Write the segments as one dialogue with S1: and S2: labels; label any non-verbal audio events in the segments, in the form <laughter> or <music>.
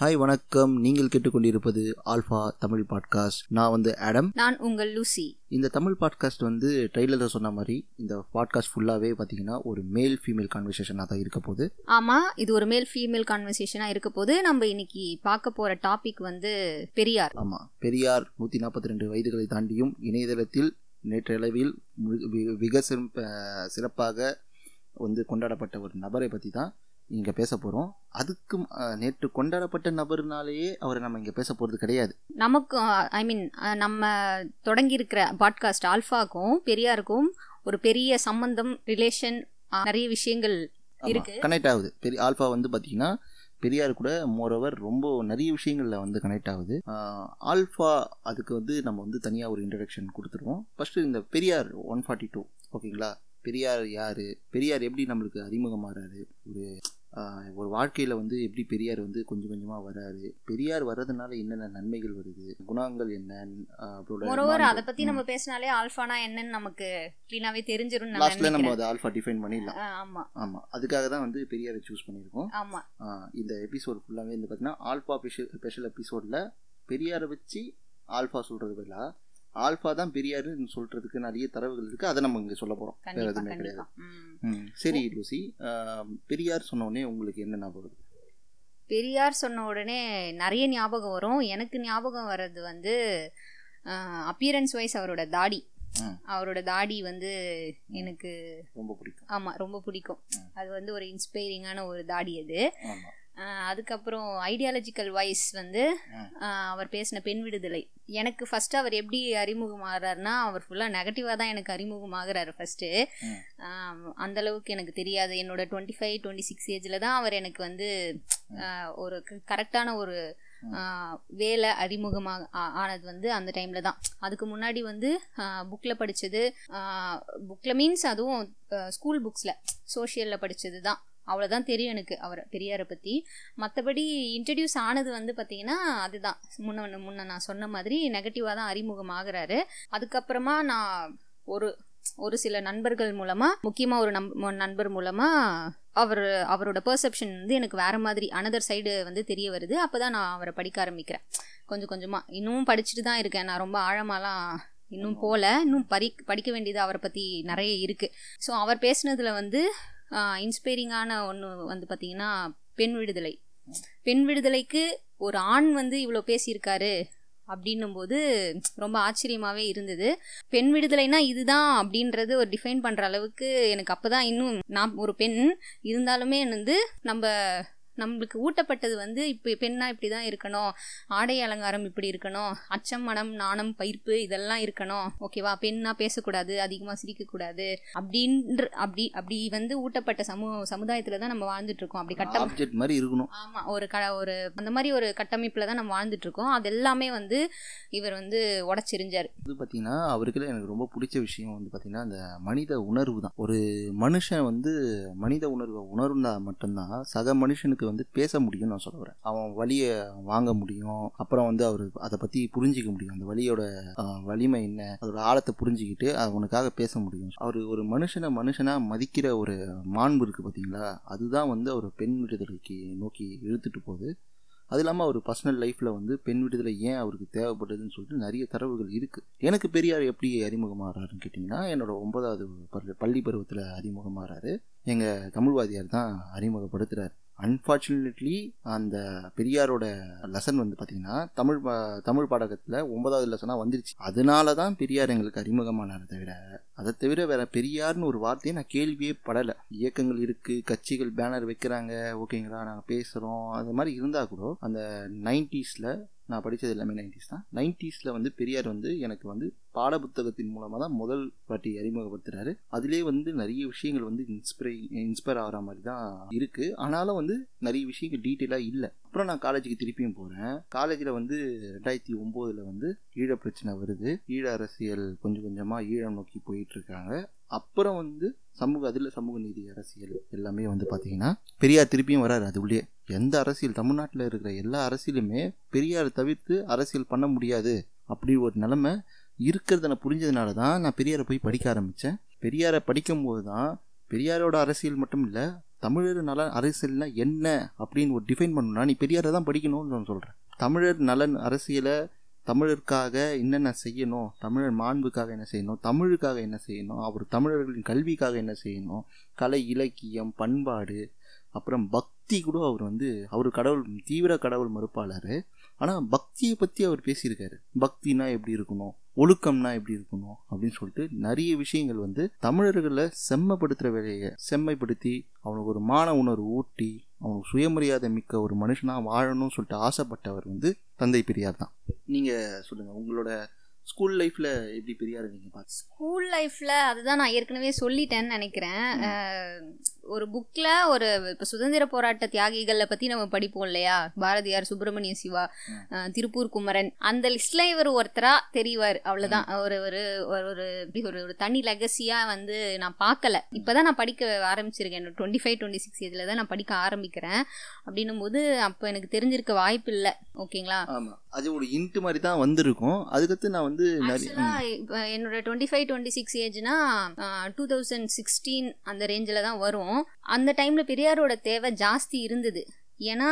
S1: Hi வணக்கம். நீங்கள் கேட்டுக்கொண்டிருப்பது ஆல்ஃபா தமிழ் பாட்காஸ்ட். நான் வந்து ஆடம்.
S2: நான் உங்கள் லூசி.
S1: இந்த தமிழ் பாட்காஸ்ட் வந்து ட்ரெய்லரில் சொன்ன மாதிரி இந்த பாட்காஸ்ட் ஃபுல்லாகவே பார்த்தீங்கன்னா ஒரு மேல் ஃபீமேல் கான்வர்சேஷனாக தான் இருக்க போகுது.
S2: ஆமாம் இது ஒரு மேல் ஃபீமேல் கான்வர்சேஷனாக இருக்க போது நம்ம இன்னைக்கு பார்க்க போகிற டாபிக் வந்து பெரியார்.
S1: ஆமாம் பெரியார் நூற்றி நாற்பத்தி ரெண்டு வயதுகளை தாண்டியும் இணையதளத்தில் நேற்றளவில் மு- வி- மிக சிறப்ப சிறப்பாக வந்து கொண்டாடப்பட்ட ஒரு நபரை பற்றி தான் இங்கே பேச போகிறோம் அதுக்கும் அஹ், நேற்று கொண்டாடப்பட்ட நபர்னாலேயே அவரை நம்ம இங்கே பேச போகிறது கிடையாது.
S2: நமக்கு ஐ மீன் நம்ம தொடங்கியிருக்கிற பாட்காஸ்ட் ஆல்ஃபாக்கும் பெரியாருக்கும் ஒரு பெரிய சம்பந்தம் ரிலேஷன் நிறைய விஷயங்கள் இருக்கு.
S1: கனெக்ட் ஆகுது. பெரிய ஆல்ஃபா வந்து பார்த்தீங்கன்னா பெரியார் கூட மோரோவர் ரொம்ப நிறைய விஷயங்களில் வந்து கனெக்ட் ஆகுது. ஆல்ஃபா அதுக்கு வந்து நம்ம வந்து தனியாக ஒரு இன்ட்ரடக்ஷன் கொடுத்துருவோம். ஃபஸ்ட்டு இந்த பெரியார் ஒன் ஃபார்ட்டி டூ ஓகேங்களா பெரியார் யார்? பெரியார் எப்படி நம்மளுக்கு அறிமுகமாகறாரு ஒரு ஒரு வாழ்க்கையில் வந்து எப்படி பெரியார் வந்து கொஞ்சம் கொஞ்சமாக வராரு? பெரியார் வர்றதுனால என்னென்ன நன்மைகள் வருது? குணங்கள் என்ன?
S2: மொரோவர் அதை பற்றி நம்ம பேசினாலே ஆல்ஃபானா என்னன்னு நமக்கு க்ளீனாகவே தெரிஞ்சிரும் நான்
S1: லாஸ்ட்ல நம்ம அதை ஆல்ஃபா டிஃபைன் பண்ணிடலாம்.
S2: ஆ, ஆமா.
S1: ஆமாம் அதுக்காக தான் வந்து பெரியாரை சூஸ் பண்ணியிருக்கோம்.
S2: ஆமா.
S1: ஆஹ் இந்த எபிசோட் ஃபுல்லாகவே வந்து பார்த்தீங்கன்னா ஆல்ஃபா ஸ்பெஷல் ஸ்பெஷல் எபிசோடில் பெரியாரை வச்சு ஆல்ஃபா சொல்கிறது பதிலாக ஆல்ஃபா தான் பெரியாருன்னு சொல்கிறதுக்கு நிறைய தரவுகள் இருக்குது அதை நம்ம இங்கே சொல்ல போகிறோம் வேறு எதுவுமே கிடையாது. சரி லூசி. பெரியார் சொன்ன உடனே உங்களுக்கு என்ன ஞாபகம்
S2: பெரியார் சொன்ன உடனே நிறைய ஞாபகம் வரும். எனக்கு ஞாபகம் வர்றது வந்து அப்பியரன்ஸ் வைஸ் அவரோட தாடி. அவரோட தாடி வந்து எனக்கு
S1: ரொம்ப பிடிக்கும்.
S2: ஆமாம் ரொம்ப பிடிக்கும். அது வந்து ஒரு இன்ஸ்பைரிங்கான ஒரு தாடி அது. அதுக்கப்புறம் ஐடியாலஜிக்கல் வைஸ் வந்து அவர் பேசின பெண் விடுதலை. எனக்கு ஃபர்ஸ்ட் அவர் எப்படி அறிமுகமாகறாருன்னா அவர் ஃபுல்லாக நெகட்டிவாக தான் எனக்கு அறிமுகமாகறாரு ஃபர்ஸ்ட்டு
S1: ம்.
S2: அந்த அளவுக்கு எனக்கு தெரியாது. என்னோட டுவெண்ட்டி ஃபைவ் டுவெண்ட்டி சிக்ஸ் ஏஜில் தான் அவர் எனக்கு வந்து ஒரு கரெக்டான ஒரு வேலை அறிமுகமாக ஆனது வந்து அந்த டைமில் தான். அதுக்கு முன்னாடி வந்து புக்கில் படித்தது புக்கில் மீன்ஸ் அதுவும் ஸ்கூல் புக்ஸில் சோஷியலில் படித்தது தான். அவ்வளோதான் தெரியும் எனக்கு அவர் பெரியாரை பற்றி மற்றபடி இன்ட்ரடியூஸ் ஆனது வந்து பார்த்தீங்கன்னா அதுதான். முன்ன முன்ன நான் சொன்ன மாதிரி நெகட்டிவாக தான் அறிமுகம் ஆகிறாரு அதுக்கப்புறமா நான் ஒரு ஒரு சில நண்பர்கள் மூலமாக முக்கியமாக ஒரு நம் நண்பர் மூலமாக அவர் அவரோட பர்செப்ஷன் வந்து எனக்கு வேறு மாதிரி அனதர் சைடு வந்து தெரிய வருது. அப்போ தான் நான் அவரை படிக்க ஆரம்பிக்கிறேன். கொஞ்சம் கொஞ்சமாக இன்னும் படிச்சுட்டு தான் இருக்கேன். நான் ரொம்ப ஆழமாலாம் இன்னும் போகல இன்னும் படி படிக்க வேண்டியது அவரை பற்றி நிறைய இருக்குது ஸோ அவர் பேசுனதில் வந்து இன்ஸ்பைரிங்கான ஒன்று வந்து பார்த்திங்கன்னா பெண் விடுதலை. பெண் விடுதலைக்கு ஒரு ஆண் வந்து இவ்வளோ பேசியிருக்காரு அப்படின்னும் போது ரொம்ப ஆச்சரியமாகவே இருந்தது. பெண் விடுதலைனா இதுதான் அப்படின்றது ஒரு டிஃபைன் பண்ணுற அளவுக்கு எனக்கு அப்போ தான் இன்னும் நான் ஒரு பெண் இருந்தாலுமே வந்து நம்ம நம்மளுக்கு ஊட்டப்பட்டது வந்து இப்போ பெண்ணா இப்படி தான் இருக்கணும் ஆடை அலங்காரம் இப்படி இருக்கணும் அச்சம் மனம் நாணம் பயிர்ப்பு இதெல்லாம் இருக்கணும். ஓகேவா பெண்ணா பேசக்கூடாது அதிகமாக சிரிக்கக்கூடாது. அப்படின்ற அப்படி அப்படி வந்து ஊட்டப்பட்ட சமூக சமுதாயத்தில் தான் நம்ம வாழ்ந்துட்டு இருக்கோம் அப்படி கட்டம்
S1: மாதிரி இருக்கணும்.
S2: ஆமாம் ஒரு க ஒரு அந்த மாதிரி ஒரு கட்டமைப்பில் தான் நம்ம வாழ்ந்துட்டு இருக்கோம் அது எல்லாமே வந்து இவர் வந்து உடச்சிரிஞ்சார்
S1: இது பார்த்தீங்கன்னா அவருக்குள்ள எனக்கு ரொம்ப பிடிச்ச விஷயம் வந்து பார்த்தீங்கன்னா அந்த மனித உணர்வு தான் ஒரு மனுஷன் வந்து மனித உணர்வை உணர்ந்தா மட்டும்தான் சக மனுஷனுக்கு வந்து பேச முடியும்னு நான் சொல்ல அவன் வழியை வாங்க முடியும். அப்புறம் வந்து அவர் அதை பற்றி புரிஞ்சிக்க முடியும். அந்த வழியோட வலிமை என்ன? அதோட ஆழத்தை புரிஞ்சுக்கிட்டு அவனுக்காக பேச முடியும். அவர் ஒரு மனுஷனை மனுஷனாக மதிக்கிற ஒரு மாண்பு இருக்குது பார்த்தீங்களா அதுதான் வந்து அவர் பெண் விடுதலைக்கு நோக்கி இழுத்துட்டு போகுது. அது இல்லாமல் அவர் பர்சனல் லைஃப்பில் வந்து பெண் விடுதலை ஏன் அவருக்கு தேவைப்படுதுன்னு சொல்லிட்டு நிறைய தரவுகள் இருக்குது எனக்கு பெரியார் எப்படி அறிமுகமாகறாருன்னு கேட்டிங்கன்னா என்னோடய ஒன்பதாவது பள்ளி பருவத்தில் அறிமுகமாகறாரு எங்கள் தமிழ்வாதியார் தான் அறிமுகப்படுத்துகிறார் அன்ஃபார்ச்சுனேட்லி அந்த பெரியாரோட லெசன் வந்து பார்த்திங்கன்னா தமிழ் தமிழ் பாடகத்தில் ஒன்பதாவது லெசனாக வந்துருச்சு. அதனால தான் பெரியார் எங்களுக்கு அறிமுகமானார் தவிர அதை தவிர வேற பெரியார்னு ஒரு வார்த்தையை நான் கேள்வியே படலை. இயக்கங்கள் இருக்குது கட்சிகள் பேனர் வைக்கிறாங்க ஓகேங்களா நாங்கள் பேசுகிறோம் அது மாதிரி இருந்தால் கூட அந்த நைன்டிஸில் நான் படித்தது எல்லாமே நைன்டிஸ் தான். நைன்டிஸில் வந்து பெரியார் வந்து எனக்கு வந்து பாடப்புத்தகத்தின் மூலமாக தான் முதல் வாட்டி அறிமுகப்படுத்துகிறாரு அதிலே வந்து நிறைய விஷயங்கள் வந்து இன்ஸ்பிரை இன்ஸ்பயர் ஆகிற மாதிரி தான் இருக்குது ஆனாலும் வந்து நிறைய விஷயங்கள் டீட்டெயிலாக இல்லை. அப்புறம் நான் காலேஜுக்கு திருப்பியும் போகிறேன் காலேஜில் வந்து ரெண்டாயிரத்தி ஒம்போதில் வந்து ஈழ பிரச்சனை வருது. ஈழ அரசியல் கொஞ்சம் கொஞ்சமாக ஈழம் நோக்கி போயிட்டுருக்காங்க. அப்புறம் வந்து சமூக அதில் சமூக நீதி அரசியல் எல்லாமே வந்து பார்த்தீங்கன்னா பெரியார் திருப்பியும் வராரு அது உள்ளே எந்த அரசியல்? தமிழ்நாட்டில் இருக்கிற எல்லா அரசியலுமே பெரியார் தவிர்த்து அரசியல் பண்ண முடியாது. அப்படி ஒரு நிலைமை இருக்கிறத நான் புரிஞ்சதுனால தான் நான் பெரியாரை போய் படிக்க ஆரம்பித்தேன் பெரியாரை படிக்கும்போது தான் பெரியாரோட அரசியல் மட்டும் இல்லை தமிழர் நல அரசியல்னா என்ன அப்படின்னு ஒரு டிஃபைன் பண்ணணும்னா நீ பெரியாரை தான் படிக்கணும்னு நான் சொல்கிறேன் தமிழர் நலன் அரசியலை தமிழருக்காக என்னென்ன செய்யணும் தமிழர் மாண்புக்காக என்ன செய்யணும் தமிழுக்காக என்ன செய்யணும் அவர் தமிழர்களின் கல்விக்காக என்ன செய்யணும் கலை இலக்கியம் பண்பாடு அப்புறம் பக்தி கூட அவர் வந்து அவர் கடவுள் தீவிர கடவுள் மறுப்பாளர். ஆனால் பக்தியை பற்றி அவர் பேசியிருக்காரு. பக்தினா எப்படி இருக்கணும்? ஒழுக்கம்னா எப்படி இருக்கணும்? அப்படின்னு சொல்லிட்டு நிறைய விஷயங்கள் வந்து தமிழர்களை செம்மப்படுத்துகிற வேலையை செம்மைப்படுத்தி அவனுக்கு ஒரு மான உணர்வு ஊட்டி அவனுக்கு சுயமரியாதை மிக்க ஒரு மனுஷனாக வாழணும்னு சொல்லிட்டு ஆசைப்பட்டவர் வந்து தந்தை பெரியார் தான். நீங்கள் சொல்லுங்கள் உங்களோட ஸ்கூல் லைஃப்பில் எப்படி பெரியார் பார்த்து
S2: ஸ்கூல் லைஃப்பில் அதுதான் நான் ஏற்கனவே சொல்லிட்டேன்னு நினைக்கிறேன். ஒரு புக்கில் ஒரு இப்போ சுதந்திர போராட்ட தியாகிகளை பற்றி நம்ம படிப்போம் இல்லையா? பாரதியார் சுப்பிரமணிய சிவா திருப்பூர் குமரன். அந்த லிஸ்ட்ல இவர் ஒருத்தரா தெரிவார். அவ்வளோதான் ஒரு ஒரு ஒரு ஒரு ஒரு தனி லெகசியாக வந்து நான் பார்க்கல. இப்போ தான் நான் படிக்க ஆரம்பிச்சிருக்கேன். டுவெண்ட்டி ஃபைவ் டுவெண்ட்டி சிக்ஸ் இதில் தான் நான் படிக்க ஆரம்பிக்கிறேன். அப்படின்னும் போது அப்போ எனக்கு தெரிஞ்சிருக்க வாய்ப்பு இல்லை. ஓகேங்களா?
S1: அது ஒரு இன்ட்டு மாதிரி தான் வந்திருக்கும். அதுக்கடுத்து நான் வந்து
S2: இப்போ என்னோட டுவெண்ட்டி ஃபைவ் டுவெண்ட்டி சிக்ஸ் ஏஜ்னா டூ தௌசண்ட் சிக்ஸ்டீன் அந்த ரேஞ்சில் தான் வரும். அந்த டைமில் பெரியாரோட தேவை ஜாஸ்தி இருந்தது. ஏன்னா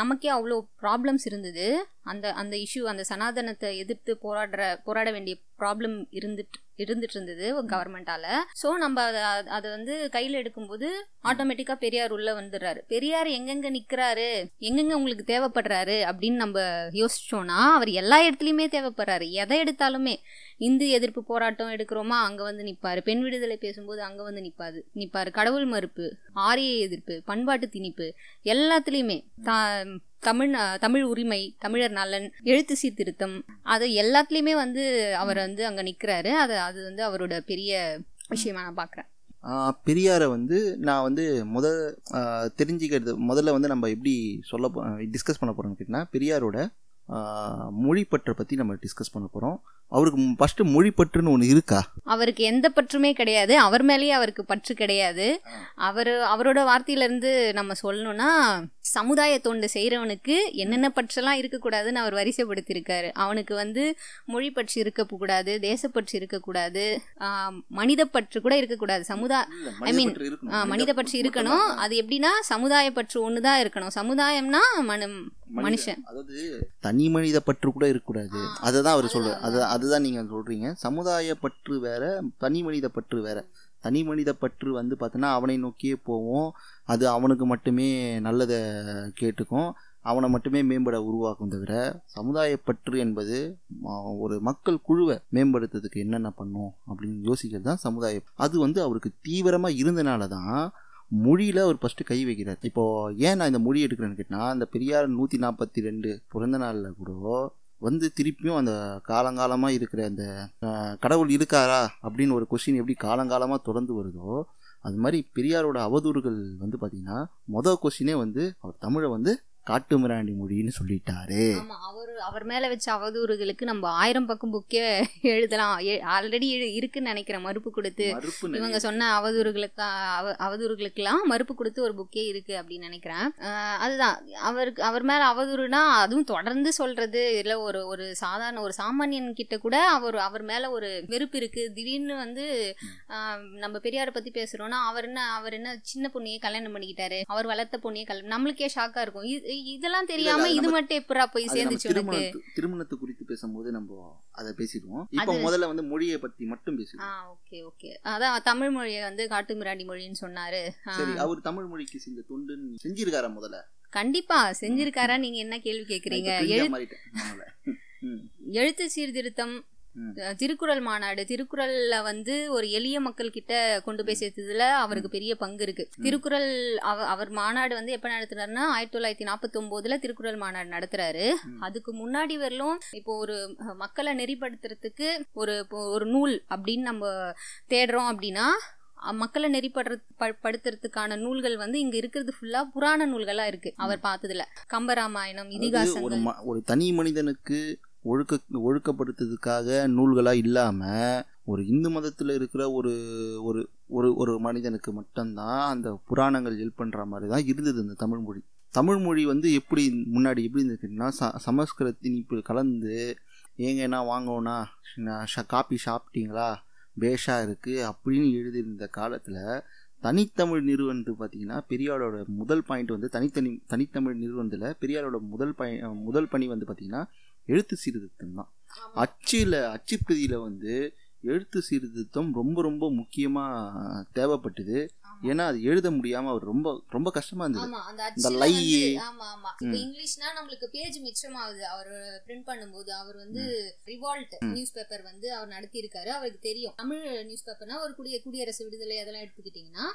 S2: நமக்கே அவ்வளோ ப்ராப்ளம்ஸ் இருந்தது. அந்த அந்த இஷ்யூ அந்த சனாதனத்தை எதிர்த்து போராடுற போராட வேண்டிய ப்ராப்ளம் இருந்துட்டு இருந்துட்டு இருந்தது கவர்மெண்டால ஸோ நம்ம அதை அதை வந்து கையில் எடுக்கும்போது ஆட்டோமேட்டிக்காக பெரியார் உள்ளே வந்துடுறாரு. பெரியார் எங்கெங்கே நிற்கிறாரு எங்கெங்க உங்களுக்கு தேவைப்படுறாரு? அப்படின்னு நம்ம யோசிச்சோன்னா அவர் எல்லா இடத்துலையுமே தேவைப்படுறாரு. எதை எடுத்தாலுமே. இந்து எதிர்ப்பு போராட்டம் எடுக்கிறோமா? அங்கே வந்து நிற்பாரு பெண் விடுதலை பேசும்போது அங்கே வந்து நிற்பாரு நிற்பாரு கடவுள் மறுப்பு ஆரிய எதிர்ப்பு பண்பாட்டு திணிப்பு எல்லாத்துலேயுமே தா தமிழ் தமிழ் உரிமை தமிழர் நலன் எழுத்து சீர்திருத்தம் அது எல்லாத்துலேயுமே வந்து அவர் வந்து அங்கே நிற்கிறாரு அது அது வந்து அவரோட பெரிய விஷயமா நான் பார்க்குறேன்
S1: பெரியாரை வந்து நான் வந்து முத தெரிஞ்சுக்கிறது முதல்ல வந்து நம்ம எப்படி சொல்ல டிஸ்கஸ் பண்ண போகிறோம்னு கேட்டிங்கன்னா பெரியாரோட ஆஹ் மொழிப்பற்றை பற்றி நம்ம டிஸ்கஸ் பண்ண போகிறோம் அவருக்கு ஃபஸ்ட்டு மொழிப்பற்றுன்னு ஒன்று இருக்கா?
S2: அவருக்கு எந்த பற்றுமே கிடையாது. அவர் மேலேயே அவருக்கு பற்று கிடையாது. அவர் அவரோட வார்த்தையிலேருந்து நம்ம சொல்லணும்னா சமுதாய தொண்டு செய்கிறவனுக்கு என்னென்ன பற்றெல்லாம் இருக்கக்கூடாதுன்னு அவர் வரிசைப்படுத்தியிருக்காரு. அவனுக்கு வந்து மொழி பற்று இருக்கக்கூடாது தேசப்பற்று இருக்கக்கூடாது மனித பற்று கூட இருக்கக்கூடாது. சமுதாய mean, ஆ, மனித பற்று இருக்கணும். அது எப்படின்னா சமுதாய பற்று ஒன்று தான் இருக்கணும். சமுதாயம்னா மனு மனுஷன்.
S1: அதாவது தனி மனித பற்று கூட இருக்கக்கூடாது. அதை தான் அவர் சொல்றாரு. அதை அதுதான். நீங்கள் சொல்கிறீங்க சமுதாய பற்று வேற தனி மனித பற்று வேற. தனி மனித பற்று வந்து பார்த்தோன்னா அவனை நோக்கியே போவோம். அது அவனுக்கு மட்டுமே நல்லதை கேட்டுக்கும். அவனை மட்டுமே மேம்பட உருவாக்கும் தவிர சமுதாய பற்று என்பது ஒரு மக்கள் குழுவை மேம்படுத்துறதுக்கு என்னென்ன பண்ணும் அப்படின்னு யோசிக்கிறது தான் சமுதாயம் அது வந்து அவருக்கு தீவிரமாக இருந்தனால தான் மொழியில் அவர் ஃபஸ்ட்டு கை வைக்கிறார். இப்போது ஏன் நான் இந்த மொழி எடுக்கிறேன்னு கேட்டால் அந்த பெரியார் நூற்றி நாற்பத்தி ரெண்டு பிறந்த நாளில் கூட வந்து திருப்பியும் அந்த காலங்காலமாக இருக்கிற அந்த கடவுள் இருக்காரா அப்படின்னு ஒரு கொஷின் எப்படி காலங்காலமாக தொடர்ந்து வருதோ அது மாதிரி பெரியாரோட அவதூறுகள் வந்து பார்த்திங்கன்னா மொதல் கொஷினே வந்து அவர் தமிழை வந்து காட்டு மிராண்டி மொழின்னு சொல்லிட்டாரு.
S2: ஆமா அவர் அவர் மேல வச்ச அவதூறுகளுக்கு நம்ம ஆயிரம் பக்கம் புக்கே எழுதலாம். ஆல்ரெடி இருக்குன்னு நினைக்கிறேன் மறுப்பு கொடுத்து இவங்க. சொன்ன அவதூறுகளுக்கு அவ அவதூறுகளுக்கெல்லாம் மறுப்பு கொடுத்து ஒரு புக்கே இருக்கு அப்படின்னு நினைக்கிறேன். அதுதான். அவருக்கு அவர் மேல அவதூறுனா அதுவும் தொடர்ந்து சொல்றது இல்ல ஒரு ஒரு சாதாரண ஒரு சாமானியன் கிட்ட கூட அவர் அவர் மேல ஒரு வெறுப்பு இருக்கு. திடீர்னு வந்து நம்ம பெரியாரை பத்தி பேசுறோம்னா அவர் என்ன அவர் என்ன சின்ன பொண்ணையே கல்யாணம் பண்ணிக்கிட்டாரு. அவர் வளர்த்த பொண்ணையே கல்யாணம் நம்மளுக்கே ஷாக்கா இருக்கும். இதெல்லாம் தெரியாம இது மட்டும் எப்படா போய் சேர்ந்துச்சு உனக்கு?
S1: திருமணத்து குறித்து பேசும்போது நம்ம அதை பேசிடுவோம். இப்போ முதல்ல வந்து மொழியை பற்றி மட்டும்
S2: ஆ
S1: பேசுவோம்
S2: ஓகே ஓகே. அதான் தமிழ் மொழியை வந்து காட்டு மிராண்டி மொழின்னு சொன்னாரு.
S1: சரி அவர் தமிழ் மொழிக்கு செஞ்ச தொண்டுன்னு செஞ்சிருக்காரா முதல்ல?
S2: கண்டிப்பா செஞ்சிருக்காரா? நீங்க என்ன கேள்வி கேக்குறீங்க? எழுத்து சீர்திருத்தம் திருக்குறள் மாநாடு. திருக்குறள்ல வந்து ஒரு எளிய மக்கள் கிட்ட கொண்டு போய் சேர்த்ததுல அவருக்கு பெரிய பங்கு இருக்கு. திருக்குறள் அவ- அவர் மாநாடு வந்து எப்ப நடத்துறாருன்னா ஆயிரத்தி தொள்ளாயிரத்தி நாற்பத்தி ஒன்பதுல திருக்குறள் மாநாடு நடத்துறாரு. அதுக்கு முன்னாடி வரலும் இப்போ ஒரு மக்களை நெறிப்படுத்துறதுக்கு ஒரு இப்போ ஒரு நூல் அப்படின்னு நம்ம தேடுறோம் அப்படின்னா மக்களை நெறிப்படுற படுத்துறதுக்கான நூல்கள் வந்து இங்க இருக்கிறது ஃபுல்லா புராண நூல்களா இருக்கு. அவர் பார்த்ததுல. கம்பராமாயணம்
S1: அதாவது ஒரு
S2: இதிகாசங்கள்.
S1: ம- ஒரு தனி மனிதனுக்கு ஒழுக்க ஒழுக்கப்படுத்துறதுக்காக நூல்களாக இல்லாமல் ஒரு இந்து மதத்தில் இருக்கிற ஒரு ஒரு ஒரு ஒரு மனிதனுக்கு மட்டும்தான் அந்த புராணங்கள் ஹெல்ப் பண்ணுற மாதிரி தான் இருந்தது இந்த தமிழ் மொழி. தமிழ் மொழி வந்து எப்படி முன்னாடி எப்படி இருந்துச்சுன்னா ச சமஸ்கிருத இப்போ கலந்து ஏங்கன்னா வாங்கோண்ணா காப்பி சாப்பிட்டீங்களா? பேஷா இருக்குது அப்படின்னு எழுதியிருந்த காலத்தில் தனித்தமிழ் நிறுவனத்து பார்த்தீங்கன்னா பெரியாரோட முதல் பாயிண்ட் வந்து தனித்தனி தனித்தமிழ் நிறுவனத்தில் பெரியாரோட முதல் பய முதல் பணி வந்து பார்த்திங்கன்னா எழுத்து சீர்திருத்தம் தான். அச்சில் அச்சுப்பிரதியில் வந்து எழுத்து சீர்திருத்தம் ரொம்ப ரொம்ப முக்கியமாக தேவைப்பட்டது. ஏன்னா அது எழுத முடியாமல் அவர் ரொம்ப ரொம்ப கஷ்டமாக இருந்தது. இந்த லை
S2: ஆமா ஆமா. இப்ப. இங்கிலீஷ்னா நம்மளுக்கு பேஜ் மிச்சமாகுது. அவர் பிரிண்ட் பண்ணும்போது அவர் வந்து ரிவால்ட் நியூஸ் பேப்பர் வந்து அவர் நடத்தி இருக்காரு அவருக்கு தெரியும். தமிழ் நியூஸ் பேப்பர்னா ஒரு குடிய குடியரசு விடுதலை அதெல்லாம் எடுத்துக்கிட்டீங்கன்னா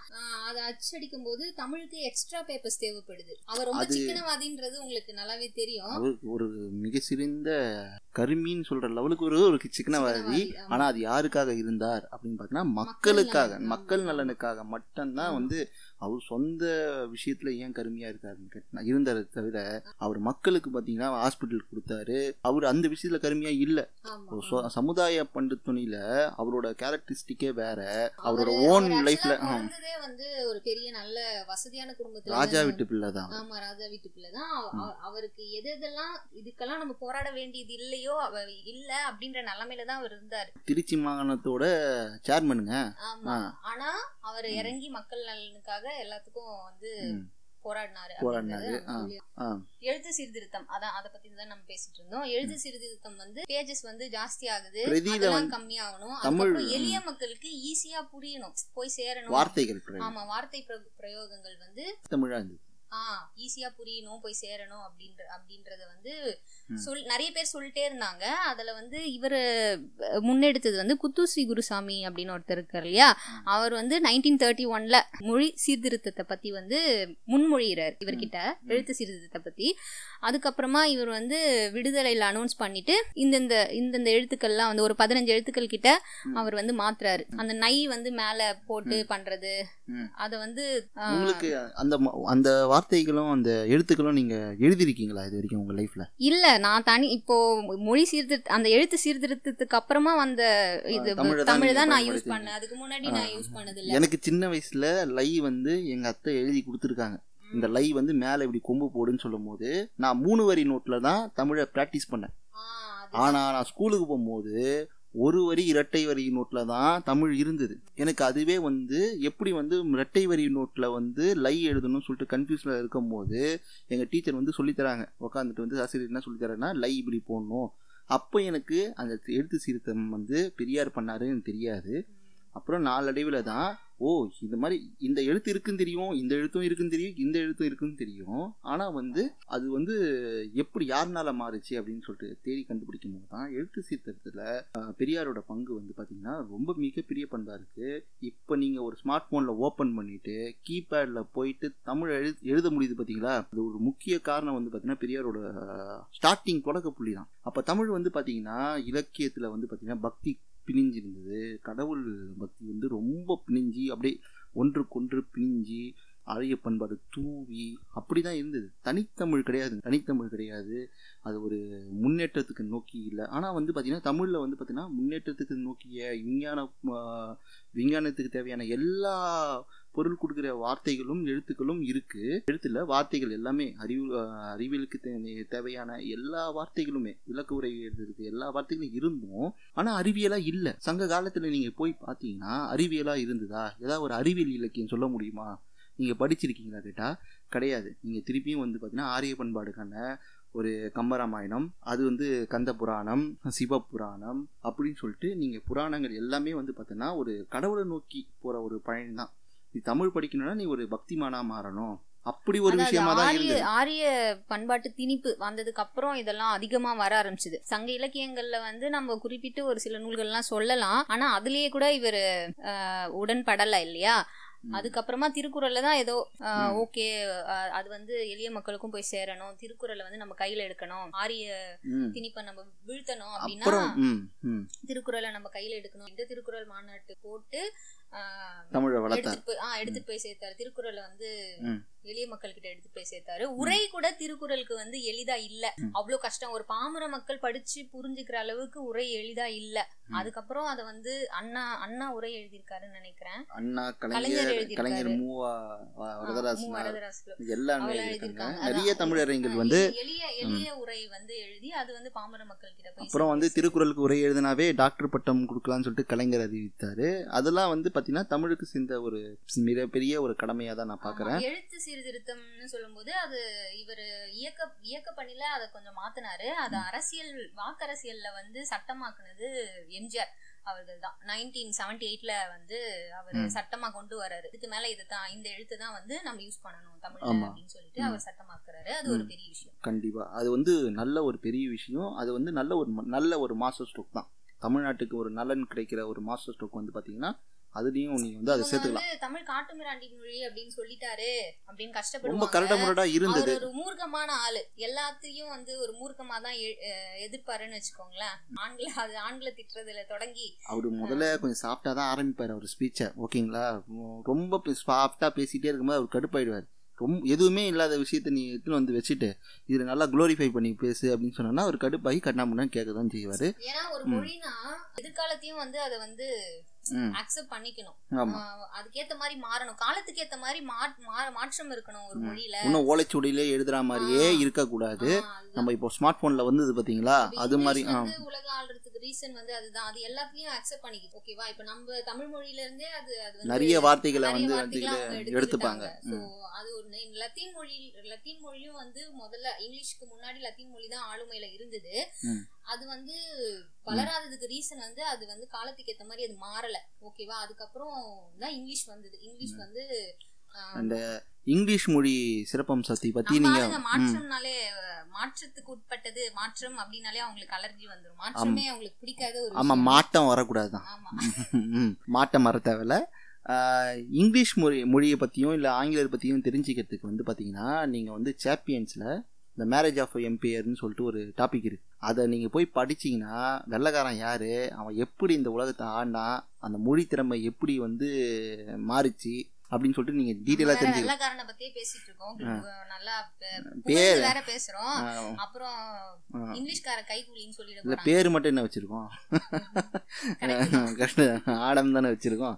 S2: அதை அச்சடிக்கும் போது தமிழுக்கு எக்ஸ்ட்ரா பேப்பர்ஸ் தேவைப்படுது. அவர் ரொம்ப சிக்கனவாதின்றது உங்களுக்கு நல்லாவே தெரியும்.
S1: ஒரு மிக சிறந்த கருமின்னு சொல்ற லெவலுக்கு ஒரு ஒரு சிக்கனவாதி. ஆனா அது யாருக்காக இருந்தார் அப்படின்னு பார்த்தீங்கன்னா மக்களுக்காக மக்கள். நலனுக்காக மட்டும்தான்
S2: தான்
S1: வந்து அவர் சொந்த விஷயத்துல ஏன் கருமையா இருக்காருன்னு கேட்டா இருந்தாரு தவிர அவர் மக்களுக்கு பாத்தீங்கன்னா ஹாஸ்பிட்டல் கொடுத்தாரு. அவர் அந்த விஷயத்துல கருமையா இல்ல. சமுதாய பண்டு துணியில அவரோட கேரக்டரிஸ்டிக்கே வேற. அவரோட
S2: அவரு-
S1: ஓன்
S2: அவர்
S1: லைஃப்ல
S2: வந்து ஒரு பெரிய நல்ல வசதியான குடும்பத்துல
S1: ராஜா வீட்டு பிள்ளை தான்
S2: ஆமா ராஜா வீட்டு பிள்ளை தான். அவ- அவ- அவருக்கு எது எதெல்லாம் இதுக்கெல்லாம் நம்ம போராட வேண்டியது இல்லையோ அவ இல்ல அப்படின்ற நிலைமையில தான் அவர் இருந்தாரு.
S1: திருச்சி மாகாணத்தோட சேர்மனுங்க
S2: ஆமா. ஆனா அவர் இறங்கி மக்கள் நலனுக்காக எல்லாத்துக்கும் வந்து. போராடினாரு. எழுத்து சீர்திருத்தம். அதான் அதை பத்தி தான் நம்ம பேசிட்டு இருந்தோம். எழுத்து சீர்திருத்தம் வந்து பேஜஸ் வந்து ஜாஸ்தி ஆகுது. அதெல்லாம் கம்மியாகணும்.
S1: தமிழ்,
S2: அதுக்கப்புறம் எளிய மக்களுக்கு ஈஸியா புரியணும். போய் சேரணும்.
S1: வார்த்தைகள்.
S2: ஆமா வார்த்தை பிர- பிரயோகங்கள் வந்து
S1: தமிழா
S2: ஈஸியா புரியணும் போய் சேரணும் அப்படின்ற அப்படின்றத வந்து. சொல் நிறைய பேர் சொல்லிட்டே இருந்தாங்க. அதுல வந்து இவர் முன்னெடுத்தது வந்து குத்துஸ்ரீ குருசாமி அப்படின்னு ஒருத்தர் இருக்கார் இல்லையா? அவர் வந்து நைன்டீன் தேர்ட்டி ஒன்ல மொழி சீர்திருத்தத்தை பத்தி வந்து முன்மொழிகிறார் இவர்கிட்ட எழுத்து சீர்திருத்தத்தை பத்தி. அதுக்கப்புறமா இவர் வந்து விடுதலையில் அனௌன்ஸ் பண்ணிட்டு இந்தந்த இந்தந்த எழுத்துக்கள்லாம் வந்து ஒரு பதினஞ்சு எழுத்துக்கள் கிட்ட. அவர் வந்து மாத்துறாரு. அந்த நை வந்து மேல போட்டு பண்றது. அதை வந்து
S1: அந்த அந்த வார்த்தைகளும் அந்த எழுத்துக்களும் நீங்க எழுதிருக்கீங்களா இது வரைக்கும் உங்க லைஃப்ல
S2: இல்ல நான் தனி இப்போ மொழி சீர்திருத்த அந்த எழுத்து சீர்திருத்தத்துக்கு அப்புறமா வந்த இது
S1: தமிழை தான்
S2: நான் யூஸ். பண்ணேன். அதுக்கு முன்னாடி நான் யூஸ் பண்ணது இல்ல
S1: எனக்கு சின்ன வயசுல லை வந்து எங்க அத்தை எழுதி கொடுத்துருக்காங்க. இந்த லை வந்து மேல இப்படி கொம்பு போடுன்னு சொல்லும் போது நான் மூணு வரி நோட்ல தான் தமிழை பிராக்டிஸ் பண்ணேன்.
S2: ஆ, அது-
S1: ஆனா நான் ஸ்கூலுக்கு போகும்போது ஒரு வரி இரட்டை வரி நோட்டில் தான் தமிழ் இருந்தது. எனக்கு அதுவே வந்து எப்படி வந்து இரட்டை வரி நோட்டில் வந்து லை எழுதணும்னு சொல்லிட்டு கன்ஃபியூஷனில் இருக்கும்போது எங்கள் டீச்சர் வந்து சொல்லித் தராங்க உட்காந்துட்டு வந்து ஆசிரியர் என்ன சொல்லித்தராங்கன்னா லை இப்படி போடணும். அப்போ எனக்கு அந்த எழுத்து சீர்த்தம் வந்து பெரியார் பண்ணாருன்னு எனக்கு தெரியாது. அப்புறம் நாளடைவில் தான் ஓ இந்த மாதிரி இந்த எழுத்து இருக்குன்னு தெரியும் இந்த எழுத்தும் இருக்குன்னு தெரியும் இந்த எழுத்தும் இருக்குன்னு தெரியும். ஆனால் வந்து அது வந்து எப்படி யாருனால மாறுச்சு அப்படின்னு சொல்லிட்டு தேடி கண்டுபிடிக்கும் போது தான் எழுத்து சீர்திருத்தத்தில் பெரியாரோட பங்கு வந்து பார்த்தீங்கன்னா ரொம்ப மிகப்பெரிய பண்பாக இருக்குது இப்போ நீங்கள் ஒரு ஸ்மார்ட் ஃபோனில் ஓப்பன் பண்ணிவிட்டு கீபேடில் போயிட்டு தமிழ் எழு எழுத முடியுது பார்த்தீங்களா அது ஒரு முக்கிய காரணம் வந்து பார்த்தீங்கன்னா பெரியாரோட ஸ்டார்டிங் தொடக்க புள்ளி தான். அப்போ தமிழ் வந்து பார்த்தீங்கன்னா இலக்கியத்தில் வந்து பார்த்தீங்கன்னா பக்தி பிணிஞ்சு இருந்தது கடவுள் பக்தி வந்து ரொம்ப பிணிஞ்சி அப்படியே ஒன்றுக்கொன்று பிணிஞ்சி அழகிய பண்பாடு தூவி அப்படி தான் இருந்தது. தனித்தமிழ் கிடையாது. தனித்தமிழ் கிடையாது. அது ஒரு முன்னேற்றத்துக்கு நோக்கி இல்லை. ஆனால் வந்து பார்த்திங்கன்னா தமிழில் வந்து பார்த்திங்கன்னா முன்னேற்றத்துக்கு நோக்கிய விஞ்ஞான விஞ்ஞானத்துக்கு தேவையான எல்லா பொருள் கொடுக்குற வார்த்தைகளும் எழுத்துக்களும் இருக்குது எழுத்தில் வார்த்தைகள் எல்லாமே அறிவு அறிவியலுக்கு தேவையான எல்லா வார்த்தைகளுமே விளக்க உரை எழுதுறது எல்லா வார்த்தைகளும் இருந்தும் ஆனால் அறிவியலாக இல்லை. சங்க காலத்தில் நீங்கள் போய் பார்த்தீங்கன்னா அறிவியலாக இருந்ததா? ஏதாவது ஒரு அறிவியல் இலக்கியம் சொல்ல முடியுமா? நீங்கள் படிச்சிருக்கீங்களா கேட்டால் கிடையாது. நீங்கள் திருப்பியும் வந்து பார்த்தீங்கன்னா ஆரிய பண்பாடுக்கான ஒரு கம்பராமாயணம் அது வந்து கந்த புராணம் சிவபுராணம் அப்படின்னு சொல்லிட்டு நீங்கள் புராணங்கள் எல்லாமே வந்து பார்த்தீங்கன்னா ஒரு கடவுளை நோக்கி போகிற ஒரு பயணம் தான் நீ தமிழ் படிக்கணும்னா நீ ஒரு பக்திமானா மாறணும். அப்படி ஒரு விஷயமா தான்
S2: ஆரிய ஆரிய பண்பாட்டு திணிப்பு வந்ததுக்கு அப்புறம் இதெல்லாம் அதிகமா வர ஆரம்பிச்சது. சங்க இலக்கியங்கள்ல வந்து நம்ம குறிப்பிட்டு ஒரு சில நூல்கள்லாம் சொல்லலாம். ஆனா அதுலயே கூட இவர் உடன்படல இல்லையா. அதுக்கப்புறமா திருக்குறள்ல தான் ஏதோ. ஓகே அது வந்து எளிய மக்களுக்கும் போய் சேரணும். திருக்குறளை வந்து நம்ம கையில எடுக்கணும். ஆரிய. திணிப்பை நம்ம வீழ்த்தணும் அப்படின்னா திருக்குறளை நம்ம கையில எடுக்கணும். இந்த திருக்குறள் மாநாட்டு போட்டு
S1: தமிழை வளர்த்தார்
S2: எடுத்துட்டு போய் ஆ எடுத்துட்டு போய் சேர்த்தாரு திருக்குறளை வந்து. எளிய மக்கள் கிட்ட எடுத்து போய் சேர்த்தாரு. உரை கூட திருக்குறளுக்கு வந்து எளிதா இல்ல. அவ்வளவு கஷ்டம். ஒரு பாமர மக்கள் படிச்சு புரிஞ்சுக்கிற அளவுக்கு உரை எளிதா இல்ல. அதுக்கப்புறம் அத வந்து அண்ணா அண்ணா உரை எழுதியிருக்காருன்னு நினைக்கிறேன்.
S1: அண்ணா
S2: கலைஞர்
S1: கலைஞர் மூவா எல்லாமே நிறைய தமிழறிஞர்கள் வந்து
S2: எளிய எளிய உரை வந்து எழுதி அது வந்து பாமர மக்கள் கிட்ட
S1: அப்புறம் வந்து
S2: சேர்ந்து-
S1: திருக்குறளுக்கு உரை எழுதினாவே டாக்டர் பட்டம் கொடுக்கலாம்னு சொல்லிட்டு கலைஞர் அறிவித்தாரு. அதெல்லாம் வந்து பார்த்தீங்கன்னா தமிழுக்கு செஞ்ச ஒரு மிகப்பெரிய ஒரு கடமையாக தான் நான்
S2: ஆமா,
S1: பார்க்குறேன்
S2: எழுத்து சீர்திருத்தம்னு சொல்லும்போது அது இவர் இயக்க இயக்க பணியில அதை கொஞ்சம் மாத்தினாரு. அது அரசியல் வாக்கரசியல்ல வந்து சட்டமாக்குனது எம்ஜிஆர் அவர்கள் தான். நைன்டீன் செவன்டி எயிட்ல வந்து அவர். சட்டமா கொண்டு வராரு. இதுக்கு மேல இதுதான் இந்த எழுத்து தான் வந்து நம்ம யூஸ் பண்ணணும் தமிழ்ல
S1: ஆமா.
S2: அப்படின்னு சொல்லிட்டு. அவர் சட்டமாக்குறாரு. அது ஒரு. பெரிய விஷயம்.
S1: கண்டிப்பாக அது வந்து நல்ல ஒரு பெரிய விஷயம். அது வந்து நல்ல ஒரு நல்ல ஒரு மாஸ்டர் ஸ்ட்ரோக் தான். தமிழ்நாட்டுக்கு ஒரு நலன் கிடைக்கிற ஒரு மாஸ்டர் ஸ்ட்ரோக் வந்து பார்த்தீங்கன்னா அதுலேயும் நீங்கள் வந்து அதை சேர்த்துக்கலாம்.
S2: தமிழ் காட்டுமிராண்டி மொழி அப்படின்னு சொல்லிட்டாரு அப்படின்னு
S1: ரொம்ப
S2: கஷ்டப்படுவாங்க
S1: கரட முரடா இருந்தது.
S2: அவர் ஒரு மூர்க்கமான ஆளு. எல்லாத்தையும் வந்து ஒரு மூர்க்கமா தான் எதிர்ப்பாருன்னு வச்சுக்கோங்களேன். ஆண்களை அது ஆண்களை திட்டுறதுல தொடங்கி.
S1: அவர் முதல்ல கொஞ்சம் சாஃப்டாக தான் ஆரம்பிப்பார் அவர் ஸ்பீச்சை ஓகேங்களா ரொம்ப சாஃப்டாக பேசிகிட்டே இருக்கும்போது அவர் கடுப்பாயிடுவார். ரொம்ப எதுவுமே இல்லாத விஷயத்த நீ எடுத்துன்னு வந்து வச்சுட்டு இதில் நல்லா க்ளோரிஃபை பண்ணி பேசு அப்படின்னு சொன்னா அவர் கடுப்பாகி கண்ணாமுன்னா கேட்க தான் செய்வார்.
S2: ஏன்னா ஒரு. மொழினா எதிர்காலத்தையும் வந்து அதை வந்து அக்செப்ட் பண்ணிக்கணும். அதுக்கேத்த மாதிரி மாறணும். காலத்துக்கு ஏத்த மாதிரி மாற்றம் இருக்கணும் ஒரு. மொழியில.
S1: இன்னும் ஓலைச்சுவடியிலே எழுதுற மாதிரியே. இருக்கக்கூடாது. நம்ம இப்போ ஸ்மார்ட் ஃபோனில் வந்தது பார்த்தீங்களா
S2: இப்ப
S1: அது மாதிரி
S2: உலக ஆள்றதுக்கு ரீசன் வந்து அதுதான். அது எல்லாத்தையும் அக்செப்ட் பண்ணிக்கிது ஓகேவா இப்ப நம்ம தமிழ் மொழியில இருந்தே அது
S1: நிறைய வார்த்தைகளை வந்து எடுத்துப்பாங்க.
S2: அது ஒண்ணு. லத்தீன் மொழி லத்தீன் மொழியும் வந்து முதல்ல இங்கிலீஷ்க்கு முன்னாடி லத்தீன் மொழி தான் ஆளுமையில இருந்தது. அது வந்து வளராததுக்கு ரீசன் வந்து அது வந்து காலத்துக்கு ஏத்த மாதிரி அது மாறல. ஓகேவா அதுக்கப்புறம் தான் இங்கிலீஷ் வந்தது. இங்கிலீஷ் வந்து
S1: அந்த இங்கிலீஷ் மொழி சிறப்பம்சத்தை நீங்கள்
S2: ஆளுங்க மாற்றம்னாலே மாற்றத்துக்கு உட்பட்டது. மாற்றம் அப்படின்னாலே அவங்களுக்கு அலர்ஜி வந்துரும். மாற்றமே அவங்களுக்கு பிடிக்காத ஒரு விஷயம்.
S1: மாட்டம் வரக்கூடாது தான்.
S2: ஆமா.
S1: மாட்டம் வர தேவையில்ல. இங்கிலீஷ் மொழி மொழியை பற்றியும் இல்லை ஆங்கிலத்தை பற்றியும் தெரிஞ்சுக்கிறதுக்கு வந்து பார்த்தீங்கன்னா நீங்கள் வந்து சாம்பியன்ஸில் இந்த மேரேஜ் ஆஃப் எம்பையர்னு சொல்லிட்டு ஒரு டாபிக் இருக்குது அதை நீங்கள் போய் படிச்சீங்கன்னா வெள்ளைக்காரன் யார்? அவன் எப்படி இந்த உலகத்தை ஆடினான் அந்த மொழி திறமை எப்படி வந்து மாறிச்சு அப்படின்னு சொல்லிட்டு
S2: வேற
S1: தெரிஞ்சுக்கலாம்
S2: வெள்ளைக்காரனை பத்தியே பேசிட்டு இருக்கோம். நல்லா
S1: பேர்.
S2: வேற பேசுறோம். அப்புறம். இங்கிலீஷ்கார கைகூலின்னு சொல்லிட
S1: இல்லை பேர் மட்டும் என்ன வச்சுருக்கோம்? <laughs> ஆடம் தானே வச்சுருக்கோம்.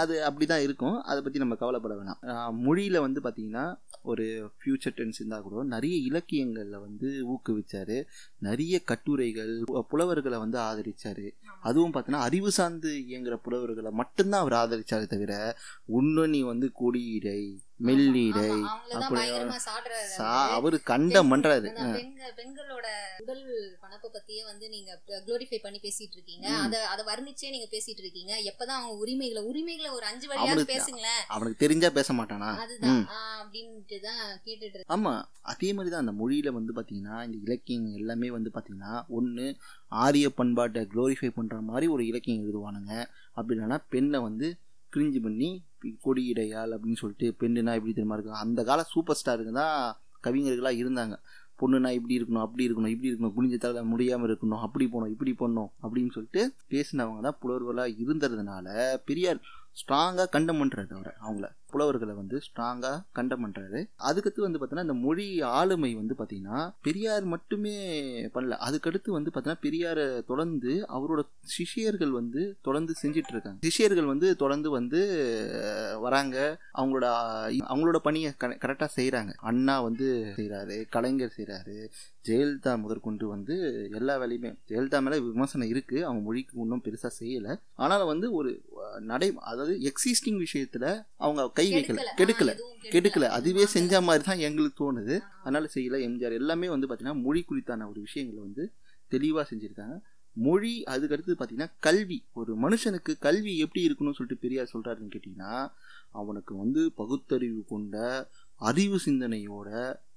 S1: அது அப்படி தான் இருக்கும். அதை பற்றி நம்ம கவலைப்பட வேணாம். மொழியில் வந்து பார்த்திங்கன்னா ஒரு ஃப்யூச்சர் டென்ஸ் இருந்தால் கூட நிறைய இலக்கியங்களில் வந்து ஊக்குவிச்சார். நிறைய கட்டுரைகள் புலவர்களை வந்து ஆதரிச்சார். அதுவும் பார்த்தீங்கன்னா அறிவு சார்ந்து இயங்குற புலவர்களை மட்டும்தான் அவர் ஆதரிச்சாரே தவிர நீ வந்து கொடியிடை மெல்லிடை
S2: ஆமா, அவரு. அந்த பெண்க- பெண்களோட உடல் பணப்பை பத்தியே வந்து நீங்க குளோரிஃபை பண்ணி பேசிட்டு இருக்கீங்க. அத அத வர்ணிச்சே நீங்க பேசிட்டு இருக்கீங்க எப்பதான் அவங்க உரிமைகளை உரிமைகளை ஒரு அஞ்சு வழியாவது பேசுங்களேன்.
S1: அவனுக்கு தெரிஞ்சா பேச மாட்டானா?
S2: அதுதான். அப்படின்ட்டு தான் கேட்டுட்டு
S1: ஆமாம் அதே மாதிரி தான் அந்த மொழியில் வந்து பார்த்திங்கன்னா இந்த இலக்கியம் எல்லாமே வந்து பார்த்திங்கன்னா ஒன்று ஆரிய பண்பாட்டை க்ளோரிஃபை பண்ணுற மாதிரி ஒரு இலக்கியம் எழுதுவானுங்க. அப்படி இல்லைன்னா பெண்ணை வந்து கிரிஞ்சு பண்ணி கொடி கொடியிடையால் அப்படின்னு சொல்லிட்டு பெண்ணுனா இப்படி தெரியுமா இருக்கும்? அந்த கால சூப்பர் ஸ்டாருங்க தான் கவிஞர்களாக இருந்தாங்க. பொண்ணுனா இப்படி இருக்கணும் அப்படி இருக்கணும் இப்படி இருக்கணும் குனிஞ்ச தலை முடியாமல் இருக்கணும் அப்படி போகணும் இப்படி பண்ணணும் அப்படின்னு சொல்லிட்டு பேசினவங்க தான் புலவர்களாக இருந்ததுனால பெரியார் ஸ்ட்ராங்காக கண்டம் பண்ணுறாரு அவரை அவங்கள. புலவர்களை வந்து ஸ்ட்ராங்காக கண்டம் பண்ணுறாரு அதுக்கடுத்து வந்து பார்த்தீங்கன்னா இந்த மொழி ஆளுமை வந்து பார்த்தீங்கன்னா பெரியார் மட்டுமே பண்ணல. அதுக்கடுத்து வந்து பார்த்தீங்கன்னா பெரியாரை தொடர்ந்து அவரோட சிஷ்யர்கள் வந்து தொடர்ந்து செஞ்சிட்டு இருக்காங்க சிஷ்யர்கள் வந்து தொடர்ந்து வந்து வராங்க. அவங்களோட அவங்களோட பணியை கரெக்டாக செய்கிறாங்க அண்ணா வந்து செய்கிறாரு கலைஞர் செய்கிறாரு ஜெயலலிதா முதற்கொண்டு வந்து எல்லா வேலையுமே ஜெயலலிதா மேலே விமர்சனம் இருக்குது அவங்க மொழிக்கு ஒன்றும் பெருசாக செய்யலை. ஆனாலும் வந்து ஒரு நடை அதாவது எக்ஸிஸ்டிங் விஷயத்தில் அவங்க கை வைக்கல
S2: கெடுக்கல.
S1: கெடுக்கல. அதுவே செஞ்ச மாதிரி தான் எங்களுக்கு தோணுது. அதனால செய்யல. எம்ஜிஆர் எல்லாமே வந்து பார்த்தீங்கன்னா மொழி குறித்தான ஒரு விஷயங்களை வந்து தெளிவாக செஞ்சுருக்காங்க. மொழி அதுக்கடுத்து பார்த்தீங்கன்னா கல்வி. ஒரு மனுஷனுக்கு கல்வி எப்படி இருக்கணும்னு சொல்லிட்டு பெரியார் சொல்கிறாருன்னு கேட்டிங்கன்னா அவனுக்கு வந்து பகுத்தறிவு கொண்ட அறிவு சிந்தனையோட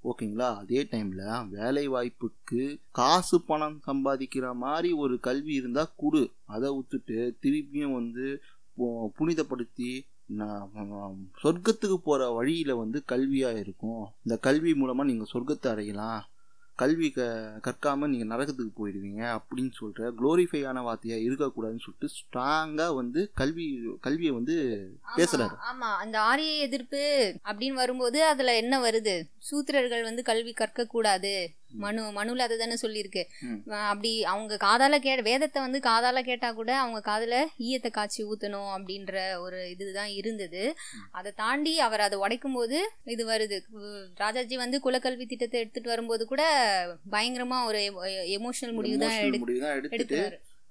S1: ஓகேங்களா அதே டைமில் வேலை வாய்ப்புக்கு காசு பணம் சம்பாதிக்கிற மாதிரி ஒரு கல்வி இருந்தால் கொடு. அதை விட்டுட்டு திருப்பியும் வந்து புனிதப்படுத்தி சொர்க்கத்துக்கு போகிற வழியில் வந்து கல்வியாக இருக்கும். இந்த கல்வி மூலமாக நீங்கள் சொர்க்கத்தை அடையலாம். கல்வி க கற்காமல் நீங்கள் நரகத்துக்கு போயிடுவீங்க அப்படின்னு சொல்கிற க்ளோரிஃபையான வார்த்தையாக இருக்கக்கூடாதுன்னு சொல்லிட்டு ஸ்ட்ராங்காக வந்து கல்வி கல்வியை வந்து பேசுறாரு.
S2: ஆமா, ஆமா அந்த ஆரிய எதிர்ப்பு அப்படின்னு வரும்போது அதுல என்ன வருது? சூத்திரர்கள் வந்து கல்வி கற்க கூடாது மனு மனுல அதை தானே சொல்லியிருக்கு. அப்படி அவங்க காதால கே வேதத்தை வந்து காதால கேட்டா கூட அவங்க காதுல ஈயத்தை காய்ச்சி ஊத்தணும் அப்படின்ற ஒரு இதுதான் இருந்தது. அதை தாண்டி அவர் அதை உடைக்கும் போது இது வருது. ராஜாஜி வந்து குலக்கல்வி திட்டத்தை எடுத்துட்டு வரும்போது கூட பயங்கரமா ஒரு எமோஷனல் முடிவு தான்
S1: எடுத்துட்டு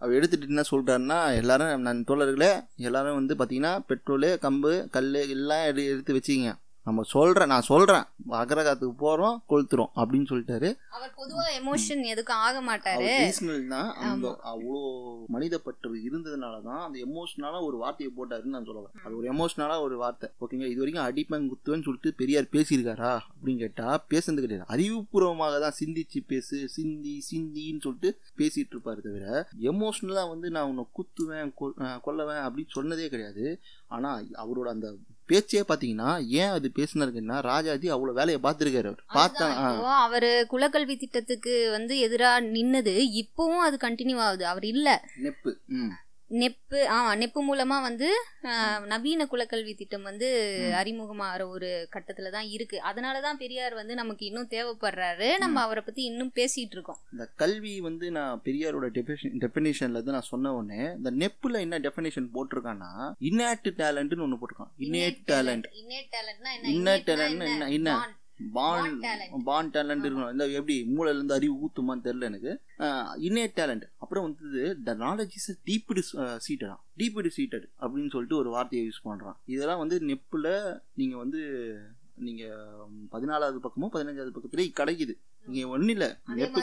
S1: அவர் எடுத்துட்டு என்ன சொல்கிறாருன்னா எல்லாரும் நான் தோழர்களே எல்லாரும் வந்து பார்த்தீங்கன்னா பெட்ரோலு கம்பு கல் எல்லாம் எடு எடுத்து வச்சிங்க நம்ம சொல்கிறேன் நான் சொல்கிறேன் அகரகாத்துக்கு போகிறோம் கொளுத்துறோம் அப்படின்னு சொல்லிட்டாரு.
S2: அவர் பொதுவா எமோஷன் எதுக்கும் ஆக மாட்டாரு?
S1: ரீசனல் தான் அந்த அவ்வளோ மனித பற்று இருந்ததுனால தான் அந்த எமோஷனலாக ஒரு வார்த்தையை போட்டாருன்னு நான் சொல்லுவேன் அது ஒரு எமோஷனலாக ஒரு வார்த்தை. ஓகேங்க இது வரைக்கும் அடிப்பேன் குத்துவேன்னு சொல்லிட்டு பெரியார் பேசியிருக்காரா அப்படின்னு கேட்டால் பேசுனது கிடையாது. அறிவுபூர்வமாக தான் சிந்திச்சு பேசு சிந்தி சிந்தின்னு சொல்லிட்டு பேசிட்டு இருப்பாரு தவிர எமோஷ்னலாக வந்து நான் உன்னை குத்துவேன் கொல்லுவேன் அப்படின்னு சொன்னதே கிடையாது. ஆனால் அவரோட அந்த பேச்சே பார்த்தீங்கன்னா ஏன் அது பேசினாருன்னா ராஜாஜி அவ்வளோ வேலையை பார்த்துருக்காரு அவர். பார்த்தா
S2: அவரு குலக்கல்வி திட்டத்துக்கு வந்து எதிரா நின்னது இப்பவும் அது கண்டினியூ ஆகுது. அவர் இல்ல.
S1: நெப்பு.
S2: நெப்பு ஆமா நெப்பு மூலமா வந்து நவீன குலக்கல்வி திட்டம் வந்து. அறிமுகமாகிற ஒரு கட்டத்துல தான் இருக்கு. அதனாலதான் பெரியார் வந்து நமக்கு இன்னும் தேவைப்படுறாரு. நம்ம அவரை பத்தி இன்னும் பேசிட்டு இருக்கோம்.
S1: இந்த கல்வி வந்து நான் பெரியாரோட டெஃபினேஷன் டெஃபினேஷன்ல இருந்து நான் சொன்ன உடனே இந்த நெப்புல என்ன டெஃபினேஷன் போட்டிருக்கான்னா இன்னேட் டேலண்ட்னு ஒன்று போட்டிருக்கான். இன்னேட் டேலண்ட்
S2: இன்னேட் டேலண்ட்னா
S1: Innate talent னா என்ன? பான். பான் டேலண்ட் இருக்கணும். இந்த எப்படி மூளையில இருந்து அறிவு ஊத்துமான்னு தெரியல எனக்கு. இன்னேட் டேலண்ட் அப்புறம் வந்து த நாலேஜ் இஸ் டீப்டு சீட்டடா டீப்டு சீட்டட் அப்படின்னு சொல்லிட்டு ஒரு வார்த்தையை யூஸ் பண்றான். இதெல்லாம் வந்து நெப்புல நீங்க வந்து நீங்க பதினாலாவது பக்கமோ பதினஞ்சாவது பக்கத்துலேயே கிடைக்குது. நீங்க ஒன்றும் இல்லை. நெப்பு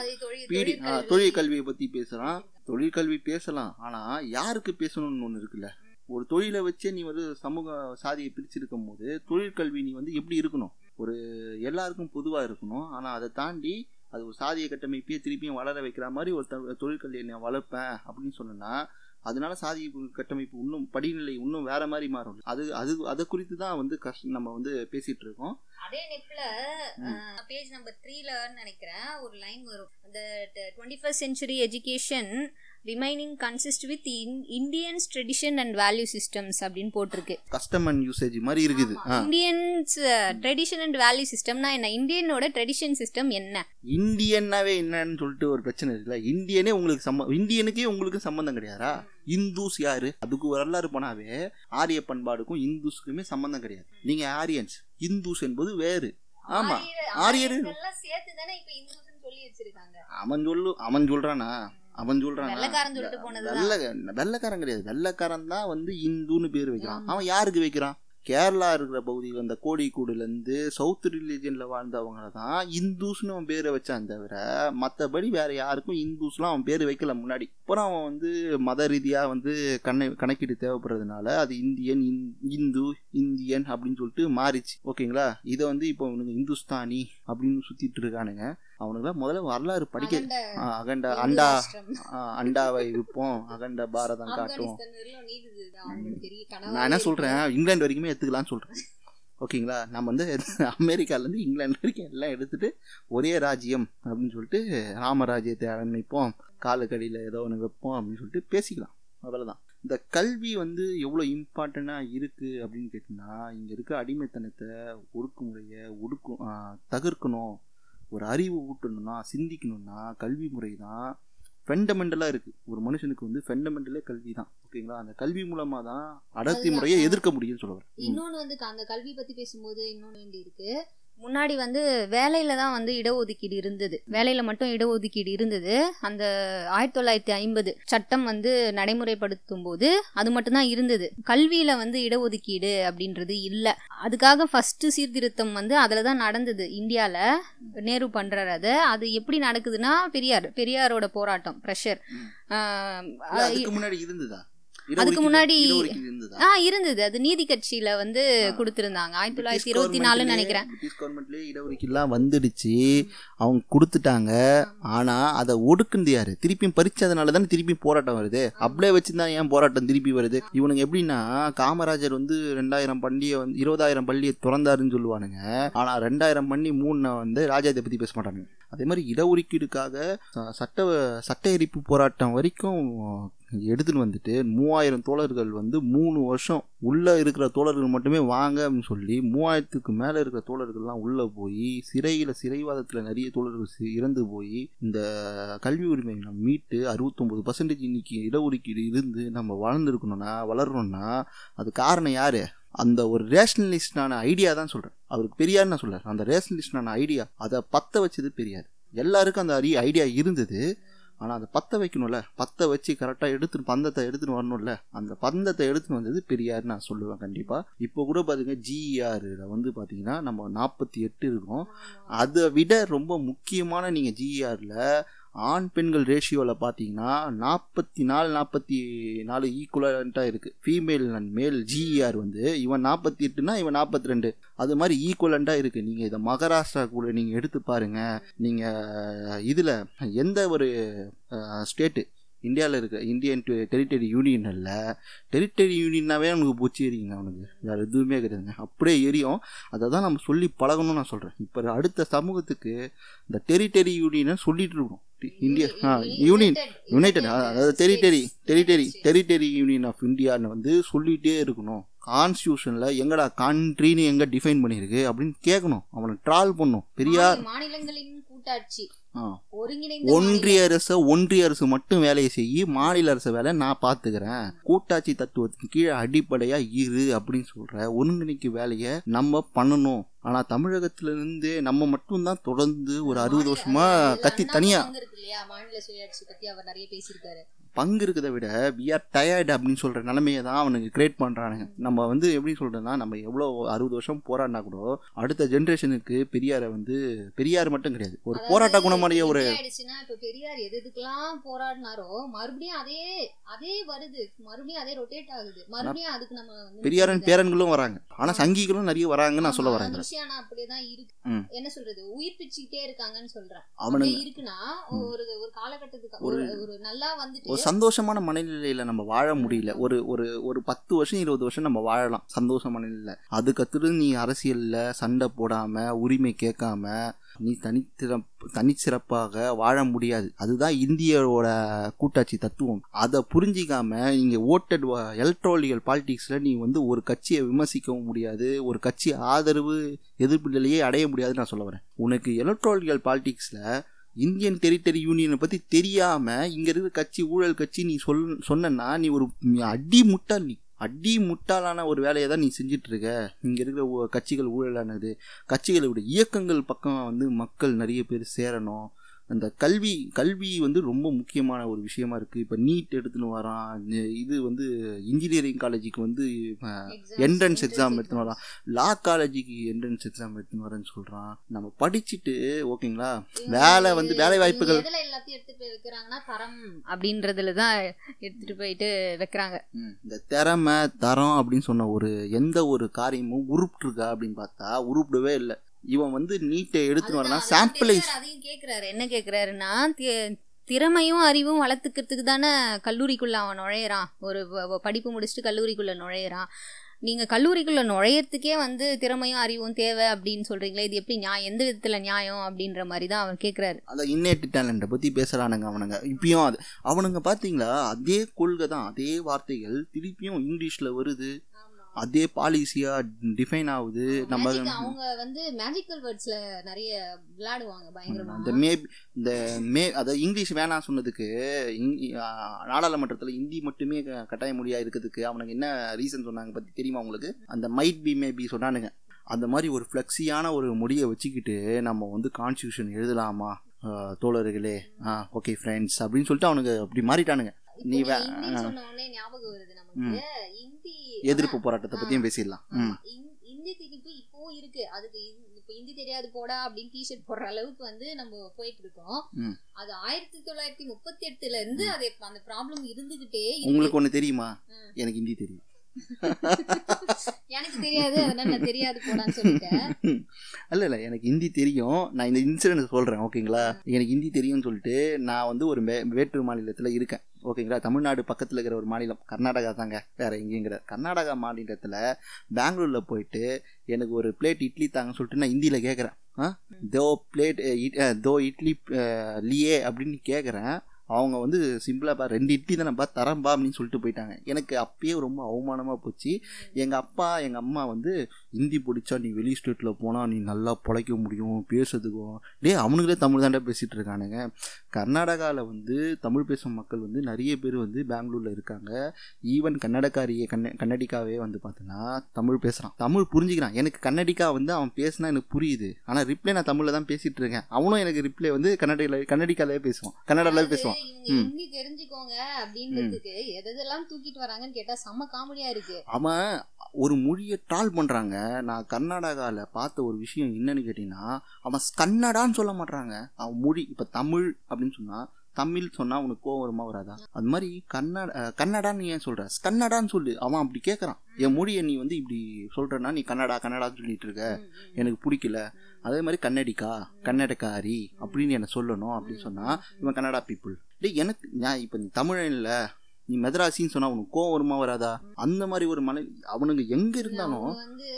S1: பீடி
S2: தொழில்
S1: கல்வியை பற்றி பேசலாம். தொழில் கல்வி பேசலாம். ஆனால் யாருக்கு பேசணும்னு ஒன்று இருக்குல்ல? ஒரு தொழிலை வச்சே நீ வந்து சமூக சாதியை பிரிச்சிருக்கும் போது தொழிற்கல்வி நீ வந்து எப்படி இருக்கணும்? ஒரு எல்லாருக்கும் பொதுவாக இருக்கணும். ஆனால் அதை தாண்டி அது ஒரு சாதிய கட்டமைப்பையே திருப்பியும் வளர வைக்கிற மாதிரி ஒரு த- தொழிற்கல்வியை நான் வளர்ப்பேன் அப்படின்னு சொன்னேன்னா அதனால சாதி கட்டமைப்பு இன்னும் படிநிலை இன்னும் வேற மாதிரி மாறும். அது அது அதை குறித்து தான் வந்து கஷ்ட நம்ம வந்து பேசிட்டு இருக்கோம்.
S2: அதே நெட்ல பேஜ் நம்பர் த்ரீல நினைக்கிறேன் ஒரு லைன் வரும். அந்த twenty first century education remaining consist with Indians tradition and value systems அப்படின்னு போட்டிருக்கு.
S1: கஸ்டம் அண்ட் யூசேஜ் மாதிரி இருக்குது.
S2: இந்தியன்ஸ் ட்ரெடிஷன் அண்ட் வேல்யூ சிஸ்டம்னா என்ன? இந்தியனோட ட்ரெடிஷன் சிஸ்டம் என்ன?
S1: இந்தியன்னாவே என்னன்னு சொல்லிட்டு ஒரு பிரச்சனை இருக்குல்ல? இந்தியனே உங்களுக்கு சம்ம இந்தியனுக்கே உங்களுக்கு சம்மந்தம் கிடையாதா? இந்துஸ் யாரு? அதுக்கு வரலாறு போனாவே ஆரிய பண்பாடுக்கும் இந்துஸுக்குமே சம்மந்தம் கிடையாது. நீங்க ஆரியன்ஸ் இந்துஸ் என்பது வேறு. ஆமா. ஆரியர் அவன் சொல்லு அவன் சொல்றானா? அவன் சொல்றானா
S2: வெள்ளைக்காரன் சொல்லிட்டு போனதுதான்.
S1: வெள்ளை வெள்ளைக்காரன் கிடையாது. வெள்ளைக்காரன் தான் வந்து இந்துன்னு பேர் வைக்கிறான். அவன் யாருக்கு வைக்கிறான்? கேரளா இருக்கிற பகுதியில் அந்த கோழிக்கூடுலேருந்து சவுத் ரிலீஜனில் வாழ்ந்தவங்க தான் இந்துஸ்னு அவன் பேரை வச்சான் தவிர மற்றபடி வேற யாருக்கும் இந்துஸ்லாம் அவன் பேர் வைக்கல முன்னாடி. அப்புறம் அவன் வந்து மத ரீதியாக வந்து கண்ணை கணக்கீடு தேவைப்படுறதுனால அது இந்தியன் இந்- இந்து இந்தியன் அப்படின்னு சொல்லிட்டு மாறிச்சு. ஓகேங்களா? இதை வந்து இப்போ இவனுங்க இந்துஸ்தானி அப்படின்னு சுற்றிட்டு இருக்கானுங்க. அவனுங்களாம் முதல்ல வரலாறு படிக்க
S2: அகண்ட
S1: அண்டா அண்டாவை விற்போம். அகண்ட பாரதம்
S2: கனவா
S1: நான் என்ன. சொல்கிறேன் இங்கிலாந்து வரைக்குமே எடுத்துக்கலாம்னு சொல்கிறேன் ஓகேங்களா? நம்ம வந்து <laughs> அமெரிக்காலேருந்து இங்கிலாந்து வரைக்கும் எல்லாம் எடுத்துட்டு ஒரே ராஜ்யம் அப்படின்னு சொல்லிட்டு ராமராஜ்யத்தை ஆரம்பிப்போம். காலுக்கடியில் ஏதோ ஒன்று வைப்போம் அப்படின்னு சொல்லிட்டு பேசிக்கலாம். அவ்வளோதான் இந்த கல்வி வந்து எவ்வளோ இம்பார்ட்டண்ட்டாக இருக்குது அப்படின்னு கேட்டிங்கன்னா இங்கே இருக்க அடிமைத்தனத்தை ஒடுக்குமுறையை ஒடுக்கும் ஆ, தவிர்க்கணும் ஒரு அறிவு ஊட்டணும்னா சிந்திக்கணும்னா கல்வி முறை தான் ஃபெண்டமெண்டலாக இருக்குது ஒரு மனுஷனுக்கு வந்து ஃபெண்டமெண்டலே கல்வி தான். ஓகேங்களா? அந்த கல்வி மூலமாக தான் அடர்த்தி முறையை எதிர்க்க முடியும்னு சொல்ல வரேன்.
S2: இன்னொன்னு வந்து அந்த கல்வி பத்தி பேசும்போது இன்னொன்னு வேண்டி இருக்கு. முன்னாடி வந்து வேலையில தான் வந்து இடஒதுக்கீடு இருந்தது. வேலையில மட்டும் இடஒதுக்கீடு இருந்தது. அந்த ஆயிரத்தி தொள்ளாயிரத்தி ஐம்பது சட்டம் வந்து நடைமுறைப்படுத்தும் போது அது மட்டும்தான் இருந்தது. கல்வியில வந்து இடஒதுக்கீடு அப்படின்றது இல்லை. அதுக்காக ஃபர்ஸ்ட் சீர்திருத்தம் வந்து அதில் தான் நடந்தது. இந்தியால நேரு பண்றாரு அதை. அது எப்படி நடக்குதுன்னா பெரியார் பெரியாரோட போராட்டம் ப்ரெஷர்
S1: முன்னாடி இருந்ததா?
S2: அதுக்கு முன்னாடி ஆ இருந்தது. அது நீதி கட்சியில வந்து கொடுத்திருந்தாங்க. ஆயிரத்தி தொள்ளாயிரத்தி இருபத்தி நாலுன்னு நினைக்கிறேன்.
S1: பிரிட்டிஷ் கவர்மெண்ட்லேயே இடஒதுக்கீடுலாம் வந்துடுச்சு. அவங்க கொடுத்துட்டாங்க. ஆனா அதை ஒடுக்குனது யாரு? திருப்பியும் பறிச்சதுனால தானே திருப்பி போராட்டம் வருது. அப்படியே வச்சுருந்தா ஏன் போராட்டம் திருப்பி வருது? இவனுங்க எப்படின்னா காமராஜர் வந்து ரெண்டாயிரம் பள்ளியை வந்து இருபதாயிரம் பள்ளியை திறந்தாருன்னு சொல்லுவானுங்க. ஆனா ரெண்டாயிரம் பண்ணி மூணு வந்து ராஜாத்தை பத்தி பேச மாட்டானுங்க. அதே மாதிரி இடஒதுக்கீடுக்காக சட்ட சட்ட எரிப்பு போராட்டம் வரைக்கும் எடுத்துகிட்டு வந்துட்டு மூவாயிரம் தோழர்கள் வந்து மூணு வருஷம் உள்ளே இருக்கிற தோழர்கள் மட்டுமே வாங்க அப்படின்னு சொல்லி மூவாயிரத்துக்கு மேலே இருக்கிற தோழர்கள்லாம் உள்ளே போய் சிறையில் சிறைவாதத்தில் நிறைய தோழர்கள் இறந்து போய் இந்த கல்வி உரிமை நம்ம மீட்டு அறுபத்தொம்பது பர்சன்டேஜ் இன்னைக்கு இடஒதுக்கீடு இருந்து நம்ம வளர்ந்துருக்கணும்னா வளரணும்னா அது காரணம் யார்? அந்த ஒரு ரேஷனலிஸ்டான ஐடியா தான் சொல்கிறேன் அவருக்கு பெரியார் நான் சொல்கிறேன் அந்த ரேஷனலிஸ்டான ஐடியா அதை பற்ற வச்சது பெரியார். எல்லாருக்கும் அந்த அரிய ஐடியா இருந்தது. ஆனால் அதை பற்ற வைக்கணும்ல. பற்ற வச்சு கரெக்டாக எடுத்துன்னு பந்தத்தை எடுத்துன்னு வரணும்ல. அந்த பந்தத்தை எடுத்துன்னு வந்தது பெரியார் நான் சொல்லுவேன் கண்டிப்பாக இப்போ கூட பார்த்தீங்க ஜிஆரில் வந்து பார்த்தீங்கன்னா நம்ம நாற்பத்தி எட்டு இருக்கோம். அதை விட ரொம்ப முக்கியமான நீங்கள் ஜிஆரில் ஆண் பெண்கள் ரேஷியோவில் பார்த்தீங்கன்னா நாற்பத்தி நாலு நாற்பத்தி நாலு ஈக்குவலண்ட்டாக இருக்குது ஃபீமேல் அண்ட் மேல் ஜிஇஆர் வந்து இவன் நாற்பத்தி எட்டுனா இவன் நாற்பத்தி ரெண்டு அது மாதிரி ஈக்குவலண்ட்டாக இருக்குது நீங்கள் இதை மகாராஷ்டிரா கூட நீங்கள் எடுத்து பாருங்கள் நீங்கள் இதில் எந்த ஒரு ஸ்டேட்டு இந்தியாவில் இருக்க இந்தியன் டெரிட்டரி யூனியன் இல்லை டெரிட்டரி யூனியன்னாவே அவனுக்கு பூச்சி எரியுங்க அவனுக்கு. வேறு எதுவுமே கிடையாதுங்க. அப்படியே எரியும். அதை தான் நம்ம சொல்லி பழகணும்னு நான் சொல்கிறேன் இப்போ அடுத்த சமூகத்துக்கு இந்த டெரிட்டரி யூனியனை சொல்லிட்டு இருக்கணும். இந்தியா ஆ யூனியன் யுனைடெட் அதாவது territory territory territory union of இந்தியான்னு வந்து சொல்லிகிட்டே இருக்கணும். கான்ஸ்டியூஷனில் எங்கடா கண்ட்ரின்னு எங்கே டிஃபைன் பண்ணியிருக்கு அப்படின்னு கேட்கணும் அவனை ட்ரால் பண்ணும் பெரியார்
S2: மாநிலங்களின் கூட்டாட்சி.
S1: ஒன்றிய அரசு ஒன்றிய அரசு மட்டும் வேலையை செய்யி மாநில அரசு வேலை நான் பார்த்துக்கிறேன் கூட்டாட்சி தத்துவத்தின் கீழே அடிப்படையா இரு அப்படின்னு சொல்ற ஒருங்கிணைக்கு வேலையை நம்ம பண்ணணும். ஆனா தமிழகத்துல இருந்து நம்ம மட்டும்தான் தொடர்ந்து ஒரு அறுபது வருஷமா கத்தி தனியா
S2: இருக்கு இல்லையா? மாநில சுயாட்சி பத்தி அவர் நிறைய பேசியிருக்காரு.
S1: பங்கு இருக்கிறத விட வி ஆர் டயர்டு அப்படின்னு சொல்ற நிலைமையை தான் அவனுக்கு கிரியேட் பண்றானுங்க. நம்ம வந்து எப்படி சொல்றதுன்னா நம்ம எவ்வளோ அறுபது வருஷம் போராடினா கூட அடுத்த ஜென்ரேஷனுக்கு பெரியாரை வந்து பெரியார் மட்டும் கிடையாது. ஒரு போராட்ட குணமுடைய ஒரு
S2: இப்ப பெரியார் எது எதுக்கெல்லாம் போராடினாரோ மறுபடியும் அதே அதே வருது. மறுபடியும் அதே ரொட்டேட் ஆகுது. மறுபடியும் அதுக்கு நம்ம
S1: பெரியாரன் பேரன்களும் வராங்க. ஆனா சங்கிகளும் நிறைய வராங்கன்னு நான் சொல்ல வரேன்.
S2: ஆனா அப்படியேதான் இருக்கு. என்ன சொல்றது? உயிர் பிச்சுக்கிட்டே இருக்காங்கன்னு சொல்றேன். அப்படியே இருக்குன்னா ஒரு ஒரு காலகட்டத்துக்கு ஒரு ஒரு நல்லா வந்துட்டு
S1: ஒரு சந்தோஷமான மனநிலையில நம்ம வாழ முடியல. ஒரு ஒரு ஒரு பத்து வருஷம் இருபது வருஷம் நம்ம வாழலாம். சந்தோஷ மனநிலையில அதுக்கடுத்து நீ அரசியல்ல சண்டை போடாம உரிமை கேட்காம நீ தனித்திறப் தனிச்சிறப்பாக வாழ முடியாது. அதுதான் இந்தியாவோட கூட்டாட்சி தத்துவம். அதை புரிஞ்சிக்காம நீங்கள் ஓட்டட் எலக்ட்ராலியல் பாலிட்டிக்ஸில் நீ வந்து ஒரு கட்சியை விமர்சிக்கவும் முடியாது. ஒரு கட்சி ஆதரவு எதிர்ப்பு நிலையை அடைய முடியாதுன்னு நான் சொல்ல வரேன். உனக்கு எலக்ட்ராலியல் பாலிட்டிக்ஸில் இந்தியன் டெரிட்டரி யூனியனை பற்றி தெரியாமல் இங்கே இருக்கிற கட்சி ஊழல் கட்சி நீ சொல் சொன்னா நீ ஒரு அடி முட்டாள் நீ அடி முட்டாளான ஒரு வேலையை தான் நீ செஞ்சிட்டு இருக்க இங்கே இருக்கிற ஊ- கட்சிகள் ஊழலானது. கட்சிகளுடைய இயக்கங்கள் பக்கம் வந்து மக்கள் நிறைய பேர் சேரணும். அந்த கல்வி கல்வி வந்து ரொம்ப முக்கியமான ஒரு விஷயமா இருக்குது இப்போ நீட் எடுத்துன்னு வரான். இது வந்து இன்ஜினியரிங் காலேஜுக்கு வந்து என்ட்ரன்ஸ் எக்ஸாம் எடுத்துன்னு வரான். லா காலேஜுக்கு என்ட்ரன்ஸ் எக்ஸாம் எடுத்துன்னு வரேன்னு சொல்கிறான் நம்ம படிச்சுட்டு ஓகேங்களா? வேலை வந்து வேலை வாய்ப்புகள்
S2: எல்லாத்தையும் எடுத்துட்டு தரம் அப்படின்றதுல தான் எடுத்துட்டு போயிட்டு வைக்கிறாங்க.
S1: இந்த திறமை தரம் அப்படின்னு சொன்ன ஒரு எந்த ஒரு காரியமும் உருப்பிட்டுருக்கா அப்படின்னு பார்த்தா உருப்பிடவே இல்லை. இவன் வந்து நீட்டை எடுத்துன்னு
S2: அதுதான்
S1: சாம்பிளைஸ்
S2: அதையும் கேக்குறாரு. என்ன கேக்குறாருன்னா தி- திறமையும் அறிவும் வளர்த்துக்கிறதுக்கு தானே கல்லூரிக்குள்ள அவன் நுழையிறான். ஒரு படிப்பு முடிச்சுட்டு கல்லூரிக்குள்ள நுழையிறான். நீங்க கல்லூரிக்குள்ள நுழையறதுக்கே வந்து திறமையும் அறிவும் தேவை அப்படின்னு சொல்றீங்களே இது எப்படி நியாயம்? எந்த விதத்துல நியாயம் அப்படின்ற மாதிரி தான் அவர் கேக்குறாரு.
S1: அந்த இன்னேட்டு டேலண்ட்டை பற்றி பேசுகிறானுங்க அவனுங்க. இப்பயும் அது அவனுங்க பார்த்தீங்களா அதே கொள்கை தான் அதே வார்த்தைகள் திருப்பியும் இங்கிலீஷில் வருது. அதே பாலிசியாக டிஃபைன் ஆகுது. நம்ம
S2: அவங்க வந்து மேஜிக்கல் வேர்ட்ஸ்ல நிறைய விளையாடுவாங்க பயங்கரமா.
S1: இந்த மே இந்த மே அதை இங்கிலீஷ் வேணாம் சொன்னதுக்கு நாடாளுமன்றத்தில் ஹிந்தி மட்டுமே கட்டாய மொழியாக இருக்கிறதுக்கு அவனுக்கு என்ன ரீசன் சொன்னாங்க பற்றி தெரியுமா உங்களுக்கு? அந்த மைட் பி மே பி சொன்னானுங்க. அந்த மாதிரி ஒரு ஃப்ளெக்ஸியான ஒரு மொழியை வச்சுக்கிட்டு நம்ம வந்து கான்ஸ்டியூஷன் எழுதலாமா? தோழர்களே. ஆ ஓகே ஃப்ரெண்ட்ஸ் அப்படின்னு சொல்லிட்டு அவனுக்கு அப்படி மாறிட்டானுங்க. நீ
S2: ஞாபகம் வருது நமக்கு. ஹிந்தி
S1: எதிர்ப்பு போராட்டத்தை பற்றியும் பேசிடலாம்.
S2: இந்தி திணிப்பு இப்போ இருக்கு. அதுக்கு இந்த தெரியாது போடா அப்படின்னு டிஷர்ட் போடுற அளவுக்கு வந்து நம்ம போயிட்டு இருக்கோம். அது ஆயிரத்தி தொள்ளாயிரத்தி முப்பத்தி எட்டுல இருந்து அது அந்த ப்ராப்ளம் இருந்துகிட்டே
S1: உங்களுக்கு ஒன்று தெரியுமா. எனக்கு ஹிந்தி தெரியும். <laughs>
S2: எனக்கு தெரியாது அதனால நான் தெரியாது போடான்னு சொல்லிட்டேன்.
S1: இல்லை இல்லை எனக்கு ஹிந்தி தெரியும். நான் இந்த இன்சிடென்ட் சொல்கிறேன் ஓகேங்களா எனக்கு ஹிந்தி தெரியும்னு சொல்லிட்டு நான் வந்து ஒரு வேற்று மாநிலத்தில் இருக்கேன். ஓகேங்களா? தமிழ்நாடு பக்கத்தில் இருக்கிற ஒரு மாநிலம் கர்நாடகா தாங்க வேறு எங்கேங்கிற கர்நாடகா மாநிலத்தில் பெங்களூரில் போயிட்டு எனக்கு ஒரு பிளேட் இட்லி தாங்கன்னு சொல்லிட்டு நான் ஹிந்தியில் கேட்குறேன் ஆ? தோ பிளேட் தோ இட்லி லியே அப்படின்னு கேட்குறேன் அவங்க வந்து சிம்பிளாக ரெண்டு இட்லி தானேப்பா தரம்பா அப்படின்னு சொல்லிட்டு போயிட்டாங்க. எனக்கு அப்பயே ரொம்ப அவமானமாக போச்சு. எங்கள் அப்பா எங்கள் அம்மா வந்து ஹிந்தி பிடிச்சா நீ வெளி ஸ்டேட்டில் போனால் நீ நல்லா பிழைக்க முடியும் பேசுறதுக்கும் டேய் அவனுங்களே தமிழ் தாண்டா பேசிகிட்டு இருக்கானுங்க. கர்நாடகாவில் வந்து தமிழ் பேசும் மக்கள் வந்து நிறைய பேர் வந்து பெங்களூரில் இருக்காங்க. ஈவன் கன்னடக்காரியே கண்ண கன்னடிக்காவே வந்து பார்த்தோன்னா தமிழ் பேசுகிறான் தமிழ் புரிஞ்சுக்கிறான். எனக்கு கன்னடிக்கா வந்து அவன் பேசினா எனக்கு புரியுது. ஆனால் ரிப்ளை நான் தமிழில் தான் பேசிகிட்டு இருக்கேன். அவனும் எனக்கு ரிப்ளை வந்து கன்னடியில் கன்னடிக்காலே பேசுவான். கன்னடாலே பேசுவான்.
S2: ஹிந்தி தெரிஞ்சுக்கோங்க அப்படின்றதுக்கு எது எதெல்லாம் தூக்கிட்டு வராங்கன்னு கேட்டா செம்ம காமெடியா இருக்கு.
S1: அவன் ஒரு மொழியை ட்ரால் பண்ணுறாங்க நான் கர்நாடகாவில் பார்த்த ஒரு விஷயம் என்னன்னு கேட்டிங்கன்னா அவன் கன்னடான்னு சொல்ல மாட்றாங்க. அவன் மொழி இப்போ தமிழ் அப்படின்னு சொன்னால் தமிழ் சொன்னால் அவனுக்கு கோவம் வருமா வராதா? அது மாதிரி கன்னட கன்னடான்னு ஏன் சொல்கிற கன்னடான்னு சொல்லு. அவன் அப்படி கேட்குறான் என் மொழியை நீ வந்து இப்படி சொல்கிறனா நீ கன்னடா கன்னடான்னு சொல்லிட்டு இருக்க. எனக்கு பிடிக்கல. அதே மாதிரி கன்னடிக்கா கன்னடக்காரி அப்படின்னு என்ன சொல்லணும் அப்படின்னு சொன்னால் இவன் கன்னடா பீப்புள். எனக்கு நான் இப்போ நீ தமிழன் இல்லை. நீ மெதராசின்னு சொன்னா உனக்கு கோவம் வருமா வராதா அந்த மாதிரி ஒரு மலை அவனுங்க எங்க இருந்தாலும்
S2: வந்து.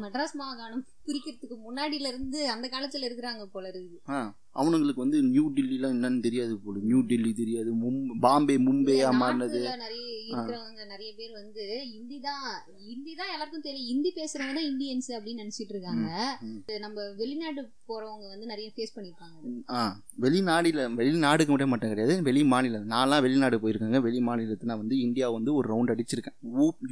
S2: மெட்ராஸ் மாகாணம் பிரிக்கிறதுக்கு முன்னாடில இருந்து அந்த காலத்துல இருக்கிறாங்க போல இருக்குது.
S1: ஆ, அவனுங்களுக்கு வந்து நியூ டெல்லிலாம் என்னன்னு தெரியாது போல. நியூ டெல்லி தெரியாது. பாம்பே மும்பையா மாறினது
S2: நிறைய இருக்கிறவங்க நிறைய பேர் வந்து ஹிந்தி தான் ஹிந்தி தான் எல்லாருக்கும் தெரியும். ஹிந்தி பேசுறவங்க தான் இந்தியன்ஸ் அப்படின்னு நினைச்சிட்டு இருக்காங்க. நம்ம வெளிநாடு போறவங்க வந்து நிறைய ஃபேஸ் பண்ணிருக்காங்க
S1: வெளிநாடில் வெளிநாடுக்கு மட்டும் மட்டும் கிடையாது வெளி மாநிலம். நான்லாம் வெளிநாடு போயிருக்கேங்க. வெளி மாநிலத்தில் நான் வந்து இந்தியா வந்து ஒரு ரவுண்ட் அடிச்சிருக்கேன்.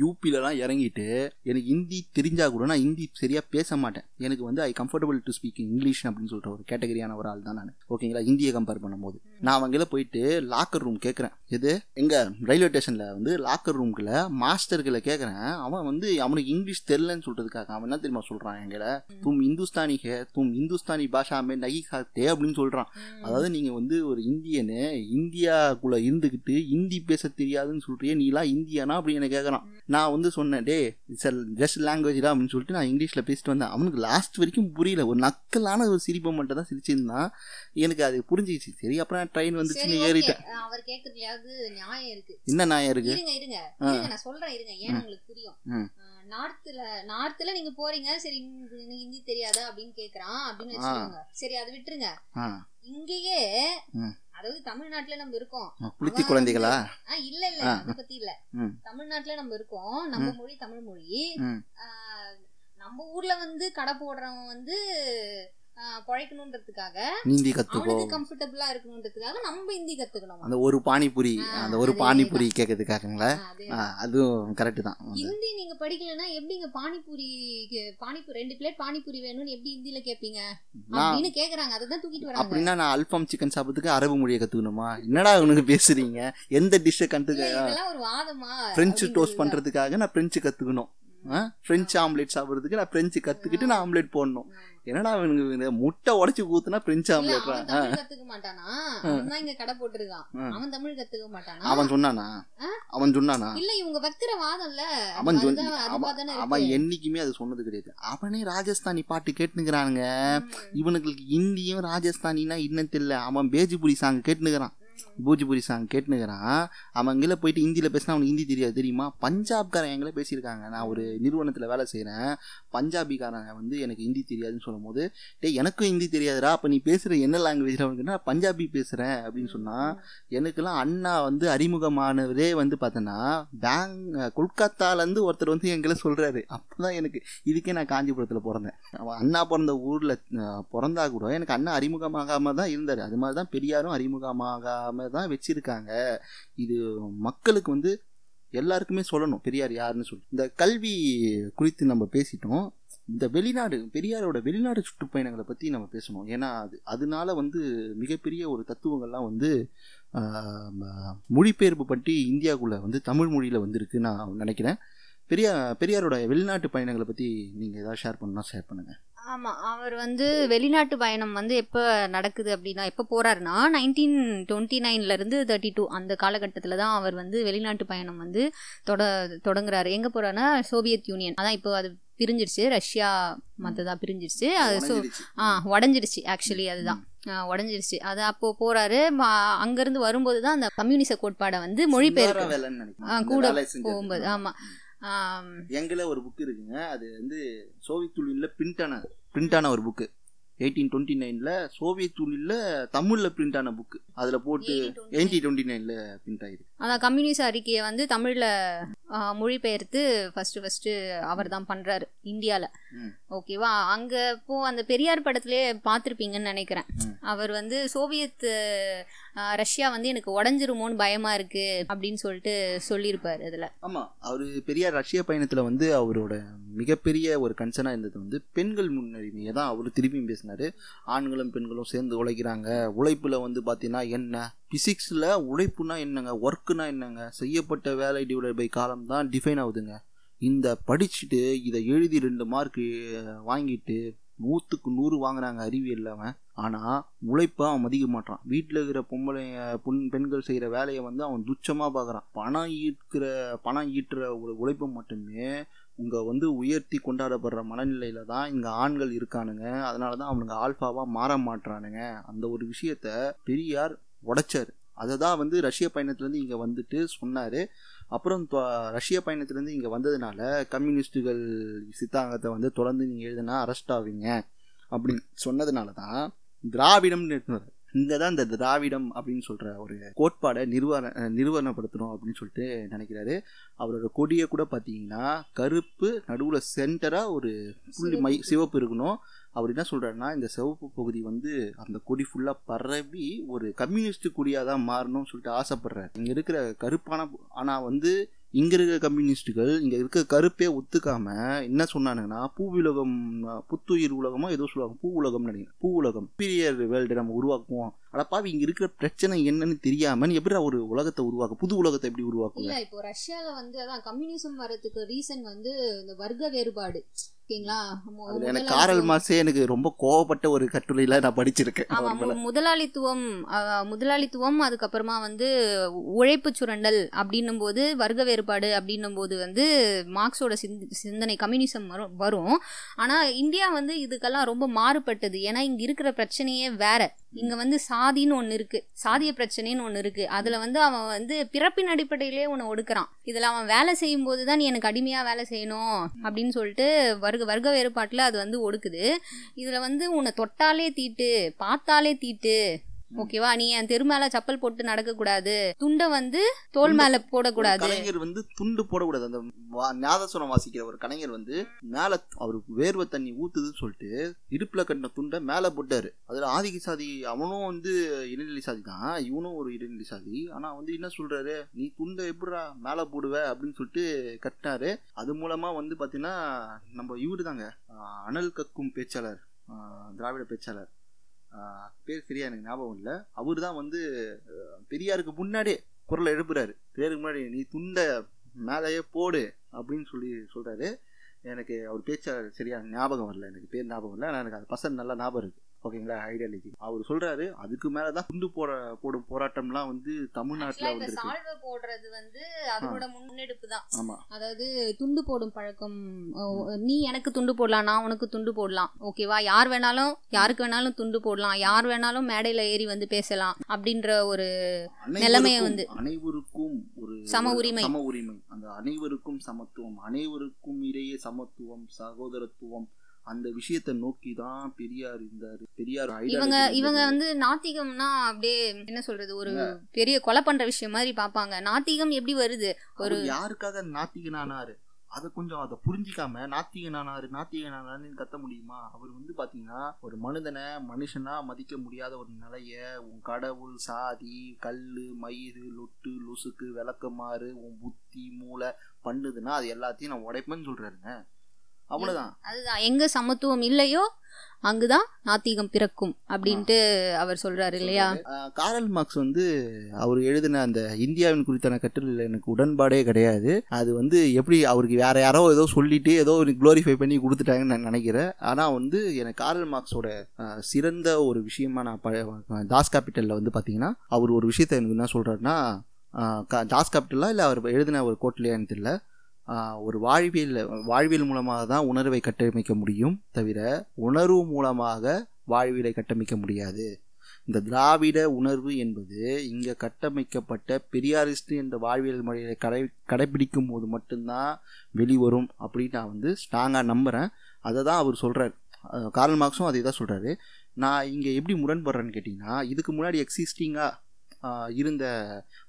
S1: யூபிலலாம் இறங்கிட்டு எனக்கு ஹிந்தி தெரிஞ்சா கூட நான் ஹிந்தி சரியாக பேச மாட்டேன். எனக்கு வந்து I comfortable to speak English அப்படின்னு சொல்கிற ஒரு கேட்டகரியான ஒரு ஆள் தான் நான். ஓகேங்களா ஹிந்தியை கம்பேர் பண்ணும்போது. நான் அவங்கள போயிட்டு லாக்கர் ரூம் கேட்குறேன் எது? எங்கள் ரயில்வே ஸ்டேஷனில் வந்து லாக்கர் ரூம்குள்ள மாஸ்டர்களை கேட்குறேன் அவன் வந்து அவனுக்கு இங்கிலீஷ் தெரிலன்னு சொல்கிறதுக்காக அவன் என்ன தெரியுமா சொல்கிறான் எங்களை தும் இந்துஸ்தானி ஹே தும் இந்துஸ்தானி பாஷா மே நகி காத்தே அப்படின்னு சொல்கிறான் அதாவது நீங்கள் வந்து ஒரு இந்தியனு இந்தியாக்குள்ளே இருந்துக்கிட்டு ஹிந்தி பேச தெரியாதுன்னு சொல்கிறியே நீலாம் இந்தியானா அப்படி என்னை கேட்குறான் நான் வந்து சொன்னேன் டே சார் ஜஸ்ட் லாங்குவேஜ் தான் அப்படின்னு சொல்லிட்டு நான் இங்கிலீஷில் பேசிட்டு வந்தேன். அவனுக்கு லாஸ்ட் வரைக்கும் புரியல. ஒரு நக்கலான ஒரு சிரிப்பை மட்டும் தான் சிரிச்சிருந்தான் எனக்கு அது புரிஞ்சிச்சு சரி அப்புறம் ட்ரெயின்
S2: சரி
S1: வந்துச்சுன்னு
S2: ஓகே
S1: ஏறிட்டேன்
S2: அவர் கேட்கறதுலயாவது நியாயம் இருக்கு.
S1: என்ன நான் இருக்கு?
S2: இருங்க இருங்க. நான் சொல்றேன் இருங்க. ஏன்னு உங்களுக்கு புரியும். நார்த்ல நார்த்ல நீங்க போறீங்க. சரி ஹிந்தி தெரியாதா அப்படின்னு கேக்குறான் அப்படின்னு வச்சுக்கோங்க. சரி அதை விட்டுருங்க. இங்கேயே. அதாவது தமிழ்நாட்டுல நம்ம இருக்கோம்.
S1: புளித்தி குழந்தைகளா?
S2: இல்ல இல்ல. அத பத்தி இல்ல. தமிழ்நாட்டுல நம்ம இருக்கோம். நம்ம மொழி தமிழ் மொழி. நம்ம ஊர்ல வந்து கடை போடுறவன் வந்து பொழைக்கணுன்றதுக்காக
S1: கற்றுக்கோ
S2: அவனுக்கு கம்ஃபர்டபுளா இருக்கணுன்றதுக்காக நம்ம ஹிந்தி கத்துக்கணும்.
S1: அந்த ஒரு பானிபூரி அந்த ஒரு பானிபூரி கேட்கறதுக்காகங்களா அதுவும் கரெக்டு தான்.
S2: ஹிந்தி நீங்க படிக்கலன்னா எப்படிங்க பானிபூரி பானிபூரி ரெண்டு பிளேட் பானிபூரி வேணும்னு எப்படி ஹிந்தில கேப்பீங்க? அப்படின்னு கேக்குறாங்க. அதை தான் தூக்கிட்டு வராங்க.
S1: அப்படின்னா நான் அல்ஃபாம் சிக்கன் சாப்பிட்றதுக்கு அரபு மொழியை கற்றுக்கணுமா என்னடா உனக்கு பேசுறீங்க? எந்த டிஷ்ஷை கற்றுக்க
S2: இதெல்லாம் ஒரு வாதமா? அப்படின்றது
S1: டோஸ்ட் பண்ணுறதுக்காக நான் ஃப்ரெஞ்சு கற்றுக்கணும் ஃப்ரெஞ்சு ஆம்லேட் சாப்பிட்றதுக்கு நான் ஃப்ரெஞ்சு கற்றுக்கிட்டு நான் ஆம்லேட் போடணும். என்னடா அவனுக்கு முட்டை உடச்சி ஊத்துனா
S2: அவன் தமிழ் கத்துக்க மாட்டானா? அவன் இங்க கடை போட்டிருக்கான். அவன் தமிழ் கத்துக்க மாட்டானா?
S1: அவன் சொன்னானா? அவன் சொன்னானா?
S2: இல்ல இவங்க வைக்கிற வாதம்ல.
S1: அவன் அவன் என்னைக்குமே அது சொன்னது கிடையாது. அவனே ராஜஸ்தானி பாட்டு கேட்டுனுக்குறானுங்க.
S2: ம்.
S1: இவனுங்களுக்கு ஹிந்தியும் ராஜஸ்தானினா இன்னும் தெரியல. அவன் பேஜிபுரி சாங் கேட்டுனுக்குறான். பூஜிபுரி சாங் கேட்டுனுக்கிறான். அவன் அங்கெல்லாம் போயிட்டு ஹிந்தியில் பேசினா அவனுக்கு ஹிந்தி தெரியாது. தெரியுமா? பஞ்சாப்காரன் எங்களை பேசியிருக்காங்க. நான் ஒரு நிறுவனத்தில் வேலை செய்கிறேன் பஞ்சாபிக்காரன் வந்து எனக்கு ஹிந்தி தெரியாதுன்னு சொல்லும் போது எனக்கும் ஹிந்தி தெரியாதுடா. அப்போ நீ பேசுகிற என்ன லாங்குவேஜில் அவனுக்குன்னா நான் பஞ்சாபி பேசுகிறேன் அப்படின்னு சொன்னால் எனக்கெல்லாம் அண்ணா வந்து அறிமுகமானவரே வந்து பார்த்தோன்னா பேங் கொல்கத்தாலேருந்து ஒருத்தர் வந்து எங்களை சொல்கிறாரு அப்போ தான் எனக்கு இதுக்கே நான் காஞ்சிபுரத்தில் பிறந்தேன். அவன் அண்ணா பிறந்த ஊரில் பிறந்தா கூட எனக்கு அண்ணா அறிமுகமாகாமல் தான் இருந்தார். அது மாதிரி தான் பெரியாரும் அறிமுகமாகாமல் மாதிரி தான் வச்சுருக்காங்க. இது மக்களுக்கு வந்து எல்லாருக்குமே சொல்லணும். பெரியார் யாருன்னு சொல்லி. இந்த கல்வி குறித்து நம்ம பேசிட்டோம். இந்த வெளிநாடு பெரியாரோட வெளிநாடு சுற்றுப்பயணங்களை பற்றி நம்ம பேசணும். ஏன்னா அது அதனால வந்து மிகப்பெரிய ஒரு தத்துவங்கள்லாம் வந்து ம- மொழிபெயர்ப்பு பற்றி இந்தியாவுக்குள்ளே வந்து தமிழ் மொழியில் வந்திருக்கு நான் நினைக்கிறேன். பெரியா பெரியாரோட வெளிநாட்டு பயணங்களை பற்றி நீங்கள் ஏதாவது ஷேர் பண்ணால் ஷேர் பண்ணுங்கள்
S2: ஆமாம் அவர் வந்து வெளிநாட்டு பயணம் வந்து எப்போ நடக்குது அப்படின்னா எப்போ போகிறாருன்னா நைன்டீன் டுவெண்ட்டி நைன்லேருந்து தேர்ட்டி டூ அந்த காலகட்டத்தில் தான் அவர் வந்து வெளிநாட்டு பயணம் வந்து தொட தொடங்குறாரு. எங்கே போகிறாருன்னா சோவியத் யூனியன். அதான் இப்போ அது பிரிஞ்சிருச்சு. ரஷ்யா மற்றதா பிரிஞ்சிருச்சு. அது
S1: உடைஞ்சிடுச்சு.
S2: ஆ உடஞ்சிருச்சு. ஆக்சுவலி அதுதான். உடஞ்சிருச்சு. அது அப்போ போறாரு. அங்கிருந்து வரும்போது தான் அந்த கம்யூனிச கோட்பாடை வந்து
S1: இந்த
S2: கூட. போகும்போது ஆமா. ஆம்,
S1: எங்கில ஒரு புக் இருக்குங்க. அது வந்து சோவியத் யூனியன்ல பிரிண்ட் ஆன பிரிண்ட் ஆன ஒரு புக்கு எயிட்டீன் டுவெண்ட்டி நைன்ல சோவியத் யூனியன்ல தமிழ்ல பிரிண்ட் ஆன புக்கு அதுல போட்டு எயிட்டீன் டுவெண்ட்டி நைன்ல பிரிண்ட் ஆயிருக்கு.
S2: அதான் கம்யூனிச அறிக்கையை வந்து தமிழ்ல மொழிபெயர்த்து ஃபர்ஸ்ட் ஃபர்ஸ்ட் அவர் தான் பண்றாரு இந்தியால.
S1: ம்.
S2: ஓகேவா அங்க இப்போ அந்த பெரியார் படத்திலே பார்த்துருப்பீங்கன்னு நினைக்கிறேன். அவர் வந்து சோவியத் ரஷ்யா வந்து எனக்கு உடஞ்சிருமோன்னு பயமா இருக்கு அப்படின்னு சொல்லிட்டு சொல்லியிருப்பாரு அதுல.
S1: ஆமா. அவரு பெரியார் ரஷ்ய பயணத்துல வந்து அவரோட மிகப்பெரிய ஒரு கன்சர்னா இருந்தது வந்து பெண்கள் முன்னுரிமையை தான் அவர் திருப்பியும் பேசினாரு. ஆண்களும் பெண்களும் சேர்ந்து உழைக்கிறாங்க. உழைப்புல வந்து பாத்தீங்கன்னா என்ன? பிசிக்ஸ்ல உழைப்புனா என்னங்க? ஒர்க்குனா என்னங்க? செய்யப்பட்ட வேலை டிவைடட் பை காலம் தான் டிஃபைன் ஆகுதுங்க. இந்த படிச்சுட்டு இதை எழுதி ரெண்டு மார்க் வாங்கிட்டு நூற்றுக்கு நூறு வாங்குறாங்க அறிவியல் அவன் ஆனால் உழைப்பை அவன் மதிக்க மாட்டான் வீட்டில் இருக்கிற பொம்பளை பொன் பெண்கள் செய்கிற வேலையை வந்து அவன் துச்சமாக பார்க்குறான் பணம் ஈர்க்கிற பணம் ஈட்டுற ஒரு உழைப்பை மட்டுமே இங்கே வந்து உயர்த்தி கொண்டாடப்படுற மனநிலையில் தான் இங்கே ஆண்கள் இருக்கானுங்க. அதனால தான் அவனுங்க ஆல்ஃபாவாக மாற மாட்றானுங்க. அந்த ஒரு விஷயத்த பெரியார் உடைச்சார். அதை தான் வந்து ரஷ்ய பயணத்துலேருந்து இங்கே வந்துட்டு சொன்னார். அப்புறம் ரஷ்ய பயணத்துலேருந்து இங்கே வந்ததுனால கம்யூனிஸ்டுகள் சித்தாங்கத்தை வந்து தொடர்ந்து நீங்கள் எழுதுனா அரெஸ்ட் ஆவீங்க அப்படின்னு சொன்னதுனால தான் திராவிடம்னு இருக்கிறார் இங்கே தான் இந்த திராவிடம் அப்படின்னு சொல்கிற ஒரு கோட்பாடை நிறுவன நிறுவனப்படுத்தணும் அப்படின்னு சொல்லிட்டு நினைக்கிறாரு. அவரோட கொடியை கூட பார்த்தீங்கன்னா கருப்பு நடுவில் சென்டராக ஒரு புள்ளி மை சிவப்பு இருக்கணும். அவர் என்ன சொல்கிறாருன்னா இந்த சிவப்பு பகுதி வந்து அந்த கொடி ஃபுல்லாக பரவி ஒரு கம்யூனிஸ்ட் கொடியாக தான் மாறணும்னு சொல்லிட்டு ஆசைப்படுறாரு. இங்கே இருக்கிற கருப்பான ஆனால் வந்து இங்கே இருக்கிற கம்யூனிஸ்ட்டுகள் இங்கே இருக்கிற கருப்பே ஒத்துக்காமல் என்ன சொன்னானுங்கன்னா பூ உலகம் புத்துயிர் உலகமோ ஏதோ சொல்லுவாங்க. பூ உலகம்னு நினைக்கிறேன். பூ உலகம். பீரியர் வேர்ல்டு நம்ம உருவாக்குவோம். அடப்பாவி இங்கே இருக்கிற பிரச்சனை என்னன்னு தெரியாமல் எப்படி ஒரு உலகத்தை உருவாக்க புது உலகத்தை எப்படி
S2: உருவாக்கும் இப்போ ரஷ்யாவில் வந்து அதான் கம்யூனிசம் வரதுக்கு ரீசன் வந்து இந்த வர்க்க வேறுபாடு. ஓகேங்களா?
S1: எனக்கு. காரல் மார்க்ஸே எனக்கு ரொம்ப கோவப்பட்ட ஒரு கட்டுரையில நான் படிச்சிருக்கேன்
S2: ஆமா
S1: அவர் மேல.
S2: மு- முதலாளித்துவம் முதலாளித்துவம் அதுக்கப்புறமா வந்து உழைப்பு சுரண்டல் அப்படின்னும் போது வர்க்க வேறுபாடு அப்படின்னும் போது வந்து மார்க்ஸோட சிந்த- சிந்தனை கம்யூனிசம் வரும் வரும். ஆனா இந்தியா வந்து இதுக்கெல்லாம் ரொம்ப மாறுபட்டது. ஏன்னா இங்க இருக்கிற பிரச்சனையே வேற. இங்க வந்து சாதின்னு ஒண்ணு இருக்கு. சாதிய பிரச்சனைன்னு ஒண்ணு இருக்கு. அதுல வந்து அவன் வந்து பிறப்பின் அடிப்படையிலே உன்னை ஒடுக்குறான். இதுல அவன் வேலை செய்யும் போது தான் நீ எனக்கு அடிமையா வேலை செய்யணும் அப்படின்னு சொல்லிட்டு வர்க்க வர்க்க வேறுபாட்டில் அது வந்து ஒடுக்குது. இதில் வந்து உன்னை தொட்டாலே தீட்டு பார்த்தாலே தீட்டு ஓகேவா? நீ என் தெரு மேல சப்பல் போட்டு நடக்க கூடாது துண்டை வந்து தோல் மேல போடக்கூடாது.
S1: கலைஞர் வந்து துண்டு போடக்கூடாது. அந்த நாதஸ்வரம் வாசிக்கிற ஒரு கலைஞர் வந்து மேல அவருக்கு வேர்வை தண்ணி ஊத்துதுன்னு சொல்லிட்டு இடுப்புல கட்டின துண்டை மேல போட்டாரு. அதுல ஆதிக்க சாதி அவனும் வந்து இடைநிலை சாதி தான். இவனும் ஒரு இடைநிலை சாதி. ஆனா வந்து என்ன சொல்றாரு? நீ துண்டை எப்படிடா மேல போடுவ அப்படின்னு சொல்லிட்டு கட்டினாரு. அது மூலமா வந்து பாத்தீங்கன்னா நம்ம இவரு தாங்க அனல் கக்கும் பேச்சாளர் திராவிட பேச்சாளர். பேர் சரியா எனக்கு ஞாபகம் இல்லை. அவர் தான் வந்து பெரியாருக்கு முன்னாடியே குரலை எழுப்புறாரு. பேருக்கு முன்னாடி நீ துண்டை மேலேயே போடு அப்படின்னு சொல்லி சொல்கிறாரு எனக்கு அவர் பேச்சாளர் சரியா ஞாபகம் வரல. எனக்கு பேர் ஞாபகம் இல்லை ஆனால் எனக்கு அது பசங்க நல்லா ஞாபகம் இருக்கு. ஓகேங்களா ஐடியாலஜி. அவர் சொல்றாரு அதுக்கு மேலதான் துண்டு போட போடும் போராட்டம்லாம் வந்து தமிழ்நாட்டில் வந்திருக்கு.
S2: சால்வை போடுறது வந்து அதோட முன்னெடுப்பு தான்.
S1: ஆமா.
S2: அதாவது துண்டு போடும் பழக்கம் நீ எனக்கு துண்டு போடலாம் நான் உனக்கு துண்டு போடலாம் ஓகேவா? யார் வேணாலும் யாருக்கு வேணாலும் துண்டு போடலாம் யார் வேணாலும் மேடையில ஏறி வந்து பேசலாம் அப்படின்ற ஒரு நிலைமைய வந்து
S1: அனைவருக்கும் ஒரு
S2: சம உரிமை.
S1: சம உரிமை. அந்த அனைவருக்கும் சமத்துவம் அனைவருக்கும் இடையே சமத்துவம் சகோதரத்துவம் அந்த விஷயத்தை நோக்கி தான் பெரியார் இருந்தாரு. பெரியார்
S2: இவங்க இவங்க. வந்து நாத்திகம்னா அப்படியே என்ன சொல்றது ஒரு. பெரிய கொலை பண்ற விஷயம் மாதிரி பாப்பாங்க நாத்திகம் எப்படி வருது? ஒரு
S1: யாருக்காக நாத்திகனானாரு? அதை கொஞ்சம் அதை புரிஞ்சிக்காம நாத்திகனானாரு நாத்திகனானாருன்னு கத்த முடியுமா? அவர் வந்து பாத்தீங்கன்னா ஒரு மனிதனை மனுஷனா மதிக்க முடியாத ஒரு நிலைய உன் கடவுள் சாதி கல்லு மயிறு லொட்டு லொசுக்கு விளக்கமாறு உன் புத்தி மூளை பண்ணுதுன்னா அது எல்லாத்தையும் நான் உடைப்பேன்னு சொல்றாருங்க. அவ்வளவுதான்.
S2: அதுதான். எங்க சமத்துவம் இல்லையோ அங்குதான் நாத்திகம் பிறக்கும் அப்படின்ட்டு அவர் சொல்றாரு இல்லையா?
S1: காரல் மார்க்ஸ் வந்து அவர் எழுதின அந்த இந்தியாவின் குறித்தான கட்டுரையில் எனக்கு உடன்பாடே கிடையாது. அது வந்து எப்படி அவருக்கு வேற யாரோ ஏதோ சொல்லிட்டு ஏதோ க்ளோரிஃபை பண்ணி கொடுத்துட்டாங்கன்னு நான் நினைக்கிறேன். ஆனால் வந்து எனக்கு காரல் மார்க்ஸோட சிறந்த ஒரு விஷயமா நான் தாஸ் கேபிட்டலில் வந்து பார்த்தீங்கன்னா அவர் ஒரு விஷயத்தை எனக்கு என்ன சொல்கிறாருன்னா தாஸ் கேபிட்டலா இல்லை அவர் எழுதின ஒரு கோட்லையான்னு தெரியல. ஒரு வாழ்வியல் வாழ்வியல் மூலமாக தான் உணர்வை கட்டமைக்க முடியும் தவிர உணர்வு மூலமாக வாழ்வியலை கட்டமைக்க முடியாது. இந்த திராவிட உணர்வு என்பது இங்கே கட்டமைக்கப்பட்ட பெரியாரிஸ்ட் என்ற வாழ்வியல் முறையை கடை கடைபிடிக்கும் போது மட்டும்தான் வெளிவரும் அப்படின்னு நான் வந்து ஸ்ட்ராங்காக நம்புகிறேன் அதை தான் அவர் சொல்கிறார் கார்ல் மார்க்ஸும் அதை தான் சொல்கிறாரு நான் இங்கே எப்படி முரண்படுறேன்னு கேட்டிங்கன்னா இதுக்கு முன்னாடி எக்ஸிஸ்டிங்காக இருந்த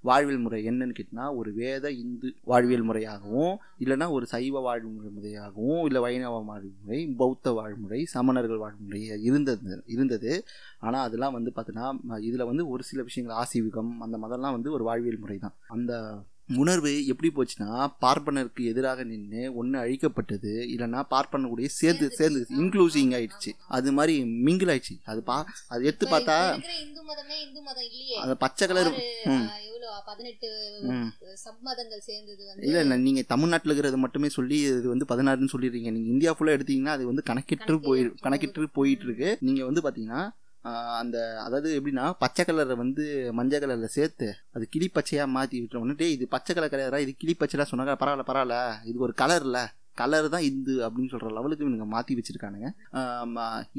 S1: வாழ்வியல் முறை என்னன்னு கேட்டிங்கன்னா ஒரு வேத இந்து வாழ்வியல் முறையாகவும் இல்லைன்னா ஒரு சைவ வாழ்வு முறையாகவும் இல்லை வைணவ வாழ்முறை பௌத்த வாழ்முறை சமணர்கள் வாழ்முறை இருந்தது இருந்தது. ஆனால் அதெல்லாம் வந்து பார்த்தோன்னா இதில் வந்து ஒரு சில விஷயங்கள் ஆசீவிகம் அந்த மதம்லாம் வந்து ஒரு வாழ்வியல் முறை தான். அந்த உணர்வு எப்படி போச்சுன்னா பார்ப்பனருக்கு எதிராக நின்று ஒன்று அழிக்கப்பட்டது இல்லைன்னா பார்ப்பனக்கூடிய சேர்ந்து சேர்ந்து இன்க்ளூசிங் ஆயிடுச்சு. அது மாதிரி மிங்கிள் ஆயிடுச்சு. அது பா அது எடுத்து பார்த்தா அந்த பச்சை கலர். இல்லை இல்லை நீங்கள் தமிழ்நாட்டில் இருக்கிறது மட்டுமே சொல்லி இது வந்து பதினாறுன்னு சொல்லிடுறீங்க. நீங்கள் இந்தியா ஃபுல்லாக எடுத்தீங்கன்னா அது வந்து கணக்கிட்டு போய் கணக்கிட்டு போயிட்டு இருக்கு. நீங்கள் வந்து பார்த்தீங்கன்னா அந்த அதாவது எப்படின்னா பச்சை கலரை வந்து மஞ்சள் கலரில் சேர்த்து அது கிளி பச்சையாக மாற்றி விட்டுறோம்னு உடனே இது பச்சை கலர் கிடையாதா இது கிளி பச்சைலாம் சொன்னாங்க. பரவாயில்ல பரவாயில்ல. இது ஒரு கலரில் கலர் தான் இந்து அப்படின்னு சொல்கிற லெவலுக்கு இவனுங்க மாற்றி வச்சுருக்கானுங்க.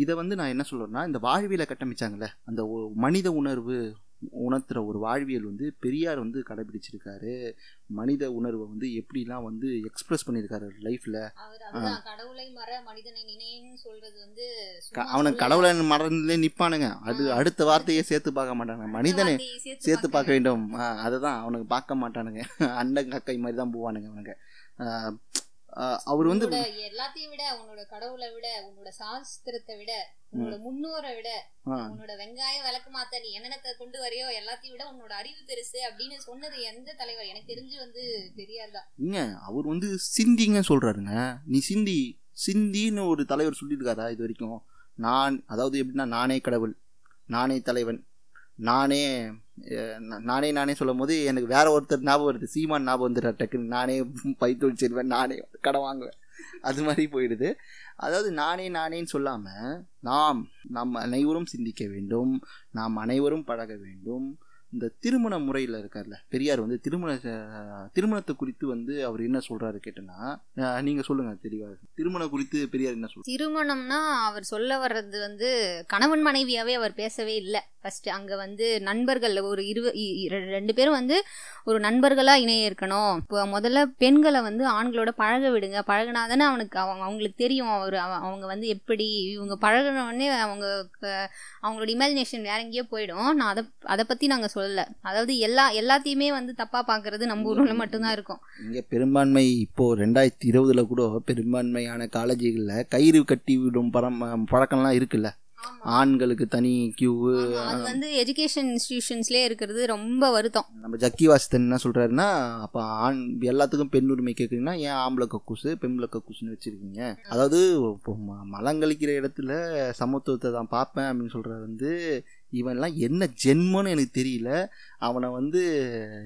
S1: இதை வந்து நான் என்ன சொல்கிறேன்னா இந்த வாழ்வியலை கட்டமைச்சாங்கல்ல அந்த மனித உணர்வு உணர்த்துற ஒரு வாழ்வியல் வந்து பெரியார் வந்து கடைபிடிச்சிருக்காரு. மனித உணர்வை வந்து எப்படிலாம் வந்து எக்ஸ்பிரஸ் பண்ணியிருக்காரு லைஃப்பில்
S2: கடவுளை மற மனிதனை நினைன்னு சொல்றது வந்து சொல்லல.
S1: கடவுளை மறந்துலே நிற்பானுங்க அது. அடுத்த வார்த்தையே சேர்த்து பார்க்க மாட்டானுங்க. மனிதனை
S2: சேர்த்து
S1: பார்க்க வேண்டும். ஆ, அதுதான் அவனுக்கு பார்க்க மாட்டானுங்க. அண்டன் கக்கை மாதிரி தான் போவானுங்க அவனுங்க. அவர் வந்து
S2: எல்லாத்தையும் விட உன்னோட கடவுளை விட உன்னோட சாஸ்திரத்தை விட உன்னோட முன்னோரை விட உன்னோட வெங்காயம் விளக்கு மாத்த நீ என்னென்னத்தை கொண்டு வரையோ எல்லாத்தையும் விட உன்னோட அறிவு பெருசு அப்படின்னு சொன்னது எந்த தலைவர்? எனக்கு தெரிஞ்சு வந்து பெரியார் தான்
S1: இங்க அவர் வந்து சிந்திங்க சொல்றாருங்க. நீ சிந்தி சிந்தின்னு ஒரு தலைவர் சொல்லியிருக்காரா இது வரைக்கும் நான் அதாவது எப்படின்னா நானே கடவுள் நானே தலைவன் நானே நானே நானே சொல்லும் போது எனக்கு வேற ஒருத்தர் ஞாபகம் வருது. சீமான் ஞாபகம் வந்துடுறார் டக்குன்னு. நானே பைத்தொழில் செய்வேன் நானே கடை வாங்குவேன். அது மாதிரி போயிடுது. அதாவது நானே நானேன்னு சொல்லாமல் நாம் நாம் அனைவரும் சிந்திக்க வேண்டும். நாம் அனைவரும் பழக வேண்டும். இந்த திருமண முறையில் இருக்கார்ல பெரியார் வந்து திருமண திருமணத்தை குறித்து வந்து அவர் என்ன சொல்றாரு கேட்டனா நீங்க சொல்லுங்க தெளிவா. திருமணம் குறித்து பெரியார் என்ன சொல்ற
S2: திருமணம்னா அவர் சொல்ல வர்றது வந்து கணவன் மனைவியாவே அவர் பேசவே இல்லை. ஃபர்ஸ்ட் அங்க வந்து நண்பர்கள் ஒரு இரு இ- இ- ரெ- ரெண்டு பேரும் வந்து ஒரு நண்பர்களா இணைய இருக்கணும். இப்போ முதல்ல பெண்களை வந்து ஆண்களோட பழக விடுங்க. பழகுனாதானே அவனுக்கு அவங்க அவங்களுக்கு தெரியும். அவர் அவ- அவங்க வந்து எப்படி இவங்க பழகுன உடனே அவங்க க- அவங்களோட இமேஜினேஷன் வேற எங்கேயோ போயிடும். நான் அதை அதை பத்தி நாங்க சொல்லல. அதாவது எல்லா எல்லாத்தையுமே வந்து தப்பா பாக்குறது நம்ம ஊர்ல மட்டும்தான் இருக்கும்.
S1: இங்க பெரும்பான்மை இப்போ ரெண்டாயிரத்தி இருபதுல கூட பெரும்பான்மையான காலேஜுகளில் கயிறு கட்டி விடும் பரம் பழக்கம்லாம் இருக்குல்ல? ஆண்களுக்கு தனி கியூவு
S2: அது வந்து எஜுகேஷன் இன்ஸ்டிடியூஷன்ஸ்லயே இருக்கிறது ரொம்ப வருத்தம்.
S1: நம்ம ஜக்கி வாசித்தன் என்ன சொல்றாருன்னா அப்போ ஆண் எல்லாத்துக்கும் பெண் உரிமை கேட்குறீங்கன்னா ஏன் ஆம்பளை கக்கூசு பெண்பிளை கக்கூசுன்னு வச்சிருக்கீங்க? அதாவது இப்போ மலங்கழிக்கிற இடத்துல சமத்துவத்தை தான் பார்ப்பேன் அப்படின்னு சொல்றது வந்து இவன்லாம் என்ன ஜென்மன்னு எனக்கு தெரியல. அவனை வந்து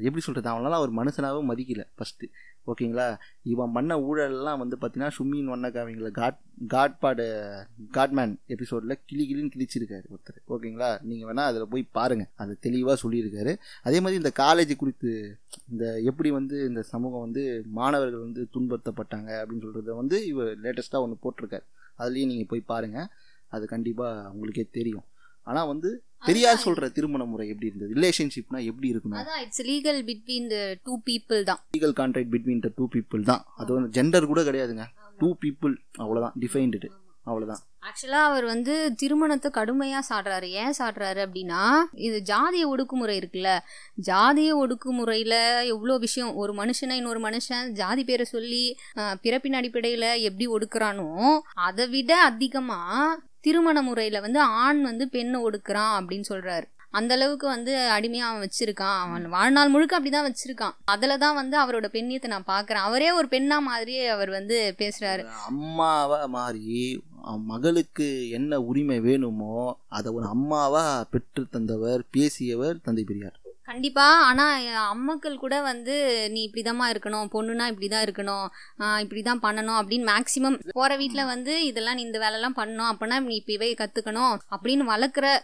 S1: எப்படி சொல்றது? அவனெல்லாம் ஒரு மனுஷனாவே மதிக்கல ஃபர்ஸ்ட் ஓகேங்களா? இவன் பண்ண ஊழல்லாம் வந்து பார்த்தீங்கன்னா சும்மின் வண்ணக்காவிங்கள காட் காட்பாடு காட்மேன் எபிசோடில் கிளி கிளின்னு கிழிச்சிருக்காரு ஒருத்தர். ஓகேங்களா? நீங்கள் வேணால் அதில் போய் பாருங்கள் அது தெளிவாக சொல்லியிருக்காரு. அதே மாதிரி இந்த காலேஜ் குறித்து இந்த எப்படி வந்து இந்த சமூகம் வந்து மாணவர்கள் வந்து துன்புறுத்தப்பட்டாங்க அப்படின்னு சொல்கிறத வந்து இவர் லேட்டஸ்ட்டாக ஒன்று போட்டிருக்காரு. அதுலேயும் நீங்கள் போய் பாருங்கள் அது கண்டிப்பாக உங்களுக்கே தெரியும். ஆனால் வந்து பெரியார் சொல்கிற திருமண முறை எப்படி இருந்தது? ரிலேஷன்ஷிப்னா எப்படி இருக்கணும்
S2: அதான் it's legal between the two people தான்.
S1: Legal contract between the two people தான். அது வந்து ஜெண்டர் கூட கிடையாதுங்க. டூ பீப்புள் அவ்வளோதான் டிஃபைன்டு அவ்வளோதான்
S2: ஆக்சுவலா அவர் வந்து திருமணத்தை கடுமையா சாடுறாரு. ஏன் சாடுறாரு அப்படின்னா இது ஜாதிய ஒடுக்குமுறை இருக்குல்ல. ஜாதிய ஒடுக்குமுறையில எவ்வளோ விஷயம். ஒரு மனுஷனை இன்னொரு மனுஷன் ஜாதி பேரை சொல்லி பிறப்பின் அடிப்படையில எப்படி ஒடுக்குறானோ அதை விட அதிகமா திருமண முறையில் வந்து ஆண் வந்து பெண்ணை ஒடுக்குறான் அப்படின்னு சொல்கிறாரு அந்த அளவுக்கு வந்து அடிமையாக அவன் வச்சிருக்கான். அவன் வாழ்நாள் முழுக்க அப்படிதான் வச்சிருக்கான். அதில் தான் வந்து அவரோட பெண்ணியத்தை நான் பார்க்குறேன் அவரே ஒரு பெண்ணா மாதிரியே அவர் வந்து பேசுறாரு.
S1: அம்மாவா மாறி மகளுக்கு என்ன உரிமை வேணுமோ அதை ஒரு அம்மாவா பெற்று தந்தவர் பேசியவர் தந்தை பெரியார்.
S2: கண்டிப்பா. ஆனா என் அம்மாக்கள் கூட வந்து நீ இப்படிதாம்மா இருக்கணும். பொண்ணுனா இப்படிதான் இருக்கணும். ஆஹ் இப்படிதான் பண்ணணும். அப்படின்னு மேக்சிமம் போற வீட்ல வந்து இதெல்லாம் நீ இந்த வேலைலாம் பண்ணணும். அப்பனா நீ இப்பவே கத்துக்கணும். அப்படின்னு வளர்க்குற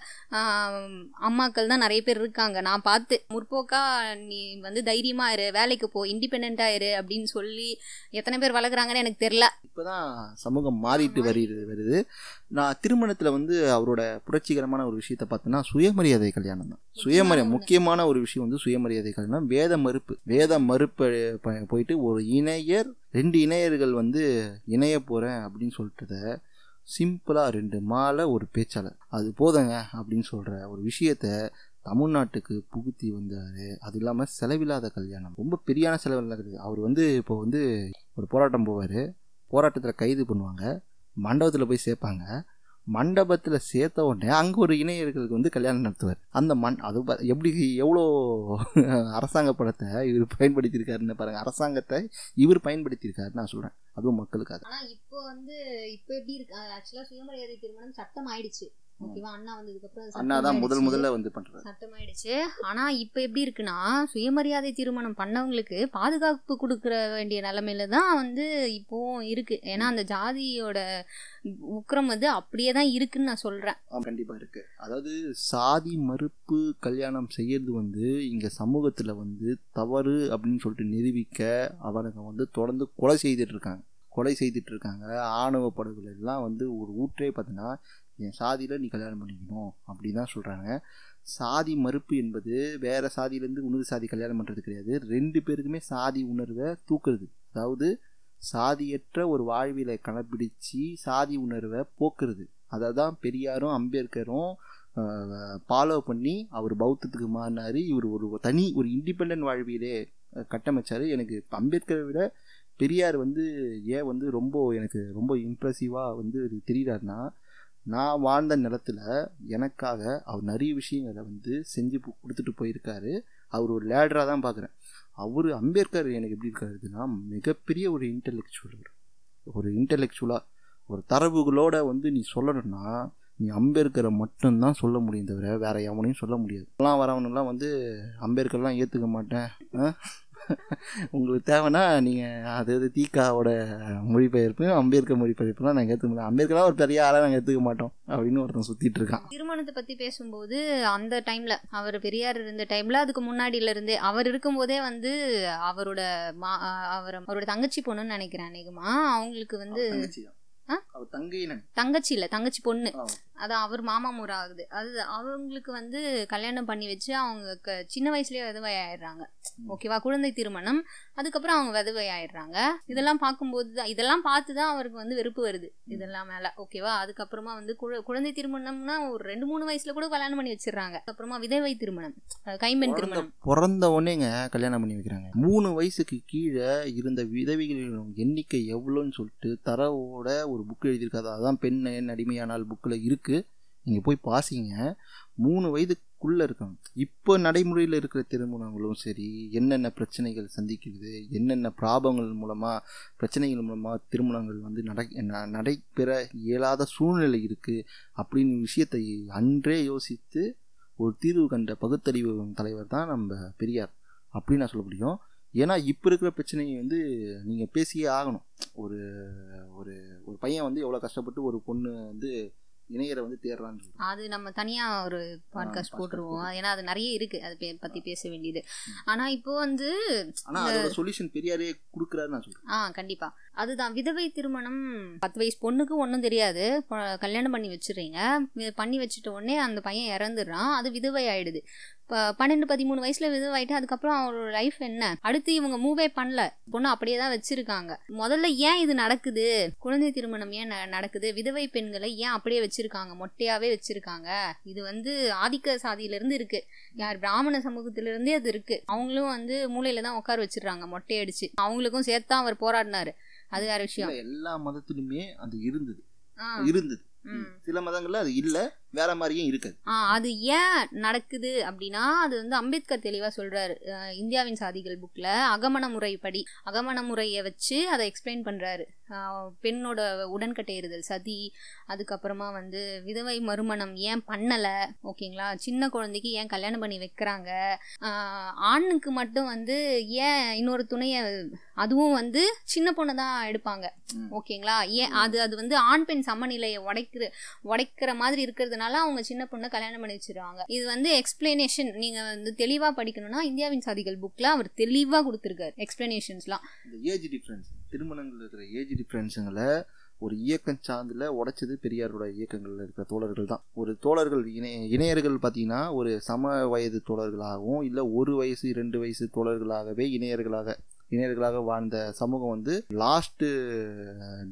S2: அம்மாக்கள் தான் நிறைய பேர் இருக்காங்க. நான் பார்த்து முற்போக்கா நீ வந்து தைரியமா இரு. வேலைக்கு போ. இண்டிபெண்டா இரு. அப்படின்னு சொல்லி எத்தனை பேர் வளர்க்குறாங்கன்னு எனக்கு தெரியல.
S1: இப்போதான் சமூகம் மாறிட்டு வருது வருது. நான் திருமணத்தில் வந்து அவரோட புரட்சிகரமான ஒரு விஷயத்தை பார்த்தோன்னா சுயமரியாதை கல்யாணம் தான். சுயமரியாதை முக்கியமான ஒரு விஷயம் வந்து சுயமரியாதை கல்யாணம். வேத மறுப்பு. வேத மறுப்பு போயிட்டு ஒரு இணையர் ரெண்டு இணையர்கள் வந்து இணைய போகிறேன் அப்படின்னு சொல்லிட்டத சிம்பிளாக ரெண்டு மாலை ஒரு பேச்சாளர். அது போதுங்க அப்படின்னு சொல்கிற ஒரு விஷயத்த தமிழ்நாட்டுக்கு புகுத்தி வந்தார். அது இல்லாமல் செலவில்லாத கல்யாணம். ரொம்ப பெரியான செலவில்லாத கல்யாணம். அவர் வந்து இப்போ வந்து ஒரு போராட்டம் போவார். போராட்டத்தில் கைது பண்ணுவாங்க. மண்டபத்தில் போய் சேர்ப்பாங்க. மண்டபத்தில் சேர்த்த உடனே அங்கே ஒரு இணையர்களுக்கு வந்து கல்யாணம் நடத்துவார். அந்த மண் அது எப்படி எவ்வளோ <laughs> அரசாங்க படத்தை இவர் பயன்படுத்தியிருக்காருன்னு பாருங்கள் அரசாங்கத்தை இவர் பயன்படுத்தியிருக்காரு நான் சொல்கிறேன் அதுவும் மக்களுக்காக.
S2: ஆனால் இப்போ வந்து இப்போ எப்படி இருக்கு? ஆக்சுவலாக சுயமரியாதை திருமணம் சட்டம் ஆயிடுச்சு. ஓகேவா? அண்ணா வந்ததுக்கு அப்புறம்
S1: அண்ணா தான் முதல் முதல்ல வந்து பண்ணுறாரு
S2: சட்டமாயிடுச்சு. ஆனா இப்ப எப்படி இருக்குன்னா சுயமரியாதை திருமணம் பண்ணவங்களுக்கு பாதுகாப்பு கொடுக்கற வேண்டிய நிலைமையில தான் வந்து இப்போ இருக்கு. ஏன்னா அந்த ஜாதியோட உக்கிரம் வந்து அப்படியே தான் இருக்குன்னு நான் சொல்றேன்.
S1: கண்டிப்பாக இருக்குது அதாவது சாதி மறுப்பு கல்யாணம் செய்யறது வந்து இங்கே சமூகத்தில் வந்து தவறு அப்படின்னு சொல்லிட்டு நிரூபிக்க அவனுங்க வந்து தொடர்ந்து கொலை செய்துட்டு இருக்காங்க. கொலை செய்துட்டு இருக்காங்க. ஆணவ படுகொலை எல்லாம் வந்து ஒரு ஊற்றே பார்த்தீங்கன்னா என் சாதியில் நீ கல்யாணம் பண்ணிக்கணும்? அப்படி தான் சொல்கிறாங்க சாதி மறுப்பு என்பது வேறு சாதியிலேருந்து உணர்வு சாதி கல்யாணம் பண்ணுறது கிடையாது. ரெண்டு பேருக்குமே சாதி உணர்வை தூக்குறது. அதாவது சாதியற்ற ஒரு வாழ்வியலை கடைப்பிடிச்சு சாதி உணர்வை போக்குறது. அதை தான் பெரியாரும் அம்பேத்கரும் ஃபாலோ பண்ணி அவர் பௌத்தத்துக்கு மாறினார். இவர் ஒரு தனி ஒரு இண்டிபெண்ட் வாழ்வியலே கட்டமைச்சார். எனக்கு அம்பேத்கரை விட பெரியார் வந்து ஏன் வந்து ரொம்ப எனக்கு ரொம்ப இம்ப்ரெசிவாக வந்து தெரிகிறாருன்னா நான் வாழ்ந்த நிலத்தில் எனக்காக அவர் நிறைய விஷயங்களை வந்து செஞ்சு கொடுத்துட்டு போயிருக்காரு. அவர் ஒரு லேடராக தான் பார்க்குறேன் அவர் அம்பேத்கர் எனக்கு எப்படி இருக்காருன்னா மிகப்பெரிய ஒரு இன்டெலெக்சுவல் ஒரு இன்டெலெக்சுவலாக ஒரு தரவுகளோட வந்து நீ சொல்லணும்னா நீ அம்பேத்கரை மட்டும்தான் சொல்ல முடியும் தவிர வேறு எவனையும் சொல்ல முடியாது. எல்லாம் வரவனெல்லாம் வந்து அம்பேத்கர்லாம் ஏற்றுக்க மாட்டேன். உங்களுக்கு தேவைன்னா நீங்கள் அது அது தீக்காவோட மொழிபெயர்ப்பு அம்பேத்கர் மொழிபெயர்ப்புலாம் நாங்கள் ஏற்றுக்க மாட்டோம் அம்பேத்கர்லாம் ஒரு பெரிய ஆளாக நாங்கள் ஏற்றுக்க மாட்டோம் அப்படின்னு ஒருத்தன் சுற்றிட்டு இருக்கான்.
S2: திருமணத்தை பத்தி பேசும்போது அந்த டைம்ல அவர் பெரியார் இருந்த டைம்ல அதுக்கு முன்னாடில இருந்தே அவர் இருக்கும்போதே வந்து அவரோட மா அவர் அவரோட தங்கச்சி பொண்ணுன்னு நினைக்கிறேன் அநேகமா. அவங்களுக்கு வந்து
S1: தங்கச்சி
S2: இல்ல தங்கச்சி பொண்ணு. அதான் அவர் மாமா முறை ஆகுது. அது அவங்களுக்கு வந்து கல்யாணம் பண்ணி வச்சு அவங்க க- சின்ன வயசுலயே விதவை ஆயிடுறாங்க. ஓகேவா? குழந்தை திருமணம். அதுக்கப்புறம் அவங்க விதவை ஆயிடுறாங்க இதெல்லாம் பார்க்கும்போது தான் இதெல்லாம் பார்த்து தான் அவருக்கு வந்து வெறுப்பு வருது. இதெல்லாம் மேல. ஓகேவா? அதுக்கப்புறமா வந்து குழ- குழந்தை திருமணம்னா ஒரு ரெண்டு மூணு வயசுல கூட கல்யாணம் பண்ணி வச்சிடுறாங்க. அப்புறமா விதவை திருமணம். கைம்பெண் திருமணம்.
S1: பிறந்த உடனேங்க கல்யாணம் பண்ணி வைக்கிறாங்க. மூணு வயசுக்கு கீழே இருந்த விதவைகளின் எண்ணிக்கை எவ்வளோன்னு சொல்லிட்டு தரவோட ஒரு புக் எழுதியிருக்காது அதான் பெண் என் அடிமையானால் புக்கில் இருக்குது நீங்கள் போய் பாசிங்க மூணு வயதுக்குள்ளே இருக்காங்க. இப்போ நடைமுறையில் இருக்கிற திருமணங்களும் சரி என்னென்ன பிரச்சனைகள் சந்திக்கிறது என்னென்ன பிராபங்கள் மூலமாக பிரச்சனைகள் மூலமாக திருமணங்கள் வந்து நடை ந- நடைபெற இயலாத சூழ்நிலை இருக்குது அப்படின்னு விஷயத்தை அன்றே யோசித்து ஒரு தீர்வு கண்ட பகுத்தறிவு தலைவர் தான் நம்ம பெரியார் அப்படின்னு நான் சொல்ல முடியும். ஏன்னா இப்போ இருக்கிற பிரச்சனையை வந்து நீங்கள் பேசியே ஆகணும். ஒரு ஒரு ஒரு பையன் வந்து எவ்வளோ கஷ்டப்பட்டு ஒரு பொண்ணு வந்து இணையரை வந்து தேடுறான்னு.
S2: அது நம்ம தனியா ஒரு பாட்காஸ்ட்
S1: podcast
S2: போட்டுருவோம். ஏன்னா அது நிறைய இருக்கு. அதை பே- பத்தி பேச வேண்டியது. ஆனா இப்போ வந்து
S1: ஆனா அதோட சொல்யூஷன் பெரியாரே கொடுக்குறாரு நான் சொல்றேன்.
S2: ஆ கண்டிப்பா. அதுதான். விதவை திருமணம் பத்து வயசு பொண்ணுக்கு ஒன்றும் தெரியாது. கல்யாணம் பண்ணி வச்சுறீங்க பண்ணி வச்சுட்ட உடனே அந்த பையன் இறந்துடுறான். அது விதவை ஆயிடுது. இப்போ பன்னெண்டு பதிமூணு வயசுல விதவாயிட்டு அதுக்கப்புறம் அவரோட லைஃப் என்ன? அடுத்து இவங்க மூவே பண்ணல. பொண்ணு அப்படியே தான் வச்சிருக்காங்க. முதல்ல ஏன் இது நடக்குது? குழந்தை திருமணம் ஏன் ந- நடக்குது? விதவை பெண்களை ஏன் அப்படியே வச்சிருக்காங்க? மொட்டையாவே வச்சிருக்காங்க. இது வந்து ஆதிக்க சாதியிலேருந்து இருக்குது இருக்கு. யார் பிராமண சமூகத்திலேருந்தே அது இருக்கு. அவங்களும் வந்து மூலையில தான் உட்கார வச்சிடுறாங்க. மொட்டையடிச்சு. அவங்களுக்கும் சேர்த்து தான் அவர் போராடினாரு. அது வேற விஷயம்.
S1: எல்லா மதத்திலுமே அது இருந்தது. இருந்தது. சில மதங்கள்ல அது இல்ல. வேற மாதிரியும் இருக்காது
S2: அது ஏன் நடக்குது அப்படின்னா அது வந்து அம்பேத்கர் தெளிவாக சொல்றாரு. அஹ், இந்தியாவின் சாதிகள் புக்கில் அகமண முறைப்படி அகமண முறையை வச்சு அதை எக்ஸ்பிளைன் பண்ணுறாரு பெண்ணோட உடன்கட்டையறுதல் சதி அதுக்கப்புறமா வந்து விதவை மறுமணம் ஏன் பண்ணலை? ஓகேங்களா சின்ன குழந்தைக்கு ஏன் கல்யாணம் பண்ணி வைக்கிறாங்க? ஆணுக்கு மட்டும் வந்து ஏன் இன்னொரு துணையை அதுவும் வந்து சின்ன பொண்ணை தான் எடுப்பாங்க. ஓகேங்களா ஏன் அது அது வந்து ஆண் பெண் சமநிலையை உடைக்கிற உடைக்கிற மாதிரி இருக்கிறதுனால அவங்க சின்ன பொண்ணை கல்யாணம் பண்ணி வச்சிருவாங்க. இது வந்து எக்ஸ்பிளனேஷன் நீங்க வந்து தெளிவா படிக்கணும்னா இந்தியாவின் சாதிகள் புக்ல அவர் தெளிவா கொடுத்துருக்காரு எக்ஸ்பிளனேஷன்ஸ்லாம்
S1: இந்த ஏஜ் டிஃப்ரென்ஸ் திருமணங்கள் இருக்கிற ஏஜ் டிஃப்ரென்ஸுங்களை ஒரு இயக்கம் சார்ந்தில் உடைச்சது பெரியாரோட இயக்கங்களில் இருக்கிற தோழர்கள் தான். ஒரு தோழர்கள் இணைய இணையர்கள் பார்த்தீங்கன்னா ஒரு சம வயது தோழர்களாகவும் இல்லை ஒரு வயசு ரெண்டு வயசு தோழர்களாகவே இணையர்களாக இணையர்களாக வாழ்ந்த சமூகம் வந்து லாஸ்ட்டு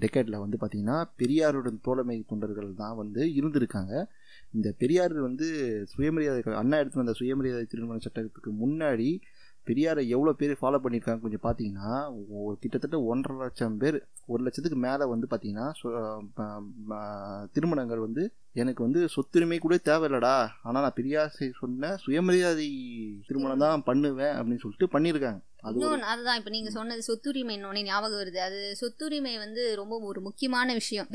S1: டெக்கேட்டில் வந்து பார்த்திங்கன்னா பெரியாருடன் தோழமை தொண்டர்கள் தான் வந்து இருந்திருக்காங்க. இந்த பெரியார் வந்து சுயமரியாதை அண்ணா எடுத்து வந்த சுயமரியாதை திருமண சட்டத்துக்கு முன்னாடி பெரியாரை எவ்வளோ பேர் ஃபாலோ பண்ணியிருக்காங்க கொஞ்சம் பார்த்தீங்கன்னா ஒரு கிட்டத்தட்ட ஒன்றரை லட்சம் பேர் ஒரு லட்சத்துக்கு மேலே வந்து பார்த்தீங்கன்னா சு- திருமணங்கள் வந்து எனக்கு வந்து சொத்துரிமை கூட தேவையில்லடா. ஆனால் நான் பெரியார் செய்- சொன்ன சுயமரியாதை திருமணம் தான் பண்ணுவேன் அப்படின்னு சொல்லிட்டு பண்ணியிருக்காங்க.
S2: இன்னொன்று அதுதான். இப்போ நீங்கள் சொன்னது சொத்துரிமை இன்னொன்று ஞாபகம் வருது. அது சொத்துரிமை வந்து ரொம்ப ஒரு முக்கியமான விஷயம்.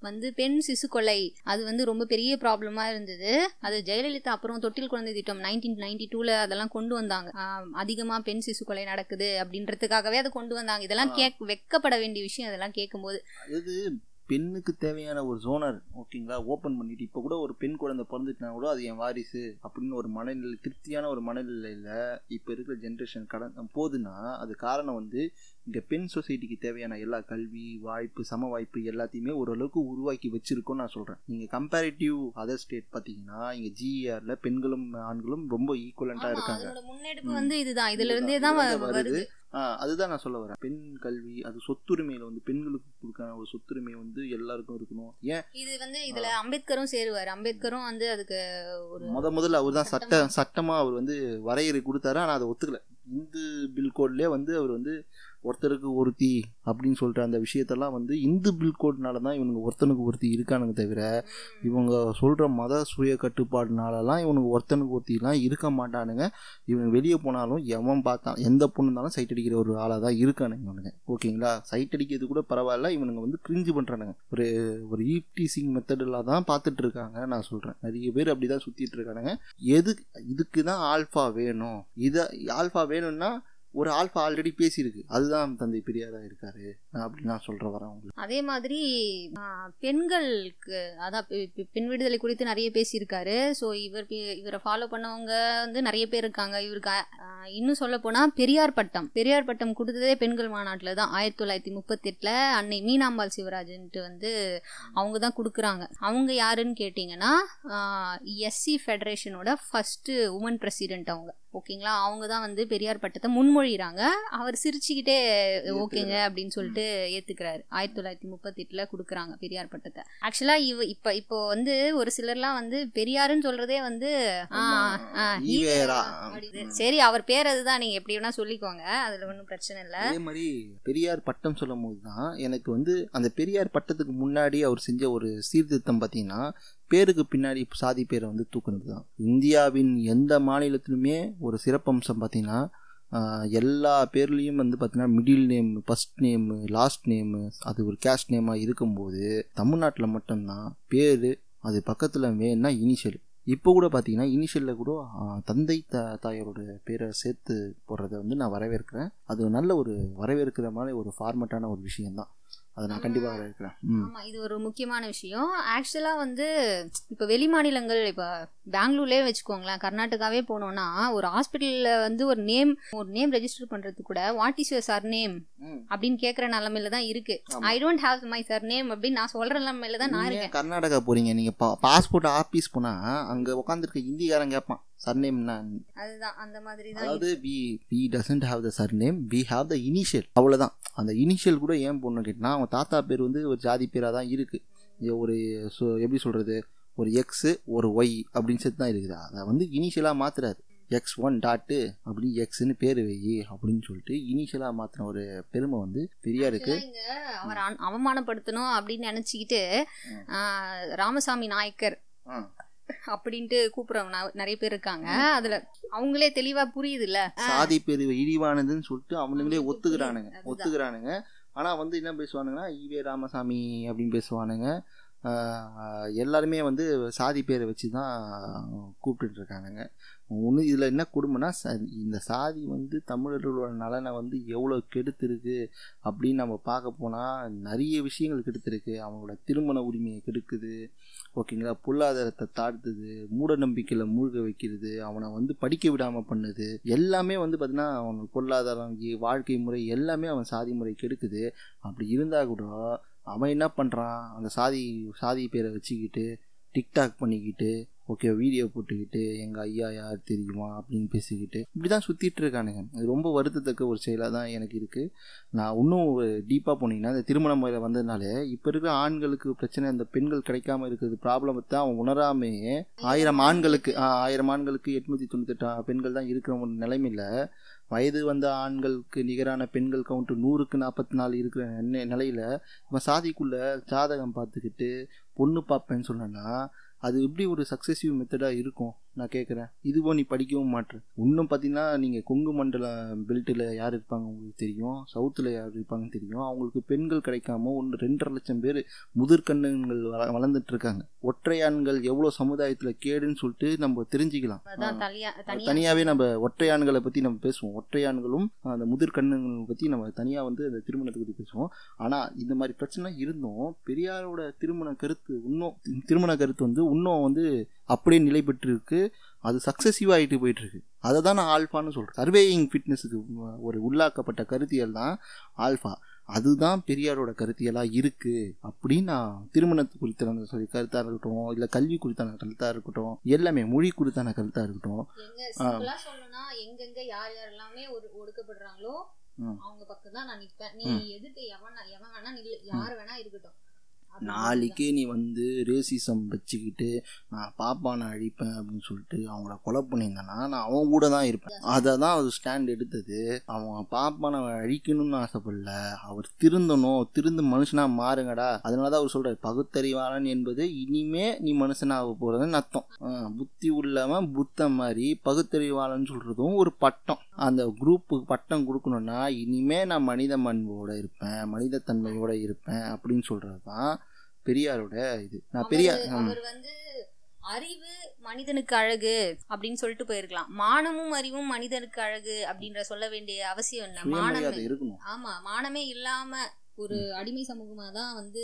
S2: வந்து பெண் சிசு கொலை அது வந்து ரொம்ப பெரிய ப்ராப்ளமாக இருந்தது. அது ஜெயலலிதா அப்புறம் தொட்டில் குழந்தை திட்டம் நைன்டீன் நைன்டி டூவில் அதெல்லாம் கொண்டு வந்தாங்க. அதிகமாக பெண் சிசு கொலை நடக்குது அப்படின்றதுக்காகவே அதை கொண்டு வந்தாங்க. இதெல்லாம் கேக் வெக்கப்பட வேண்டிய விஷயம் அதெல்லாம் கேட்கும்போது
S1: அது பெண்ணுக்கு தேவையான ஒரு ஜோனர் ஓகேங்களா ஓப்பன் பண்ணிட்டு இப்போ கூட ஒரு பெண் குழந்தை பிறந்துட்டுனா கூட அது என் வாரிசு அப்படின்னு ஒரு மனநிலை திருப்தியான ஒரு மனநிலையில் இப்போ இருக்கிற ஜென்ரேஷன் கடன் போகுதுன்னா அது காரணம் வந்து இங்கே பெண் சொசைட்டிக்கு தேவையான எல்லா கல்வி வாய்ப்பு சம வாய்ப்பு எல்லாத்தையுமே ஓரளவுக்கு உருவாக்கி வச்சிருக்கோன்னு நான் சொல்கிறேன் நீங்கள் கம்பேரிட்டிவ் அதர் ஸ்டேட் பார்த்தீங்கன்னா இங்கே ஜிஆரில் பெண்களும் ஆண்களும் ரொம்ப ஈக்குவலண்ட்டாக இருக்காங்க.
S2: முன்னெடுப்பு. வந்து இதுதான். இதுல இருந்தே தான் வருது.
S1: அதுதான் நான் சொல்ல வரேன். பெண் கல்வி அது சொத்துரிமையில வந்து பெண்களுக்கு கொடுக்கான ஒரு சொத்துரிமை வந்து எல்லாருக்கும் இருக்கணும். ஏன்?
S2: இது வந்து இதுல அம்பேத்கரும் சேருவார். அம்பேத்கரும் வந்து அதுக்கு ஒரு
S1: முத முதல்ல அவர் தான் சட்ட சட்டமா அவர் வந்து வரையறை கொடுத்தாரு ஆனா அதை ஒத்துக்கல. இந்து பில் கோட்லயே வந்து அவர் வந்து ஒருத்தருக்கு ஒருத்தி அப்படின்னு சொல்லிட்டு அந்த விஷயத்தெல்லாம் வந்து இந்து பில் கோட்னால தான் இவனுங்க ஒருத்தனுக்கு ஒருத்தி இருக்கானுங்க தவிர இவங்க சொல்கிற மத சுய கட்டுப்பாடுனாலலாம் இவனுக்கு ஒருத்தனுக்கு ஒருத்திலாம் இருக்க மாட்டானுங்க. இவன் வெளியே போனாலும் எவன் பார்த்தான் எந்த பொண்ணு இருந்தாலும் சைட் அடிக்கிற ஒரு ஆளாக தான் இருக்கானுங்க இவனுங்க. ஓகேங்களா? சைட் அடிக்கிறது கூட பரவாயில்ல இவனுங்க வந்து கிரிஞ்சு பண்ணுறானுங்க ஒரு ஒரு ஈப்டீசிங் மெத்தடில் தான் பார்த்துட்டு இருக்காங்க நான் சொல்கிறேன் நிறைய பேர் அப்படி தான் சுற்றிட்டு இருக்கானுங்க எது இதுக்கு தான் ஆல்ஃபா வேணும். இதை ஆல்ஃபா வேணும்னா ஒரு ஆல்ஃபா ஆல்ரெடி பேசியிருக்கு. அதுதான் தந்தை பெரியாரா இருக்காரு நான் அப்படி நான் சொல்ற வரேன் உங்களுக்கு.
S2: அதே மாதிரி பெண்களுக்கு அதான் பெண் விடுதலை குறித்து நிறைய பேசியிருக்காரு. ஸோ இவர் இவரை ஃபாலோ பண்ணவங்க வந்து நிறைய பேர் இருக்காங்க. இவருக்கு இன்னும் சொல்ல போனால் பெரியார் பட்டம். பெரியார் பட்டம் கொடுத்ததே பெண்கள் மாநாட்டில் தான். ஆயிரத்தி தொள்ளாயிரத்தி முப்பத்தெட்டில் அன்னை மீனாம்பாள் சிவராஜன்ட்டு வந்து அவங்க தான் கொடுக்குறாங்க. அவங்க யாருன்னு கேட்டிங்கன்னா எஸ்சி ஃபெடரேஷனோட ஃபஸ்ட்டு உமன் பிரசிடென்ட் அவங்க. ஓகேங்களா? அவங்க தான் வந்து பெரியார் பட்டத்தை முன்மொழிகிறாங்க அவர் சிரிச்சுக்கிட்டே ஓகேங்க அப்படின்னு சொல்லிட்டு ஏத்துக்கிறாரு. ஆயிரத்தி தொள்ளாயிரத்தி முப்பத்தி எட்டுல கொடுக்குறாங்க பெரியார் பட்டத்தை. ஆக்சுவலா இவ இப்ப இப்போ வந்து ஒரு சிலர்லாம் வந்து பெரியாருன்னு சொல்றதே வந்து. சரி அவர் பேர் அதுதான். நீங்க எப்படி வேணா சொல்லிக்கோங்க. அதுல ஒன்றும் பிரச்சனை இல்லை.
S1: அதே மாதிரி பெரியார் பட்டம் சொல்லும் போது தான் எனக்கு வந்து அந்த பெரியார் பட்டத்துக்கு முன்னாடி அவர் செஞ்ச ஒரு சீர்திருத்தம் பார்த்தீங்கன்னா பேருக்கு பின்னாடி சாதி பேரை வந்து தூக்குனது தான் இந்தியாவின் எந்த மாநிலத்திலுமே ஒரு சிறப்பம்சம் பார்த்தீங்கன்னா எல்லா பேர்லேயும் வந்து பார்த்தீங்கன்னா middle name first name last name அது ஒரு கேஸ்ட் நேமாக இருக்கும்போது தமிழ்நாட்டில் மட்டும்தான் பேர் அது பக்கத்தில் வேணா இனிஷியல் இப்போ கூட பார்த்தீங்கன்னா இனிஷியலில் கூட தந்தை த தாயாரோட பேரை சேர்த்து போடுறத வந்து நான் வரவேற்கிறேன். அது நல்ல ஒரு வரவேற்கிற மாதிரி ஒரு ஃபார்மெட்டான ஒரு விஷயம்தான். அதை நான் கண்டிப்பாக வரவேற்கிறேன். ம்.
S2: ஆமா இது ஒரு முக்கியமான விஷயம். ஆக்சுவலா வந்து இப்போ வெளி மாநிலங்கள் இப்போ பெங்களூர்லயே வச்சுக்கோங்களேன் கர்நாடகாவே போனோம்னா ஒரு ஹாஸ்பிட்டல்ல வந்து ஒரு நேம் ஒரு நேம் ரெஜிஸ்டர் பண்றதுக்கு கூட what is your surname. அப்படின்னு கேட்குற நிலமையில தான் இருக்கு. I don't have my surname அப்படின்னு நான் சொல்ற நிலமையில தான் நான் இருக்கேன்.
S1: கர்நாடகா போறீங்க. நீங்க பாஸ்போர்ட் ஆபீஸ் போனா அங்க உட்காந்துருக்க ஹிந்திக்காரன் கேட்பான் சர்நேம்னா
S2: அதுதான் அந்த மாதிரி தான்
S1: அதாவது we we doesn't have the surname we have the initial அவ்வளவுதான். அந்த இனிஷியல் கூட ஏன் போடணும் கேட்டினா அவங்க தாத்தா பேர் வந்து ஒரு ஜாதி பேராக தான் இருக்கு. இது ஒரு எப்படி சொல்றது? ஒரு எக்ஸு ஒரு ஒய் அப்படின்னு சேர்த்து தான் இருக்குது. அதை வந்து இனிஷியலாக மாத்துறாரு. எக்ஸ் ஒன் டாட்டு அப்படி எக்ஸ்னு பேர் வை அப்படின்னு சொல்லிட்டு இனிஷியலாக மாற்றின ஒரு பெருமை வந்து பெரியாருக்கு
S2: அவர் அவமானப்படுத்தணும் அப்படின்னு நினைச்சுக்கிட்டு ராமசாமி நாயக்கர். அப்படின்ட்டு கூப்பிடுறவங்க நிறைய பேர் இருக்காங்க. அதுல அவங்களே தெளிவா புரியுதுல்ல?
S1: சாதி பிரிவு இழிவானதுன்னு சொல்லிட்டு அவனுங்களே ஒத்துக்கிறானுங்க. ஒத்துக்கிறானுங்க. ஆனால் வந்து என்ன பேசுவானுங்கன்னா ஈவே ராமசாமி அப்படின்னு பேசுவானுங்க. எல்லாருமே வந்து சாதி பேரை வச்சு தான் கூப்பிட்டுட்டு ஒன்று இதில் என்ன கொடுமைனா ச இந்த சாதி வந்து தமிழர்களோட நலனை வந்து எவ்வளோ கெடுத்துருக்கு அப்படின்னு நம்ம பார்க்க போனால் நிறைய விஷயங்கள் கெடுத்துருக்கு. அவங்களோட திருமண உரிமையை கெடுக்குது. ஓகேங்களா? பொருளாதாரத்தை தாழ்த்துது. மூட நம்பிக்கையில் மூழ்க வைக்கிறது. அவனை வந்து படிக்க விடாமல் பண்ணுது. எல்லாமே வந்து பார்த்திங்கன்னா அவன் பொருளாதாரம் வாழ்க்கை முறை எல்லாமே அவன் சாதி முறை கெடுக்குது. அப்படி இருந்தால் கூட அவன் என்ன பண்ணுறான் அந்த சாதி சாதி பேரை வச்சுக்கிட்டு டிக்டாக் பண்ணிக்கிட்டு ஓகே வீடியோ போட்டுக்கிட்டு எங்கள் ஐயா யார் தெரியுமா? அப்படின்னு பேசிக்கிட்டு இப்படி தான் சுற்றிட்டு இருக்கானுங்க. அது ரொம்ப வருத்தத்தக்க ஒரு செயலாக தான் எனக்கு இருக்குது நான் இன்னும் டீப்பாக போனீங்கன்னா இந்த திருமண முறையில் வந்ததுனால இப்போ இருக்கிற ஆண்களுக்கு பிரச்சனை அந்த பெண்கள் கிடைக்காம இருக்கிறது ப்ராப்ளம் தான் அவன் உணராமே. ஆயிரம் ஆண்களுக்கு ஆயிரம் ஆண்களுக்கு எட்நூற்றி தொண்ணூத்தெட்டு பெண்கள் தான் இருக்கிற ஒரு நிலைமையில் வயது வந்த ஆண்களுக்கு நிகரான பெண்கள் கவுண்ட்டு நூறுக்கு நாற்பத்தி நாலு இருக்கிற நிலையில் இவன் சாதிக்குள்ள ஜாதகம் பார்த்துக்கிட்டு பொண்ணு பார்ப்பேன்னு சொன்னேன்னா அது எப்படி ஒரு சக்ஸஸிவ் மெத்தடாக இருக்கும்? நான் கேட்குறேன் இதுவோ நீ படிக்கவும் மாட்டேற இன்னும் பார்த்தீங்கன்னா நீங்கள் கொங்கு மண்டல பெல்ட்டில் யார் இருப்பாங்க உங்களுக்கு தெரியும். சவுத்தில் யார் இருப்பாங்கன்னு தெரியும். அவங்களுக்கு பெண்கள் கிடைக்காம ஒன்று ரெண்டரை லட்சம் பேர் முதிர்கண்ணுங்கள் வள வளர்ந்துட்டு இருக்காங்க. ஒற்றையான்கள் எவ்வளோ சமுதாயத்தில் கேடுன்னு சொல்லிட்டு நம்ம தெரிஞ்சுக்கலாம். தனியாகவே நம்ம ஒற்றையான்களை பற்றி நம்ம பேசுவோம். ஒற்றையான்களும் அந்த முதிர் கண்ணுங்களை பற்றி நம்ம தனியாக வந்து அந்த திருமணத்தை பற்றி பேசுவோம். ஆனால் இந்த மாதிரி பிரச்சனை இருந்தும் பெரியாரோட திருமண கருத்து இன்னும் திருமண கருத்து வந்து இன்னும் வந்து அப்படியே நிலை பெற்று இருக்கு அது சக்ஸஸிவ் ஆகிட்டு போயிட்டு இருக்கு அதை தான் நான் ஆல்ஃபான்னு சொல்கிறேன் சர்வேயிங் ஃபிட்னஸுக்கு ஒரு உள்ளாக்கப்பட்ட கருத்தியல் தான் ஆல்ஃபா. அதுதான் பெரியாரோட கருத்தியலாக இருக்குது அப்படின்னு நான் திருமணத்து குறித்தான சொல்லி கருத்தாக இருக்கட்டும் இல்லை கல்வி குறித்தான கருத்தாக இருக்கட்டும் எல்லாமே மொழி குறித்தான கருத்தாக இருக்கட்டும்.
S2: சொல்லணும்னா எங்கெங்க யார் யாரெல்லாமே ஒரு ஒடுக்கப்படுறாங்களோ. அவங்க பக்கம் தான் நான் நிப்பேன். நீ. எதுக்கு எவன் எவன் வேணா நில்லு யார் வேணா இருக்கட்டும்.
S1: நாளைக்கே நீ வந்து ரேசிசம் வச்சுக்கிட்டு நான் பாப்பானை அழிப்பேன் அப்படின்னு சொல்லிட்டு அவங்கள கொலை பண்ணியிருந்தேன்னா நான் அவன் கூட தான் இருப்பேன். அதை தான் அவர் ஸ்டாண்ட் எடுத்தது. அவன் நான் அழிக்கணும்னு ஆசைப்படல. அவர் திருந்தணும். திருந்து மனுஷனாக மாறுங்கடா. அதனால தான் அவர் சொல்கிறார் பகுத்தறிவாளன் என்பது இனிமே நீ மனுஷனாக போகிறதுன்னு அர்த்தம். புத்தி உள்ளவன் புத்த மாதிரி பகுத்தறிவாளன் சொல்கிறதும் ஒரு பட்டம். அந்த குரூப்புக்கு பட்டம் கொடுக்கணும்னா இனிமே நான் மனித மண்போடு இருப்பேன் மனித தன்மையோடு இருப்பேன் அப்படின்னு சொல்கிறது தான் பெரியாரோட இது. நான் பெரிய
S2: அவரு- வந்து அறிவு மனிதனுக்கு அழகு அப்படின்னு சொல்லிட்டு போயிருக்கலாம். மானமும் அறிவும் மனிதனுக்கு அழகு அப்படின்ற சொல்ல வேண்டிய அவசியம்
S1: சுயமரியாதை
S2: மானம்
S1: இருக்கணும்.
S2: ஆமா மானமே இல்லாம ஒரு அடிமை சமூகமா தான் வந்து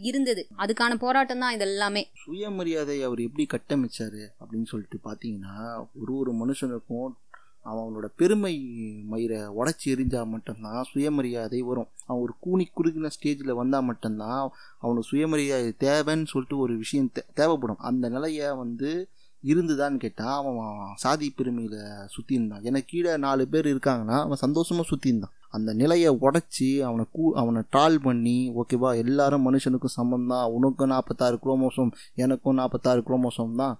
S2: இருந்தது. அதுக்கான போராட்டம் தான் இது எல்லாமே
S1: சுயமரியாதை அவர் எப்படி கட்டமைச்சாரு அப்படின்னு சொல்லிட்டு பார்த்தீங்கன்னா ஒரு ஒரு மனுஷனுக்கும் அவனோட பெருமை மயிரை உடச்சி எரிஞ்சா மட்டும்தான் சுயமரியாதை வரும். அவன் ஒரு கூனி குறுகின ஸ்டேஜில் வந்தால் மட்டும்தான் அவனுக்கு சுயமரியாதை தேவைன்னு சொல்லிட்டு ஒரு விஷயம் தே தேவைப்படும். அந்த நிலையை வந்து இருந்துதான்னு கேட்டால் அவன் சாதி பெருமையில் சுற்றியிருந்தான் எனக்கு கீழே நாலு பேர் இருக்காங்கன்னா அவன் சந்தோஷமாக சுற்றியிருந்தான் அந்த நிலையை உடச்சி அவனை கூ அவனை ட்ரால் பண்ணி ஓகேவா எல்லாரும் மனுஷனுக்கும் சமம் தான் உனக்கும் நாற்பத்தாறு குரோமோசோம் எனக்கும் நாற்பத்தாறு குரோமோசோம் தான்.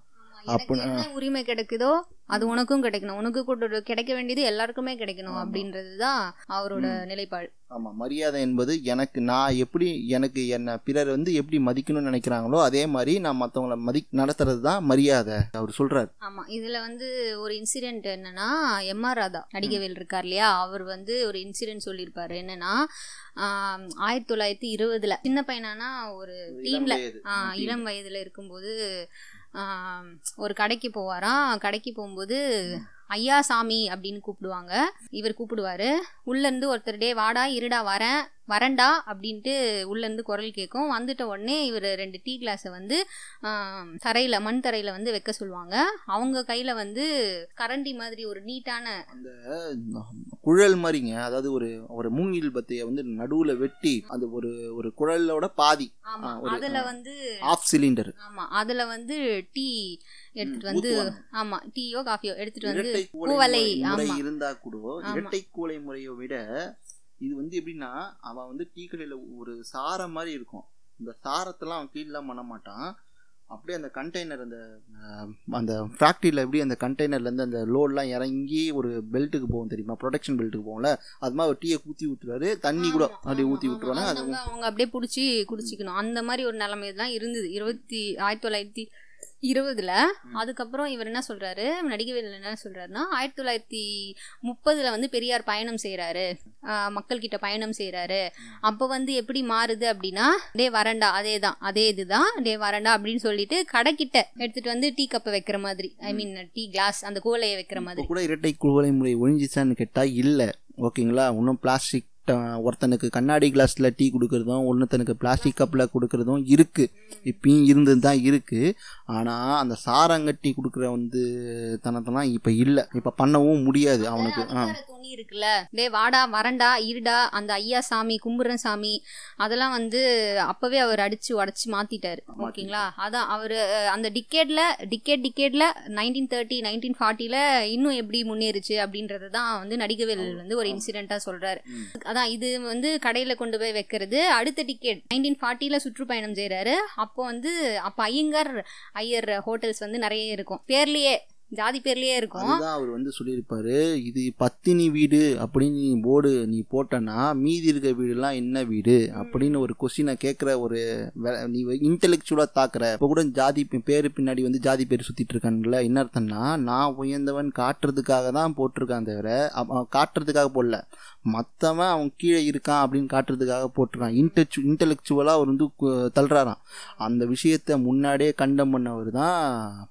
S2: எனக்கு
S1: அப்ப-
S2: என்ன உரிமை கிடைக்குதோ அது உனக்கும் கிடைக்கணும். உனக்கு கூட கிடைக்க வேண்டியது எல்லாருக்குமே கிடைக்கணும்
S1: ஆமா.
S2: அப்படின்றது தான் அவரோட. நிலைப்பாடு.
S1: ஆமாம் மரியாதை என்பது எனக்கு நான் எப்படி எனக்கு என்னை பிறர் வந்து எப்படி மதிக்கணும்னு நினைக்கிறாங்களோ அதே மாதிரி நான் மற்றவங்கள மதி நடத்துறது தான் மரியாதை அவர் சொல்கிறார்
S2: ஆமா இதுல வந்து ஒரு இன்சிடென்ட் என்னன்னா எம்ஆர் ராதா நடிகவேல் இருக்கார் இல்லையா? அவர் வந்து ஒரு இன்சிடென்ட் சொல்லியிருப்பாரு. என்னன்னா ஆம், ஆயிரத்தி தொள்ளாயிரத்தி இருபதுல சின்ன பையனானா ஒரு டீன்ல இளம் வயதுல இருக்கும்போது ஆம், ஒரு கடைக்கு போவாராம். கடைக்கு போகும்போது ஐயா சாமி அப்படின்னு கூப்பிடுவாங்க. இவர் கூப்பிடுவாரு. உள்ளேருந்து ஒருத்தர் டே வாடா இருடா வரேன். வரேன்டா அப்படின்ட்டு உள்ள இருந்து குரல் கேட்கும். வந்துட்ட உடனே இவர் ரெண்டு டீ கிளாஸை வந்து தரையில மண் தரையில வந்து வைக்க சொல்லுவாங்க. அவங்க கையில வந்து கரண்டி மாதிரி ஒரு நீட்டான
S1: குழல் மாதிரிங்க அதாவது ஒரு ஒரு மூங்கில் பத்தையை வந்து நடுவில் வெட்டி அது ஒரு ஒரு குழலோட பாதி.
S2: அதுல. வந்து
S1: ஆஃப் சிலிண்டர்.
S2: ஆமா. அதுல வந்து டீ எடுத்துட்டு வந்து ஆமா. டீயோ காஃபியோ எடுத்துட்டு வந்து ஆமா.
S1: இருந்தா கூட. இரட்டை கூலை முறையை விட இது வந்து எப்படின்னா அவன் வந்து டீ கடையில் ஒரு சாரம் மாதிரி இருக்கும். இந்த சாரத்தெல்லாம் அவன் ஃபீல்லாம் பண்ண மாட்டான். அப்படியே அந்த கண்டெய்னர் அந்த அந்த ஃபேக்ட்ரியில் எப்படி அந்த கண்டெய்னர்லேருந்து அந்த லோட்லாம் இறங்கி ஒரு பெல்ட்டுக்கு போகும் தெரியுமா? ப்ரொடெக்ஷன் பெல்ட்டுக்கு போகும்ல அது மாதிரி ஒரு டீயை ஊற்றி ஊற்றுவாரு தண்ணி கூட அப்படியே ஊற்றி
S2: ஆமா.
S1: விட்டுருவானே
S2: அது அவங்க அப்படியே புடிச்சு குடிச்சிக்கணும். அந்த மாதிரி ஒரு நிலைமை தான் இருந்தது. இருபத்தி ஆயிரத்தி தொள்ளாயிரத்தி இருபதுல. அதுக்கப்புறம் இவர் என்ன சொல்றாரு? நடிகவேல் என்ன சொல்றாருன்னா ஆயிரத்தி தொள்ளாயிரத்தி முப்பதுல வந்து பெரியார் பயணம் செய்யறாரு மக்கள் கிட்ட பயணம் செய்யறாரு அப்போ வந்து எப்படி மாறுது அப்படின்னா டே வரண்டா அதே தான் அதே இதுதான் டே வரண்டா அப்படின்னு சொல்லிட்டு கடைக்கிட்ட எடுத்துட்டு வந்து டீ கப்பை வைக்கிற மாதிரி. ஐ மீன் டீ கிளாஸ் அந்த குவலையை வைக்கிற மாதிரி.
S1: கூட இரட்டை குவளை முறை ஒழிஞ்சிச்சான்னு கேட்டால் இல்லை. ஓகேங்களா? இன்னும் பிளாஸ்டிக் ஒருத்தனுக்கு கண்ணாடி கிளாஸில் டீ கொடுக்கறதும் ஒருத்தனுக்கு பிளாஸ்டிக் கப்பில் கொடுக்கறதும் இருக்குது இப்பயும் இருந்தது தான் இருக்குது ஆனால் அந்த சாரங்கட்டி கொடுக்குற வந்து தனத்தெல்லாம் இப்போ இல்லை. இப்போ பண்ணவும் முடியாது அவனுக்கு. ஆ.
S2: துணி இருக்குல்ல? டே வாடா வரண்டா இருடா அந்த ஐயா சாமி கும்புறன் சாமி அதெல்லாம் வந்து அப்பவே அவர் அடிச்சு உடச்சு மாத்திட்டாரு. ஓகேங்களா? அதான் அவர் அந்த டிக்கேட்ல டிக்கேட் டிக்கேட்ல நைன்டீன் தேர்ட்டி நைன்டீன் ஃபார்ட்டில இன்னும் எப்படி முன்னேறுச்சு அப்படின்றத தான் வந்து நடிகவேல் வந்து ஒரு இன்சிடென்ட்டா சொல்றாரு.
S1: ம்.
S2: அதான் இது வந்து கடையில் கொண்டு போய் வைக்கிறது. அடுத்த டிக்கெட் நைன்டீன் ஃபார்ட்டியில் சுற்றுப்பயணம் செய்கிறாரு அப்போ வந்து அப்போ ஐயங்கார் ஐயர் ஹோட்டல்ஸ் வந்து நிறைய இருக்கும். பேர்லேயே ஜாதி பேர்லயே இருக்கும்.
S1: அதுதான் அவர் வந்து சொல்லியிருப்பாரு. இது பத்தினி வீடு அப்படின்னு நீ போர்டு நீ போட்டனா மீதி இருக்க வீடுலாம் என்ன வீடு அப்படின்னு ஒரு கொஸ்டினை கேட்குற ஒரு நீ இன்டெலெக்சுவலாக தாக்குற. இப்போ கூட ஜாதி பேர் பின்னாடி வந்து ஜாதி பேர் சுற்றிட்டு இருக்கான்ல என்ன அர்த்தம்னா நான் உயர்ந்தவன் காட்டுறதுக்காக தான் போட்டிருக்கான் தவிர காட்டுறதுக்காக போடல. மற்றவன் அவன் கீழே இருக்கான் அப்படின்னு காட்டுறதுக்காக போட்டிருக்கான். இன்டெச்சு இன்டெலெக்சுவலாக அவர் வந்து தள்ளுறாராம். அந்த விஷயத்தை முன்னாடியே கண்டம் பண்ணவர் தான்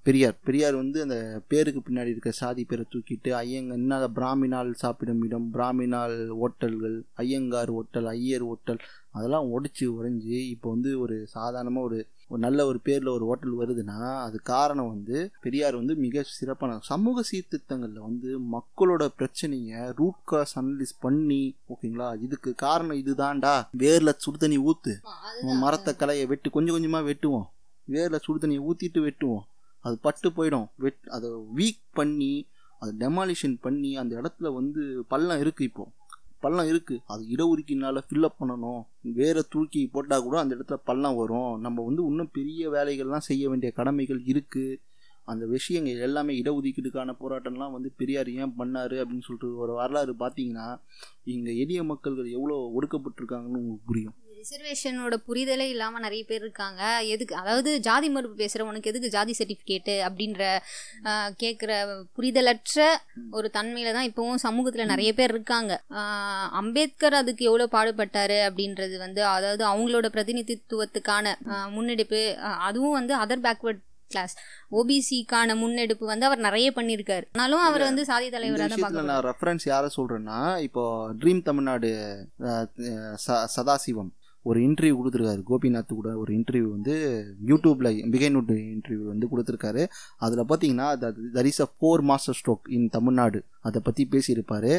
S1: பெரியார். பெரியார் வந்து அந்த பேருக்கு பின்னாடி இருக்க சாதி பேரை தூக்கிட்டு ஐயங்க என்ன பிராமினால் சாப்பிடும் இடம் பிராமினால் ஓட்டல்கள் ஐயங்கார் ஓட்டல் ஐயர் ஓட்டல் அதெல்லாம் உடைச்சி உறைஞ்சி இப்போ வந்து ஒரு சாதாரணமாக ஒரு ஒரு நல்ல ஒரு பேரில் ஒரு ஹோட்டல் வருதுன்னா அது காரணம் வந்து பெரியார் வந்து மிக சிறப்பான சமூக சீர்திருத்தங்களில் வந்து மக்களோட பிரச்சனையை ரூட் காஸ் அனலிஸ் பண்ணி ஓகேங்களா இதுக்கு காரணம் இதுதான்டா வேரில் சுடுதண்ணி ஊற்று மரத்தை கலையை வெட்டு கொஞ்சம் கொஞ்சமாக வெட்டுவோம். வேரில் சுடு தண்ணியை ஊற்றிட்டு வெட்டுவோம். அது பட்டு போயிடும். வெட் அதை வீக் பண்ணி அதை டெமாலிஷன் பண்ணி அந்த இடத்துல வந்து பள்ளம் இருக்குது இப்போது பள்ளம் இருக்குது அது இடஒதுக்கீடுனால ஃபில்லப் பண்ணணும். வேறு தூக்கி போட்டால் கூட அந்த இடத்துல பள்ளம் வரும். நம்ம வந்து இன்னும் பெரிய வேலைகள்லாம் செய்ய வேண்டிய கடமைகள் இருக்குது அந்த விஷயங்கள் எல்லாமே இடஒதுக்கீடுக்கான போராட்டம்லாம் வந்து பெரியார் ஏன் பண்ணார் அப்படின்னு சொல்லிட்டு ஒரு வரலாறு பார்த்தீங்கன்னா இங்கே எளிய மக்கள்கள் எவ்வளோ ஒடுக்கப்பட்டிருக்காங்கன்னு உங்களுக்கு புரியும்.
S2: ரிசர்வேஷனோட புரிதலே இல்லாமல் நிறைய பேர் இருக்காங்க. எதுக்கு அதாவது ஜாதி மறுப்பு பேசுகிறவனுக்கு எதுக்கு ஜாதி சர்டிஃபிகேட்டு அப்படின்ற கேட்குற புரிதலற்ற ஒரு தன்மையில தான் இப்போவும் சமூகத்தில் நிறைய பேர் இருக்காங்க. அம்பேத்கர் அதுக்கு எவ்வளோ பாடுபட்டாரு அப்படின்றது வந்து அதாவது அவங்களோட பிரதிநிதித்துவத்துக்கான முன்னெடுப்பு அதுவும் வந்து அதர் பேக்வர்ட் கிளாஸ் ஓபிசிக்கான முன்னெடுப்பு வந்து அவர் நிறைய பண்ணியிருக்காரு. ஆனாலும் அவர் வந்து சாதி தலைவராக தான் பார்க்கணும்
S1: நான் ரெஃபரன்ஸ் யாரை சொல்றேன்னா இப்போ ட்ரீம் தமிழ்நாடு ச- சதாசிவம். ஒரு இன்டர்வியூ கொடுத்துருக்காரு. கோபிநாத் கூட ஒரு இன்டர்வியூ வந்து யூடியூப்ல பிகைன் இன்டர்வியூ வந்து கொடுத்துருக்காரு. அதில் பார்த்தீங்கன்னா that is a four master stroke in Tamil Nadu அதை பற்றி பேசியிருப்பாரு.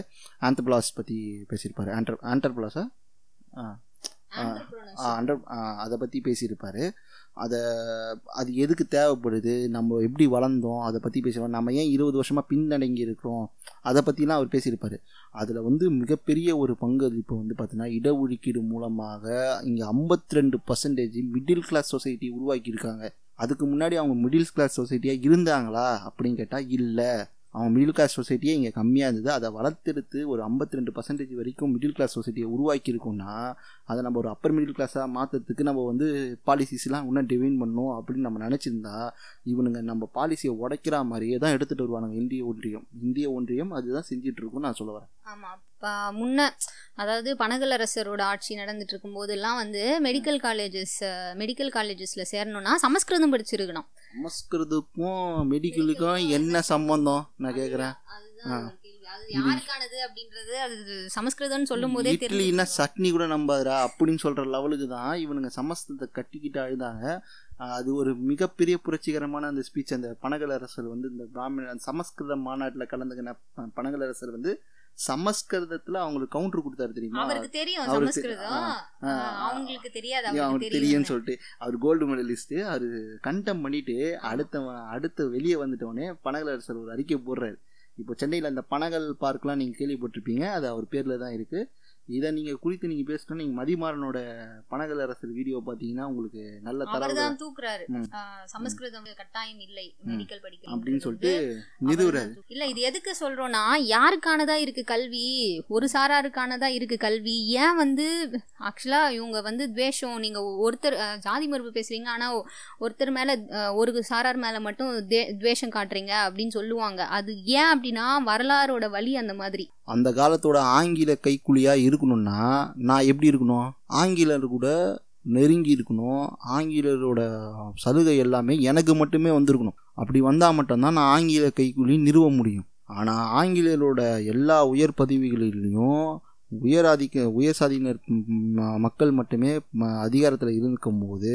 S1: ஆந்தபிளாஸ் பற்றி பேசியிருப்பாரு. ஆண்டர் ஆண்டர்பிளாஸா அண்டர் அதை பற்றி பேசியிருப்பாரு. அதை அது எதுக்கு தேவைப்படுது? நம்ம எப்படி வளர்ந்தோம்? அதை பற்றி பேசுவோம் நம்ம ஏன் இருபது வருஷமாக பின்னடங்கி இருக்கிறோம்? அதை பற்றிலாம் அவர் பேசியிருப்பார். அதில் வந்து மிகப்பெரிய ஒரு பங்களிப்பு வந்து பார்த்திங்கன்னா இடஒதுக்கீடு மூலமாக இங்கே ஐம்பத்தி ரெண்டு பர்சன்டேஜ் மிடில் கிளாஸ் சொசைட்டி உருவாக்கியிருக்காங்க. அதுக்கு முன்னாடி அவங்க மிடில் கிளாஸ் சொசைட்டியாக இருந்தாங்களா? அப்படின்னு கேட்டால் இல்லை. அவங்க மிடில் கிளாஸ் சொசைட்டியே இங்கே கம்மியாக இருந்தது. அதை வளர்த்தெடுத்து ஒரு ஐம்பத்தி ரெண்டு பர்சன்டேஜ் வரைக்கும் மிடில் கிளாஸ் சொசைட்டியை உருவாக்கியிருக்கோன்னா அதை நம்ம ஒரு அப்பர் மிடில் கிளாஸாக மாற்றுறதுக்கு நம்ம வந்து பாலிசிஸ்லாம் இன்னும் டிவைன் பண்ணணும் அப்படின்னு நம்ம நினச்சிருந்தா இவனுங்க நம்ம பாலிசியை உடைக்கிற மாதிரியே தான் எடுத்துகிட்டு வருவானுங்க இந்திய ஒன்றியம். இந்திய ஒன்றியம் அதுதான் செஞ்சுட்டு இருக்கும்னு நான் சொல்ல வரேன்.
S2: ஆமாம் இப்போ முன்ன அதாவது பனகலரசரோட ஆட்சி நடந்துட்டு இருக்கும் போதெல்லாம் வந்து மெடிக்கல் காலேஜஸ் மெடிக்கல் காலேஜஸில் சேரணும்னா சமஸ்கிருதம் படிச்சிருக்கணும்.
S1: சமஸ்கிருதுக்கும் மெடிக்கலுக்கும் என்ன சம்பந்தம்? நான் கேட்குறேன்.
S2: அது யாருக்கானது அப்படின்றது அது சமஸ்கிருதம்னு சொல்லும் போதே
S1: இட்லின்னா சட்னி கூட நம்பாதுடா அப்படின்னு சொல்கிற லெவலுக்கு தான் இவனுங்க சமஸ்கிருதத்தை கட்டிக்கிட்டு அழுதாங்க. அது ஒரு மிகப்பெரிய புரட்சிகரமான அந்த ஸ்பீச் அந்த பனகலரசர் வந்து இந்த பிராமண சமஸ்கிருத மாநாட்டில் கலந்துக்கின பனகலரசர் வந்து சமஸ்கிருதத்தில் அவங்களுக்கு கவுண்டர் கொடுத்தாரு தெரியுமா?
S2: அவருக்கு தெரியும் அவங்களுக்கு தெரியாது அவருக்கு
S1: அவருக்கு
S2: தெரியும்
S1: தெரியும்னு சொல்லிட்டு அவர் கோல்டு மெடலிஸ்ட்டு அவர் கண்டம் பண்ணிட்டு அடுத்த அடுத்த வெளியே வந்துட்டவொடனே பனகலரசர் ஒரு அறிக்கை போடுறாரு. இப்போ சென்னையில் அந்த பனகல் பார்க்லாம் நீங்கள் கேள்விப்பட்டிருப்பீங்க. அது அவர் பேரில் தான் இருக்குது இதை நீங்கள் குறித்து நீங்கள் பேசினா நீங்கள் மதிமாறனோட பனகல் அரசர் வீடியோ பார்த்தீங்கன்னா உங்களுக்கு நல்ல தரவு
S2: தான் தூக்குறாரு. சமஸ்கிருதம் கட்டாயம் இல்லை. மெடிக்கல் படிக்க
S1: அப்படின்னு சொல்லிட்டு நிறுவுறாரு
S2: இல்ல இது எதுக்கு சொல்றோம்னா யாருக்கானதா இருக்கு கல்வி? ஒரு சாராருக்கானதா இருக்கு கல்வி. ஏன் வந்து ஆக்சுவலா இவங்க வந்து துவேஷம் நீங்க ஒருத்தர் ஜாதி மறுப்பு பேசுறீங்க ஆனா ஒ- ஒருத்தர் மேல ஒரு சாரார் மேல மட்டும் தே- துவேஷம் காட்டுறீங்க அப்படின்னு சொல்லுவாங்க. அது ஏன் அப்படின்னா வரலாறோட வழி அந்த மாதிரி.
S1: அந்த காலத்தோட ஆங்கில கைக்கூலியாக இருக்கணும்னா நான் எப்படி இருக்கணும்? ஆங்கிலர் கூட நெருங்கி இருக்கணும். ஆங்கிலரோட சலுகை எல்லாமே எனக்கு மட்டுமே வந்திருக்கணும். அப்படி வந்தால் மட்டும்தான் நான் ஆங்கில கைக்கூலி நிறுவ முடியும். ஆனால் ஆங்கிலேயரோட எல்லா உயர் பதவிகளிலையும் உயர் அதிக உயர் சாதியினர் மக்கள் மட்டுமே அதிகாரத்தில் இருக்கும்போது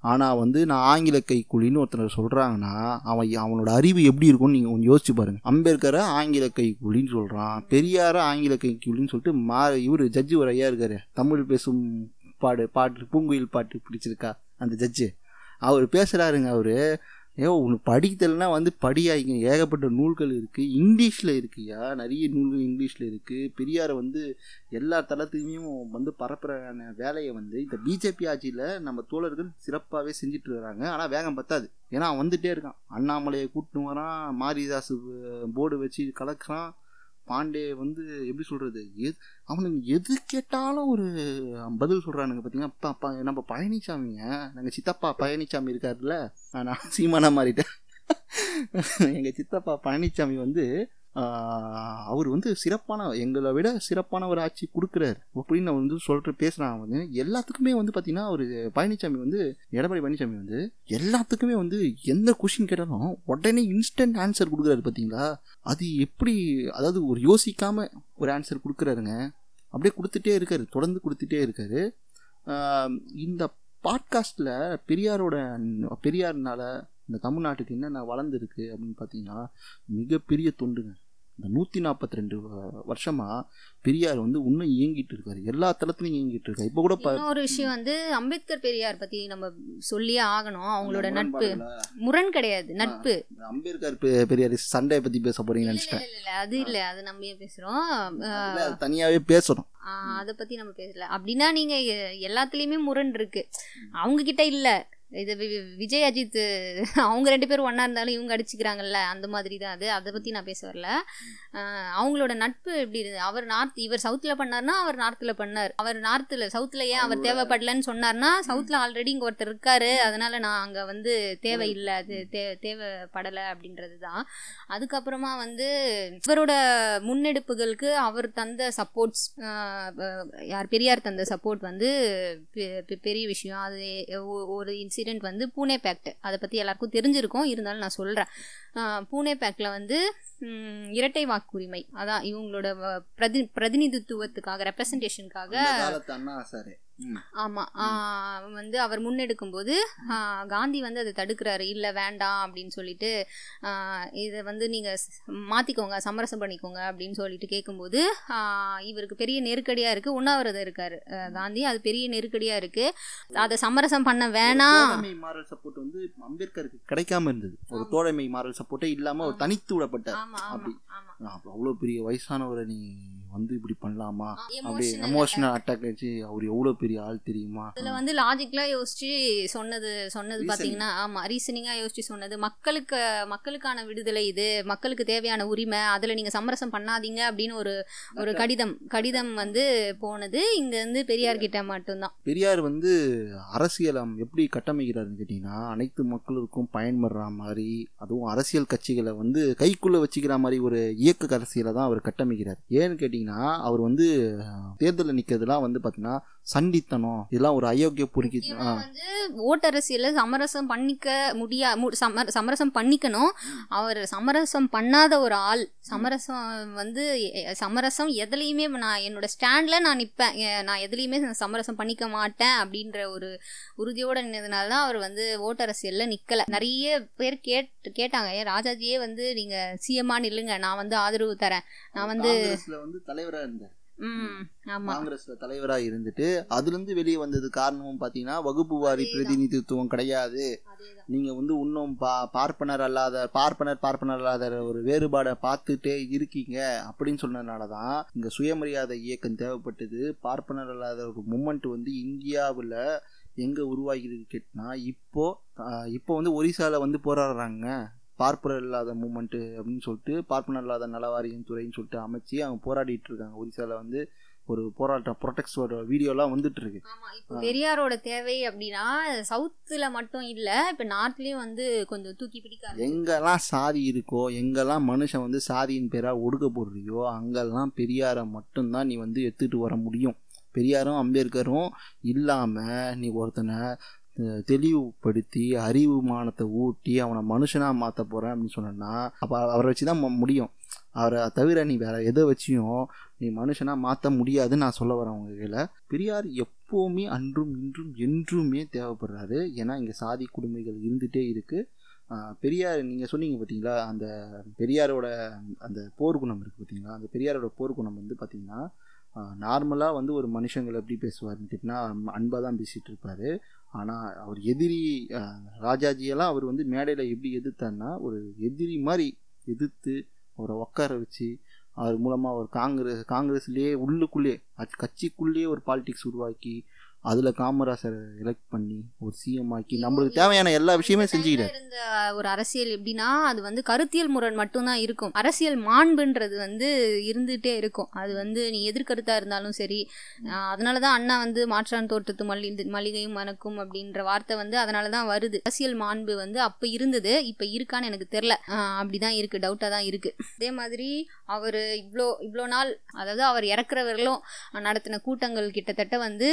S1: ஆனால் வந்து நான் ஆங்கில கைக்கூலின்னு ஒருத்தர் சொல்கிறாங்கன்னா அவன் அவனோட அறிவு எப்படி இருக்கும்னு நீங்கள் கொஞ்சம் யோசிச்சு பாருங்கள் அம்பேத்கரை ஆங்கில கைக்கூலின்னு சொல்கிறான் பெரியாரை ஆங்கில கைக்கூலின்னு சொல்லிட்டு மா இவர் ஜட்ஜி ஒரு ஐயா இருக்காரு. தமிழ் பேசும் பாடு பாட்டு பூங்குயில் பாட்டு பிடிச்சிருக்கா அந்த ஜட்ஜு அவர் பேசுகிறாருங்க அவர். ஏ உனக்கு படிக்க வந்து படியாயிங்க. ஏகப்பட்ட நூல்கள் இருக்குது இங்கிலீஷில் இருக்குயா? நிறைய நூல்கள் இங்கிலீஷில் இருக்குது பெரியாரை வந்து எல்லா தளத்துலையும் வந்து பரப்புறான வேலையை வந்து இந்த பிஜேபி ஆட்சியில் நம்ம தோழர்கள் சிறப்பாகவே செஞ்சுட்டு வராங்க ஆனால் வேகம் பத்தாது. ஏன்னா அவன் வந்துகிட்டே இருக்கான். அண்ணாமலையை கூட்டின்னு வரான். மாரிதாஸ் போர்டு வச்சு கலக்குறான். பாண்டே வந்து எப்படி சொல்கிறது எது அவனுங்க எது கேட்டாலும் ஒரு பதில் சொல்கிறானுங்க பார்த்தீங்கன்னா ப- நம்ம பழனிசாமிங்க நாங்கள் சித்தப்பா பழனிசாமி இருக்காருல்ல நான் சீமானா மாறிட்டேன். எங்கள் சித்தப்பா பழனிசாமி வந்து அவர் வந்து சிறப்பான எங்களை விட சிறப்பான ஒரு ஆட்சி கொடுக்குறாரு. அப்படின்னு வந்து சொல்கிற பேசுகிறாங்க வந்து எல்லாத்துக்குமே வந்து பார்த்தீங்கன்னா அவர் பழனிசாமி வந்து எடப்பாடி பழனிசாமி வந்து எல்லாத்துக்குமே வந்து எந்த கொஷின் கேட்டாலும் உடனே இன்ஸ்டன்ட் ஆன்சர் கொடுக்குறாரு பார்த்தீங்களா அது எப்படி அதாவது ஒரு யோசிக்காமல் ஒரு ஆன்சர் கொடுக்குறாருங்க. அப்படியே கொடுத்துட்டே இருக்காரு தொடர்ந்து கொடுத்துட்டே இருக்காரு. இந்த பாட்காஸ்ட்டில் பெரியாரோட பெரியார்னால இந்த தமிழ்நாட்டுக்கு என்னென்ன வளர்ந்துருக்கு அப்படின்னு பார்த்தீங்கன்னா மிகப்பெரிய தொண்டுங்க. இந்த நூற்றி நாற்பத்தி ரெண்டு வருஷமாக பெரியார் வந்து இன்னும் இயங்கிட்டு இருக்காரு. எல்லா தளத்துலையும் இயங்கிட்டு இருக்காரு. இப்போ கூட
S2: இன்னொரு விஷயம் வந்து அம்பேத்கர் பெரியார் பத்தி நம்ம சொல்லியே ஆகணும். அவங்களோட நட்பு? முரண் கிடையாது நட்பு.
S1: அம்பேத்கர் பெரியார் சண்டையை பற்றி பேச போறீங்கன்னு நினச்சிட்டேன்.
S2: இல்ல, அது இல்ல அது நம்ம
S1: அது தனியாவே பேசணும்.
S2: அதை பத்தி நம்ம பேசல. அப்படின்னா நீங்க எ- எல்லாத்துலயுமே முரண் இருக்கு. அவங்க கிட்ட இல்ல. இது விஜய் அஜித் அவங்க ரெண்டு பேரும் ஒண்ணா இருந்தாலும் இவங்க அடிச்சுக்கிறாங்கல்ல அந்த மாதிரி தான் அது. அதை பத்தி நான் பேச வரல. அவங்களோட நட்பு எப்படி இருந்தது? அவர் நார்த் இவர் சவுத்துல பண்ணார்னா அவர் நார்த்ல பண்ணார். அவர் நார்த்ல சவுத்துல ஏன் அவர் தேவைப்படலன்னு சொன்னார்னா சவுத்துல ஆல்ரெடி இங்க ஒருத்தர் இருக்காரு. அதனால நான் அங்க வந்து தேவையில்லை அது தே தேவைப்படலை அப்படின்றது தான் அதுக்கப்புறமா வந்து இவரோட முன்னெடுப்புகளுக்கு அவர் தந்த சப்போர்ட்ஸ் யார் பெரியார் தந்த சப்போர்ட் வந்து பெரிய விஷயம். அது ஒரு இன்சிடெண்ட் வந்து பூனே பேக்ட் அதை பற்றி எல்லாருக்கும் தெரிஞ்சிருக்கும். இருந்தாலும் நான் சொல்கிறேன் பூனே பேக்டில் வந்து இரட்டை வாக்குரிமை. அதான் இவங்களோட பிரதி பிரதிநிதித்துவத்துக்காக ரெப்ரசன்டேஷனுக்காக ஆமாம் வந்து அவர் முன்னெடுக்கும்போது ஆ, காந்தி வந்து அதை தடுக்கிறாரு. இல்லை வேண்டாம் அப்படின்னு சொல்லிட்டு இதை வந்து நீங்கள் மாற்றிக்கோங்க சமரசம் பண்ணிக்கோங்க அப்படின்னு சொல்லிட்டு கேட்கும்போது இவருக்கு பெரிய நெருக்கடியாக இருக்குது உண்ணாவிரதம் இருக்காரு. காந்தி அது பெரிய நெருக்கடியாக இருக்குது அதை சமரசம் பண்ண வேணாம்.
S1: மாரல் சப்போர்ட் வந்து அம்பேத்கருக்கு கிடைக்காம இருந்தது. ஒரு தோழமை மாரல் சப்போர்ட்டே இல்லாம ஒரு தனித்து விடப்பட்டார்.
S2: ஆமாம்
S1: அப்படி. அவ்வளோ பெரிய வயசானவரை நீ வந்து இப்படி பண்ணலாமா? அப்படி
S2: எமோஷனல்
S1: அட்டாக் ஆச்சு அவர் எவ்வளோ பெரிய ஆள் தெரியுமா?
S2: அதில் வந்து லாஜிக்கலாக யோசிச்சு சொன்னது சொன்னது. பார்த்தீங்கன்னா ஆமாம் ரீசனிங்காக யோசிச்சு சொன்னது. மக்களுக்கு மக்களுக்கான விடுதலை இது. மக்களுக்கு தேவையான உரிமை. அதில் நீங்கள் சமரசம் பண்ணாதீங்க அப்படின்னு ஒரு ஒரு கடிதம் கடிதம் வந்து போனது. இங்கேருந்து பெரியார் கிட்ட மட்டும்தான்.
S1: பெரியார் வந்து அரசியலம் எப்படி கட்டமைக்கிறாருன்னு கேட்டிங்கன்னா அனைத்து மக்களுக்கும் பயன்படுற மாதிரி அதுவும் அரசியல் கட்சிகளை வந்து கைக்குள்ளே வச்சுக்கிற மாதிரி ஒரு இயக்க அரசியலை தான் அவர் கட்டமைக்கிறார். ஏன்னு கேட்டிங்கன்னா அவர் வந்து தேர்தலில் நிற்கிறதுலாம் வந்து பார்த்தீங்கன்னா சண்டித்தனம். இதெல்லாம் ஒரு அயோக்கிய பொறுக்கி
S2: வந்து ஓட்டரசியல சமரசம் பண்ணிக்க முடியா மு- சம- சமரசம் பண்ணிக்கணும். அவர் சமரசம் பண்ணாத ஒரு ஆள். சமரசம் வந்து சமரசம் எதுலேயுமே நான் என்னோட ஸ்டாண்டில் நான் நிற்பேன் நான் எதுலேயுமே சமரசம் பண்ணிக்க மாட்டேன் அப்படின்ற ஒரு உறுதியோடு நின்றதுனால தான் அவர் வந்து ஓட்டரசியலில் நிற்கலை நிறைய பேர் கேட் கேட்டாங்க ஏன் ராஜாஜியே வந்து நீங்கள் சிஎம்மா நில்லுங்க. நான் வந்து ஆதரவு தரேன். நான் வந்து
S1: தலைவராக
S2: ஆமா
S1: காங்கிரஸ்ல தலைவரா இருந்துட்டு அதுல இருந்து வெளியே வந்தது காரணமும் பாத்தீங்கன்னா வகுப்பு வாரி. பிரதிநிதித்துவம் கிடையாது. நீங்க வந்து இன்னும் பா பார்ப்பனர் அல்லாத பார்ப்பனர் பார்ப்பனர் அல்லாத ஒரு வேறுபாடை பார்த்துட்டே இருக்கீங்க அப்படின்னு சொன்னதுனால தான் இங்க சுயமரியாதை இயக்கம் தேவைப்பட்டது. பார்ப்பனர் அல்லாத ஒரு மூமெண்ட் வந்து இந்தியாவில் எங்க உருவாகிருக்கு கேட்டினா இப்போ இப்போ வந்து ஒரிசால வந்து போராடுறாங்க. பார்ப்பனர் இல்லாத மூமெண்ட்டு அப்படின்னு சொல்லிட்டு பார்ப்பனர் இல்லாத நலவாரியம் துறைன்னு சொல்லிட்டு அமைச்சு அவங்க போராடிட்டு இருக்காங்க. ஒரிசால வந்து ஒரு போராட்டம் ப்ரொடெக்ட் வீடியோலாம் வந்துட்டு இருக்கு.
S2: பெரியாரோட தேவை அப்படின்னா சவுத்துல மட்டும் இல்ல இப்ப நார்த்லயும் வந்து கொஞ்சம் தூக்கி பிடிக்க.
S1: எங்கெல்லாம் சாதி இருக்கோ எங்கெல்லாம் மனுஷன் வந்து சாதியின் பேராக ஒடுக்கப்படுறியோ அங்கெல்லாம் பெரியாரை மட்டும்தான் நீ வந்து எடுத்துகிட்டு வர முடியும். பெரியாரும் அம்பேத்கரும் இல்லாமல் நீ ஒருத்தனை தெளிவுபடுத்தி அறிவுமானத்தை ஊட்டி அவனை மனுஷனாக மாற்ற போகிறேன் அப்படின்னு சொன்னேன்னா அப்போ அவரை வச்சு தான் முடியும். அவரை தவிர நீ வேறு எதை வச்சியும் நீ மனுஷனாக மாற்ற முடியாதுன்னு நான் சொல்ல வரேன் உங்கள் கையில். பெரியார் எப்போவுமே அன்றும் இன்றும் என்றுமே தேவைப்படுறாரு. ஏன்னா இங்கே சாதி குடும்பங்கள் இருந்துகிட்டே இருக்குது பெரியார் நீங்கள் சொன்னீங்க பார்த்தீங்களா அந்த பெரியாரோட அந்த போர்க்குணம் இருக்குது பார்த்தீங்களா அந்த பெரியாரோட போர்க்குணம் வந்து பார்த்திங்கன்னா நார்மலாக வந்து ஒரு மனுஷங்களை எப்படி பேசுவார்னு கேட்டிங்கன்னா அன்பாக தான் பேசிகிட்டு இருப்பார். ஆனால் அவர் எதிரி ராஜாஜியெல்லாம் அவர் வந்து மேடையில் எப்படி எதிர்த்தாருன்னா ஒரு எதிரி மாதிரி எதிர்த்து அவரை உட்கார வச்சு அவர் மூலமாக அவர் காங்கிரஸ் காங்கிரஸ்லேயே உள்ளுக்குள்ளேயே அது கட்சிக்குள்ளேயே ஒரு பாலிடிக்ஸ் உருவாக்கி அதில் காமராசரை எலெக்ட் பண்ணி ஒரு சிஎம் ஆக்கி நம்மளுக்கு தேவையான எல்லா விஷயமே
S2: ல இருந்த ஒரு அரசியல் எப்படின்னா அது வந்து கருத்தியல் முரண் மட்டும்தான் இருக்கும். அரசியல் மாண்புன்றது வந்து இருந்துகிட்டே இருக்கும். அது வந்து நீ எதிர்கருத்தா இருந்தாலும் சரி ஆஹ் அதனாலதான் அண்ணா வந்து மாற்றான் தோட்டத்து மல்லி மல்லிகையும் மணக்கும் அப்படின்ற வார்த்தை வந்து அதனாலதான் வருது. அரசியல் மாண்பு வந்து அப்ப இருந்தது இப்ப இருக்கான்னு எனக்கு தெரியல. ஆஹ் அப்படிதான் இருக்கு டவுட்டா தான் இருக்கு. அதே மாதிரி அவர் இவ்வளோ இவ்வளோ நாள் அதாவது அவர் இறக்குறவர்களும் நடத்தின கூட்டங்கள் கிட்டத்தட்ட வந்து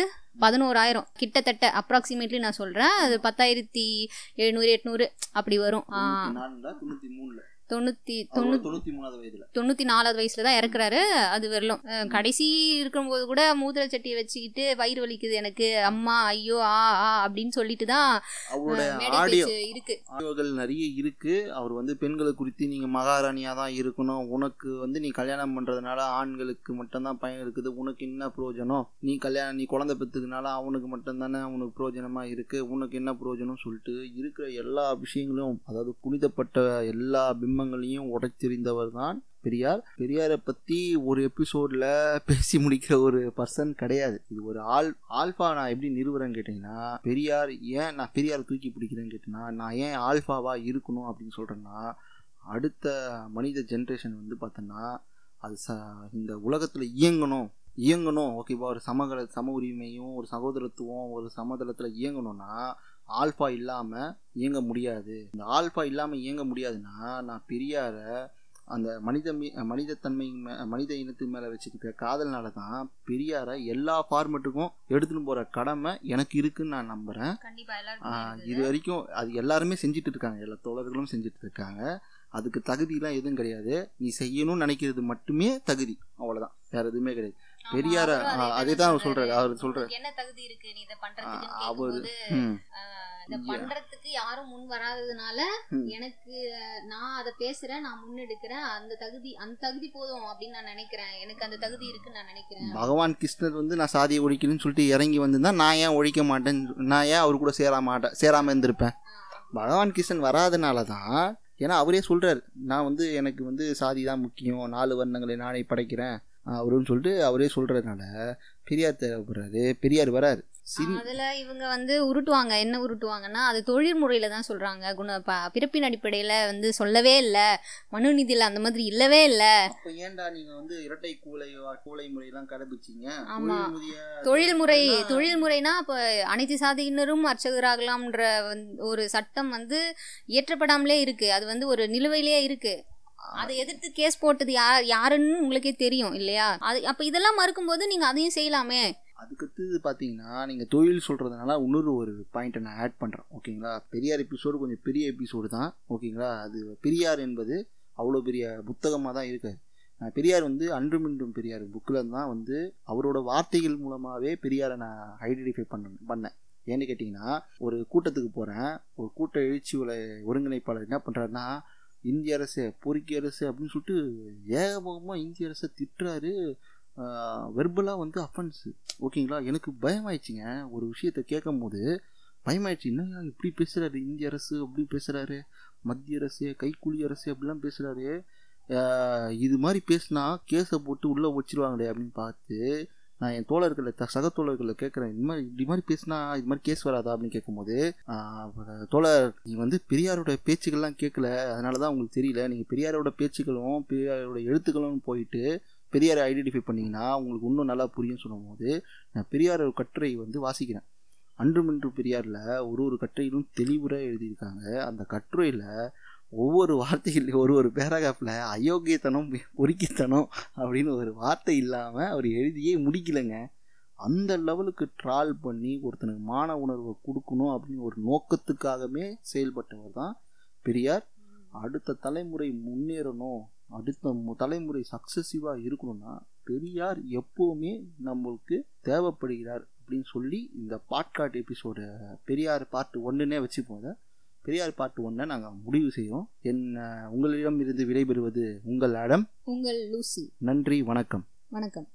S2: பதினோராயிரம். கிட்டத்தட்ட அப்ராக்சிமேட்லி நான் சொல்கிறேன் அது பத்தாயிரத்தி எழுநூறு எட்நூறு அப்படி வரும். ஆ,
S1: தொண்ணூத்தி தொண்ணூத்தி மூணாவது வயதுல.
S2: தொண்ணூற்றி நாலாவது வயசில் தான் இறக்குறாரு. அது வரலும். கடைசி இருக்கும்போது கூட மூத்திர சட்டியை வச்சுக்கிட்டு வயிறு வலிக்குது எனக்கு. அம்மா ஐயோ ஆ ஆ அப்படின்னு சொல்லிட்டு தான்
S1: ஆடியோ
S2: இருக்கு.
S1: ஆடியோகள் நிறைய இருக்கு. அவர் வந்து பெண்களை குறித்து நீங்க மகாராணியா தான் இருக்கணும். உனக்கு வந்து நீ கல்யாணம் பண்றதுனால ஆண்களுக்கு மட்டும்தான் பயன் இருக்குது. உனக்கு என்ன பிரயோஜனம் நீ கல்யாணம் நீ குழந்தை பெற்றுக்கனால அவனுக்கு மட்டும்தானே உனக்கு பிரயோஜனமா இருக்கு. உனக்கு என்ன பிரயோஜனம் சொல்லிட்டு இருக்கிற எல்லா விஷயங்களும் அதாவது புனிதப்பட்ட எல்லா பிம்பங்களையும் உடைத்தெறிந்தவர் தான் பெரியார். பெரியாரை பற்றி ஒரு எபிசோடில் பேசி முடிக்கிற ஒரு பர்சன் கிடையாது. இது ஒரு ஆல் ஆல்ஃபா நான் எப்படி நிறுவுறேன்னு கேட்டிங்கன்னா பெரியார் ஏன் நான் பெரியாரை தூக்கி பிடிக்கிறேன்னு கேட்டேன்னா நான் ஏன் ஆல்ஃபாவாக இருக்கணும் அப்படின்னு சொல்கிறேன்னா அடுத்த மனித ஜென்ரேஷன் வந்து பார்த்தோன்னா அது ச இந்த உலகத்தில் இயங்கணும். இயங்கணும் ஓகேவா ஒரு சமகல சம உரிமையும் ஒரு சகோதரத்துவம் ஒரு சமதளத்தில் இயங்கணும்னா ஆல்ஃபா இல்லாமல் இயங்க முடியாது. இந்த ஆல்ஃபா இல்லாமல் இயங்க முடியாதுன்னா நான் பெரியாரை அந்த மனித மீ மனிதத்தன்மை மே மனித இனத்து மேலே வச்சுக்கிற காதல்னால தான் பெரியாரை எல்லா ஃபார்மெட்டுக்கும் எடுத்துன்னு போகிற கடமை எனக்கு இருக்குன்னு நான் நம்புகிறேன் இது வரைக்கும் அது எல்லாருமே செஞ்சுட்டு இருக்காங்க. எல்லா தோழர்களும் செஞ்சுட்டு இருக்காங்க. அதுக்கு தகுதியெலாம் எதுவும் கிடையாது. நீ செய்யணும்னு நினைக்கிறது மட்டுமே தகுதி. அவ்வளோதான் வேற எதுவுமே கிடையாது. பெரியார? அதே தான் சொல்றாரு. அவர் சொல்றாரு.
S2: என்ன தகுதி இருக்கு? நீ இதை பண்றதுக்கு
S1: அவர்
S2: இதை. பண்றதுக்கு யாரும் முன் வராததுனால. எனக்கு நான் அதை பேசுறேன் நான் முன்னெடுக்கிறேன். அந்த தகுதி அந்த தகுதி போதும் அப்படின்னு நான் நினைக்கிறேன். எனக்கு அந்த தகுதி இருக்குன்னு நான் நினைக்கிறேன்.
S1: பகவான் கிருஷ்ணர் வந்து நான் சாதியை ஒழிக்கணும்னு சொல்லிட்டு இறங்கி வந்திருந்தா நான் ஏன் ஒழிக்க மாட்டேன் நான் ஏன் அவர் கூட சேர மாட்டேன் சேராமல் இருந்திருப்பேன்? பகவான் கிருஷ்ணன் வராதனால தான் ஏன்னா அவரே சொல்றாரு நான் வந்து எனக்கு வந்து சாதி தான் முக்கியம். நாலு வர்ணங்களை நானே படைக்கிறேன். அவருன்னு சொல்லிட்டு அவரே சொல்றதுனால பெரியார் தேவைப்படுறாரு பெரியார் வராரு.
S2: அதுல இவங்க வந்து உருட்டுவாங்க. என்ன உருட்டுவாங்கன்னா அது தொழில் முறையில தான் சொல்றாங்க. குண ப- பிறப்பின் அடிப்படையில வந்து சொல்லவே இல்ல. மனுநீதியில அந்த மாதிரி இல்லவே இல்ல.
S1: அப்ப ஏன்டா நீங்க வந்து இரட்டை கூலை கூலை முறையெல்லாம் கடைபிடிச்சீங்க?
S2: ஆமா.
S1: தொழில்முறைய-
S2: தொழில்முறை
S1: தொழில்னா-
S2: தொழில்முறைனா இப்போ அனைத்து சாதியினரும் அர்ச்சகராகலாம்ன்ற ஒரு சட்டம் வந்து இயற்றப்படாமலே இருக்கு. அது வந்து ஒரு நிலுவையிலே இருக்கு. அதை எதிர்த்து கேஸ் போட்டது யார் யாருன்னு உங்களுக்கே தெரியும் இல்லையா? அது அப்ப இதெல்லாம் மறுக்கும்போது நீங்க அதையும் செய்யலாமே?
S1: அதுக்கடுத்து பார்த்தீங்கன்னா நீங்கள் தொழில் சொல்கிறதுனால இன்னொரு ஒரு பாயிண்ட்டை நான் ஆட் பண்ணுறேன் ஓகேங்களா பெரியார் எபிசோடு கொஞ்சம் பெரிய எபிசோடு தான் ஓகேங்களா அது பெரியார் என்பது அவ்வளோ பெரிய புத்தகமாக தான் இருக்காது. நான் பெரியார் வந்து அன்றும் இன்றும் பெரியார் புக்கில் தான் வந்து அவரோட வார்த்தைகள் மூலமாகவே பெரியாரை நான் ஐடென்டிஃபை பண்ண பண்ணேன். ஏன்னு கேட்டிங்கன்னா ஒரு கூட்டத்துக்கு போகிறேன் ஒரு கூட்ட எழுச்சி ஒருங்கிணைப்பாளர் என்ன பண்ணுறாருன்னா இந்திய அரசு பொறுக்கி அரசு அப்படின்னு சொல்லிட்டு ஏகபோகமாக இந்திய அரசை திட்டுறாரு வெர்பலாக வந்து அஃபென்ஸு ஓகேங்களா? எனக்கு பயமாயிடுச்சுங்க. ஒரு விஷயத்த கேட்கும் போது பயமாயிடுச்சு. என்னங்க இப்படி பேசுகிறாரு இந்திய அரசு அப்படி பேசுகிறாரு மத்திய அரசு கைக்கூலி அரசு அப்படிலாம் பேசுகிறாரு இது மாதிரி பேசுனா கேஸை போட்டு உள்ளே வச்சிருவாங்களே அப்படின்னு பார்த்து நான் என் தோழர்களை த சக தோழர்களை கேட்குறேன் இது மாதிரி இப்படி மாதிரி பேசினா இது மாதிரி கேஸ் வராதா? அப்படின்னு கேட்கும்போது தோழர் நீ வந்து பெரியாரோட பேச்சுக்கள்லாம் கேட்கல. அதனால தான் உங்களுக்கு தெரியல. நீங்கள் பெரியாரோட பேச்சுக்களும் பெரியாரோட எழுத்துக்களும் போயிட்டு பெரியாரை ஐடென்டிஃபை பண்ணிங்கன்னா உங்களுக்கு இன்னும் நல்லா புரியும் சொல்லும்போது நான் பெரியாரோட கட்டுரை வந்து வாசிக்கிறேன். அன்றுமின்று பெரியாரில் ஒரு ஒரு கட்டுரையிலும் தெளிவுற எழுதியிருக்காங்க. அந்த கட்டுரையில் ஒவ்வொரு வார்த்தையில் ஒரு ஒரு பேராகிராஃபில் அயோக்கியத்தனம் பொறுக்கித்தனம் அப்படின்னு ஒரு வார்த்தை இல்லாமல் அவர் எழுதியே முடிக்கலைங்க. அந்த லெவலுக்கு ட்ரால் பண்ணி ஒருத்தனுக்கு மான உணர்வை கொடுக்கணும் அப்படின்னு ஒரு நோக்கத்துக்காகவே செயல்பட்டவர் தான் பெரியார். அடுத்த தலைமுறை முன்னேறணும் அடுத்த மு- தலைமுறை சக்ஸஸிவாக இருக்கணும்னா பெரியார் எப்போவுமே நம்மளுக்கு தேவைப்படுகிறார் அப்படின்னு சொல்லி இந்த பாட்காட் எபிசோடு பெரியார் பார்ட் ஒன்றுனே வச்சுப்போம் அதை பெரியார் பார்ட் ஒன்றை நாங்கள் முடிவு செய்கிறோம் என்ன உங்களிடம் இருந்து விடைபெறுவது உங்கள் அடம்
S2: உங்கள் லூசி.
S1: நன்றி வணக்கம்.
S2: வணக்கம்.